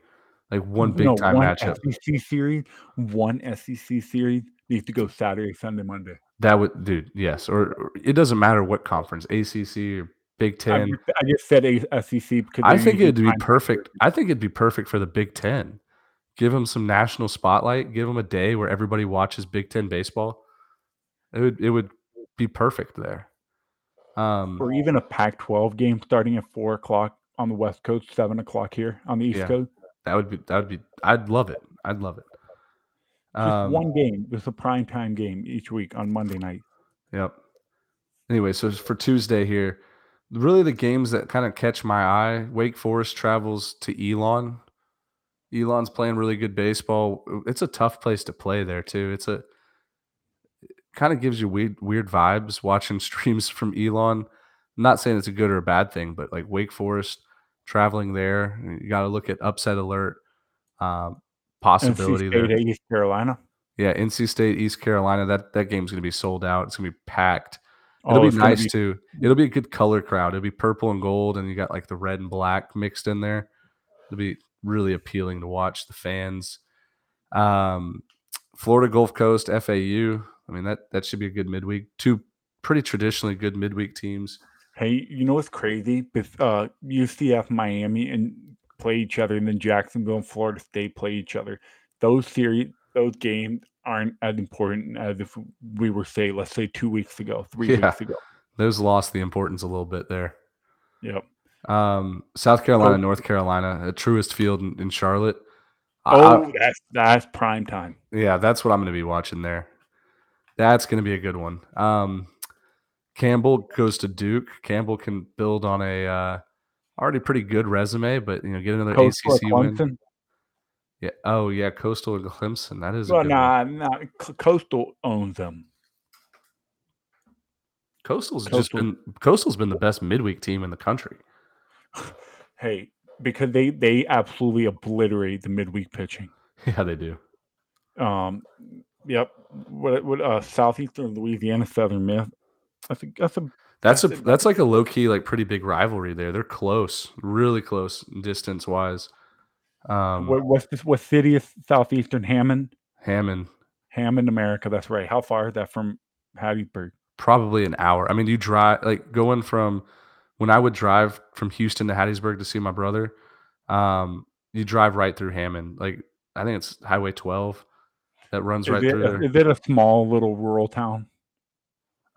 like one big No, time one matchup. SEC series, one SEC series needs to go Saturday, Sunday, Monday. That would, dude. Yes, or, or it doesn't matter what conference, ACC or Big I Ten. just, I just said A- SEC because I think it'd be perfect. I think it'd be perfect for the Big Ten. Give them some national spotlight. Give them a day where everybody watches Big Ten baseball. It would it would be perfect there. Um, or even a Pac-12 game starting at four o'clock on the West Coast, seven o'clock here on the East Yeah. Coast. that would be that would be. I'd love it. I'd love it. Just Um, one game. Just a prime time game each week on Monday night. Yep. Anyway, so for Tuesday here, really the games that kind of catch my eye. Wake Forest travels to Elon. Elon's playing really good baseball. It's a tough place to play there too. It's a kind of gives you weird weird vibes watching streams from Elon. I'm not saying it's a good or a bad thing, but like Wake Forest traveling there, you got to look at upset alert um, possibility there. East Carolina. Yeah, NC State, East Carolina. That that game's gonna be sold out. It's gonna be packed. It'll Oh, be gonna nice be- too. It'll be a good color crowd. It'll be purple and gold, and you got like the red and black mixed in there. It'll be really appealing to watch the fans. Um, Florida Gulf Coast, FAU. I mean that that should be a good midweek. Two pretty traditionally good midweek teams. Hey, you know what's crazy? Uh, UCF, Miami, and play each other, and then Jacksonville and Florida State play each other. Those series, those games aren't as important as if we were say, let's say, two weeks ago, three Yeah. weeks ago. Those lost the importance a little bit there. Yep. Um, South Carolina, Oh. North Carolina, at Truist Field in, in Charlotte. I- Oh, that's that's prime time. Yeah, that's what I'm going to be watching there. That's going to be a good one. Um, Campbell goes to Duke. Campbell can build on a uh, already pretty good resume, but you know, get another Coastal ACC win. Yeah. Oh, yeah. Coastal and Clemson. That is Well, one. nah, nah. Coastal owns them. Coastal's just Coastal. been Coastal's been the best midweek team in the country. Hey, because they they absolutely obliterate the midweek pitching. Yeah, they do. Um, yep. What what uh southeastern Louisiana Southern Miss. That's a that's a That's a that's like a low key, like pretty big rivalry there. They're close, really close distance wise. Um, what what's this what city is southeastern Hammond? Hammond, Hammond, America. That's right. How far is that from Hattiesburg? probably an hour. I mean, you drive like going from when I would drive from Houston to Hattiesburg to see my brother. Um, you drive right through Hammond. Like I think it's Highway 12 that runs Is, right it, through there. is it a small little rural town?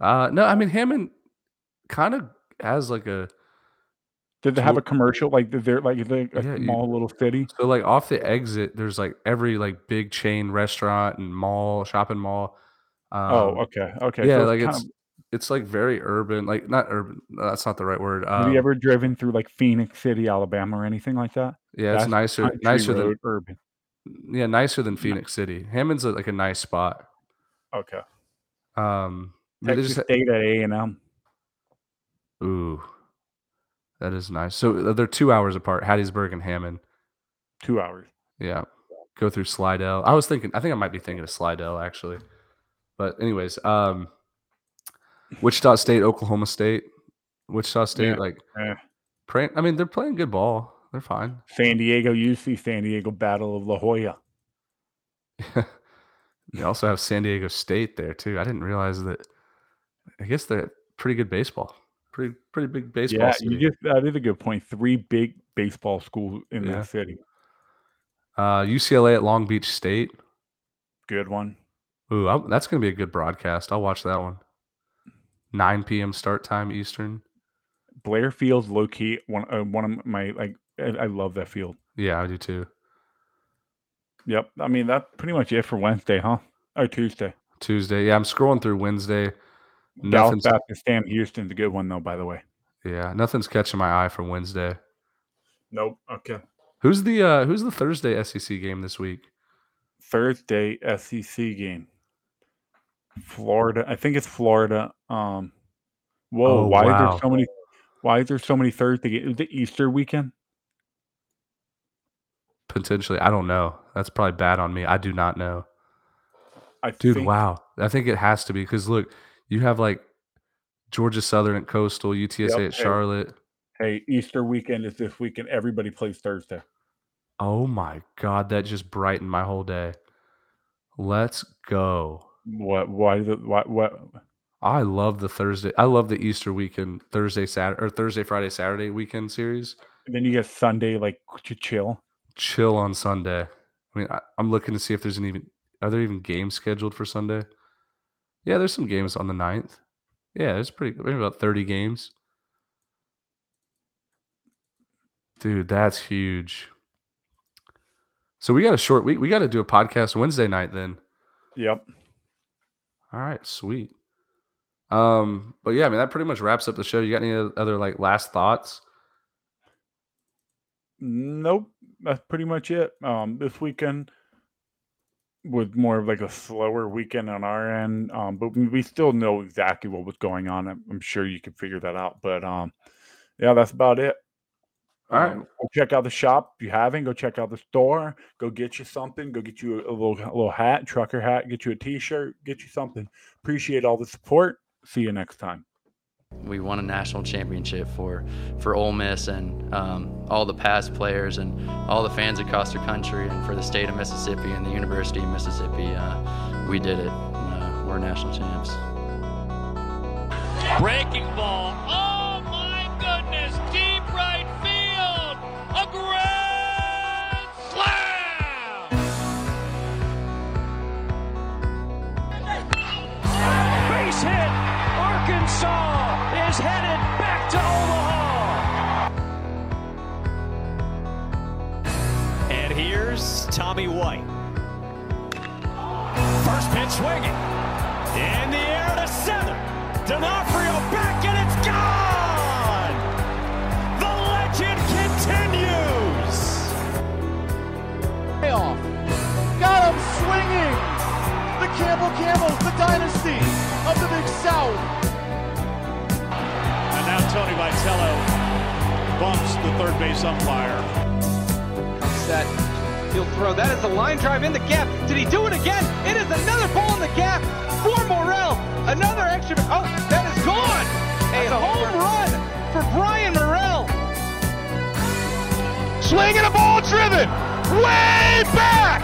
Uh, no, I mean Hammond kind of has like a Did they have a commercial? Like, they're like a Yeah, you- small little city? so like off the exit. There's like every like big chain restaurant and mall, shopping mall. Um, oh, okay, okay. yeah, so like it's of- it's like very urban, like not urban. That's not the right word. have Um, you ever driven through like Phenix City, Alabama, or anything like that? yeah, it's That's nicer, country nicer than urban. yeah, nicer than Phenix City. Hammond's like a nice spot. Okay. Um, they Texas just- State at A and M. ooh, that is nice. So uh, they're two hours apart, Hattiesburg and Hammond. Two hours. Yeah, go through Slidell. I was thinking, I think I might be thinking of Slidell actually. But anyways, um, Wichita State, Oklahoma State, Wichita State, Yeah. like, Eh. praying, I mean, they're playing good ball. They're fine. San Diego UC San Diego Battle of La Jolla. You also have San Diego State there too. I didn't realize that. I guess they're pretty good baseball. Pretty pretty big baseball. yeah, city. you just that is a good point. Three big baseball schools in Yeah. that city. uh, UCLA at Long Beach State. Good one. Ooh, i that's gonna be a good broadcast. I'll watch that one. 9 p.m. start time Eastern. Blair Field's low key one uh, one of my like I, I love that field. Yeah, I do too. Yep. I mean that's pretty much it for Wednesday, huh? Or Tuesday. Tuesday. Yeah, I'm scrolling through Wednesday. Dallas Nothing's Baptist Sam Houston's a good one though, by the way. yeah, nothing's catching my eye for Wednesday. Nope. Okay. Who's the uh who's the Thursday SEC game this week? Thursday SEC game. Florida. I think it's Florida. Um whoa, Oh, why is wow. there so many why is there so many Thursday games? Is it Easter weekend? Potentially. I don't know. That's probably bad on me. I do not know. I Dude, think, wow. I think it has to be because look, you have like Georgia Southern at Coastal, UTSA Yep, at. Charlotte. Hey, Easter weekend is this weekend. Everybody plays Thursday. Oh my god, that just brightened my whole day. Let's go. What why is it what what I love the Thursday. I love the Easter weekend, Thursday, Saturday, or Thursday, Friday, Saturday weekend series. and then you get Sunday like to chill. Chill on Sunday. I mean, I, I'm looking to see if there's an even are there even games scheduled for Sunday? Yeah, there's some games on the 9th. Yeah, there's pretty maybe about 30 games. Dude, that's huge. So we got a short week. We got to do a podcast Wednesday night then. Yep. All right, sweet. Um, but yeah, I mean that pretty much wraps up the show. You got any other like last thoughts? Nope. That's pretty much it. Um this weekend was more of like a slower weekend on our end. Um, but we, we still know exactly what was going on. I'm, I'm sure you can figure that out. But um yeah, that's about it. All right. Um, go check out the shop if you haven't. Go check out the store. Go get you something. Go get you a, a little a little hat, trucker hat. Get you a t-shirt. Get you something. Appreciate all the support. See you next time. We won a national championship for for Ole Miss and um, all the past players and all the fans across the country and for the state of Mississippi and the University of Mississippi. Uh, we did it. Uh, we're national champs. Breaking ball. Oh my goodness. Deep right field. A grand slam. Base hit. Arkansas is headed back to Omaha. And here's Tommy White. First pitch swinging. In the air to center. D'Onofrio back and it's gone. The legend continues. Payoff. Got him swinging. The Campbell Camels, the dynasty of the Big South. And now Tony Vitello bumps the third base umpire. Set. He'll throw. That is a line drive in the gap. Did he do it again? It is another ball in the gap for Morel. Another extra. Oh, that is gone. A home run for Brian Morrell. Swinging a ball driven way back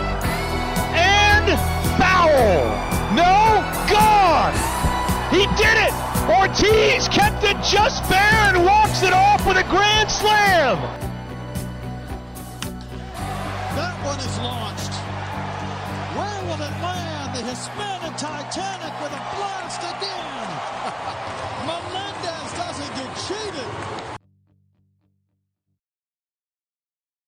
and foul. No, gone. He did it. Ortiz kept it just bare and walks it off with a grand slam. That one is launched. Where will it land? The Hispanic Titanic with a blast again.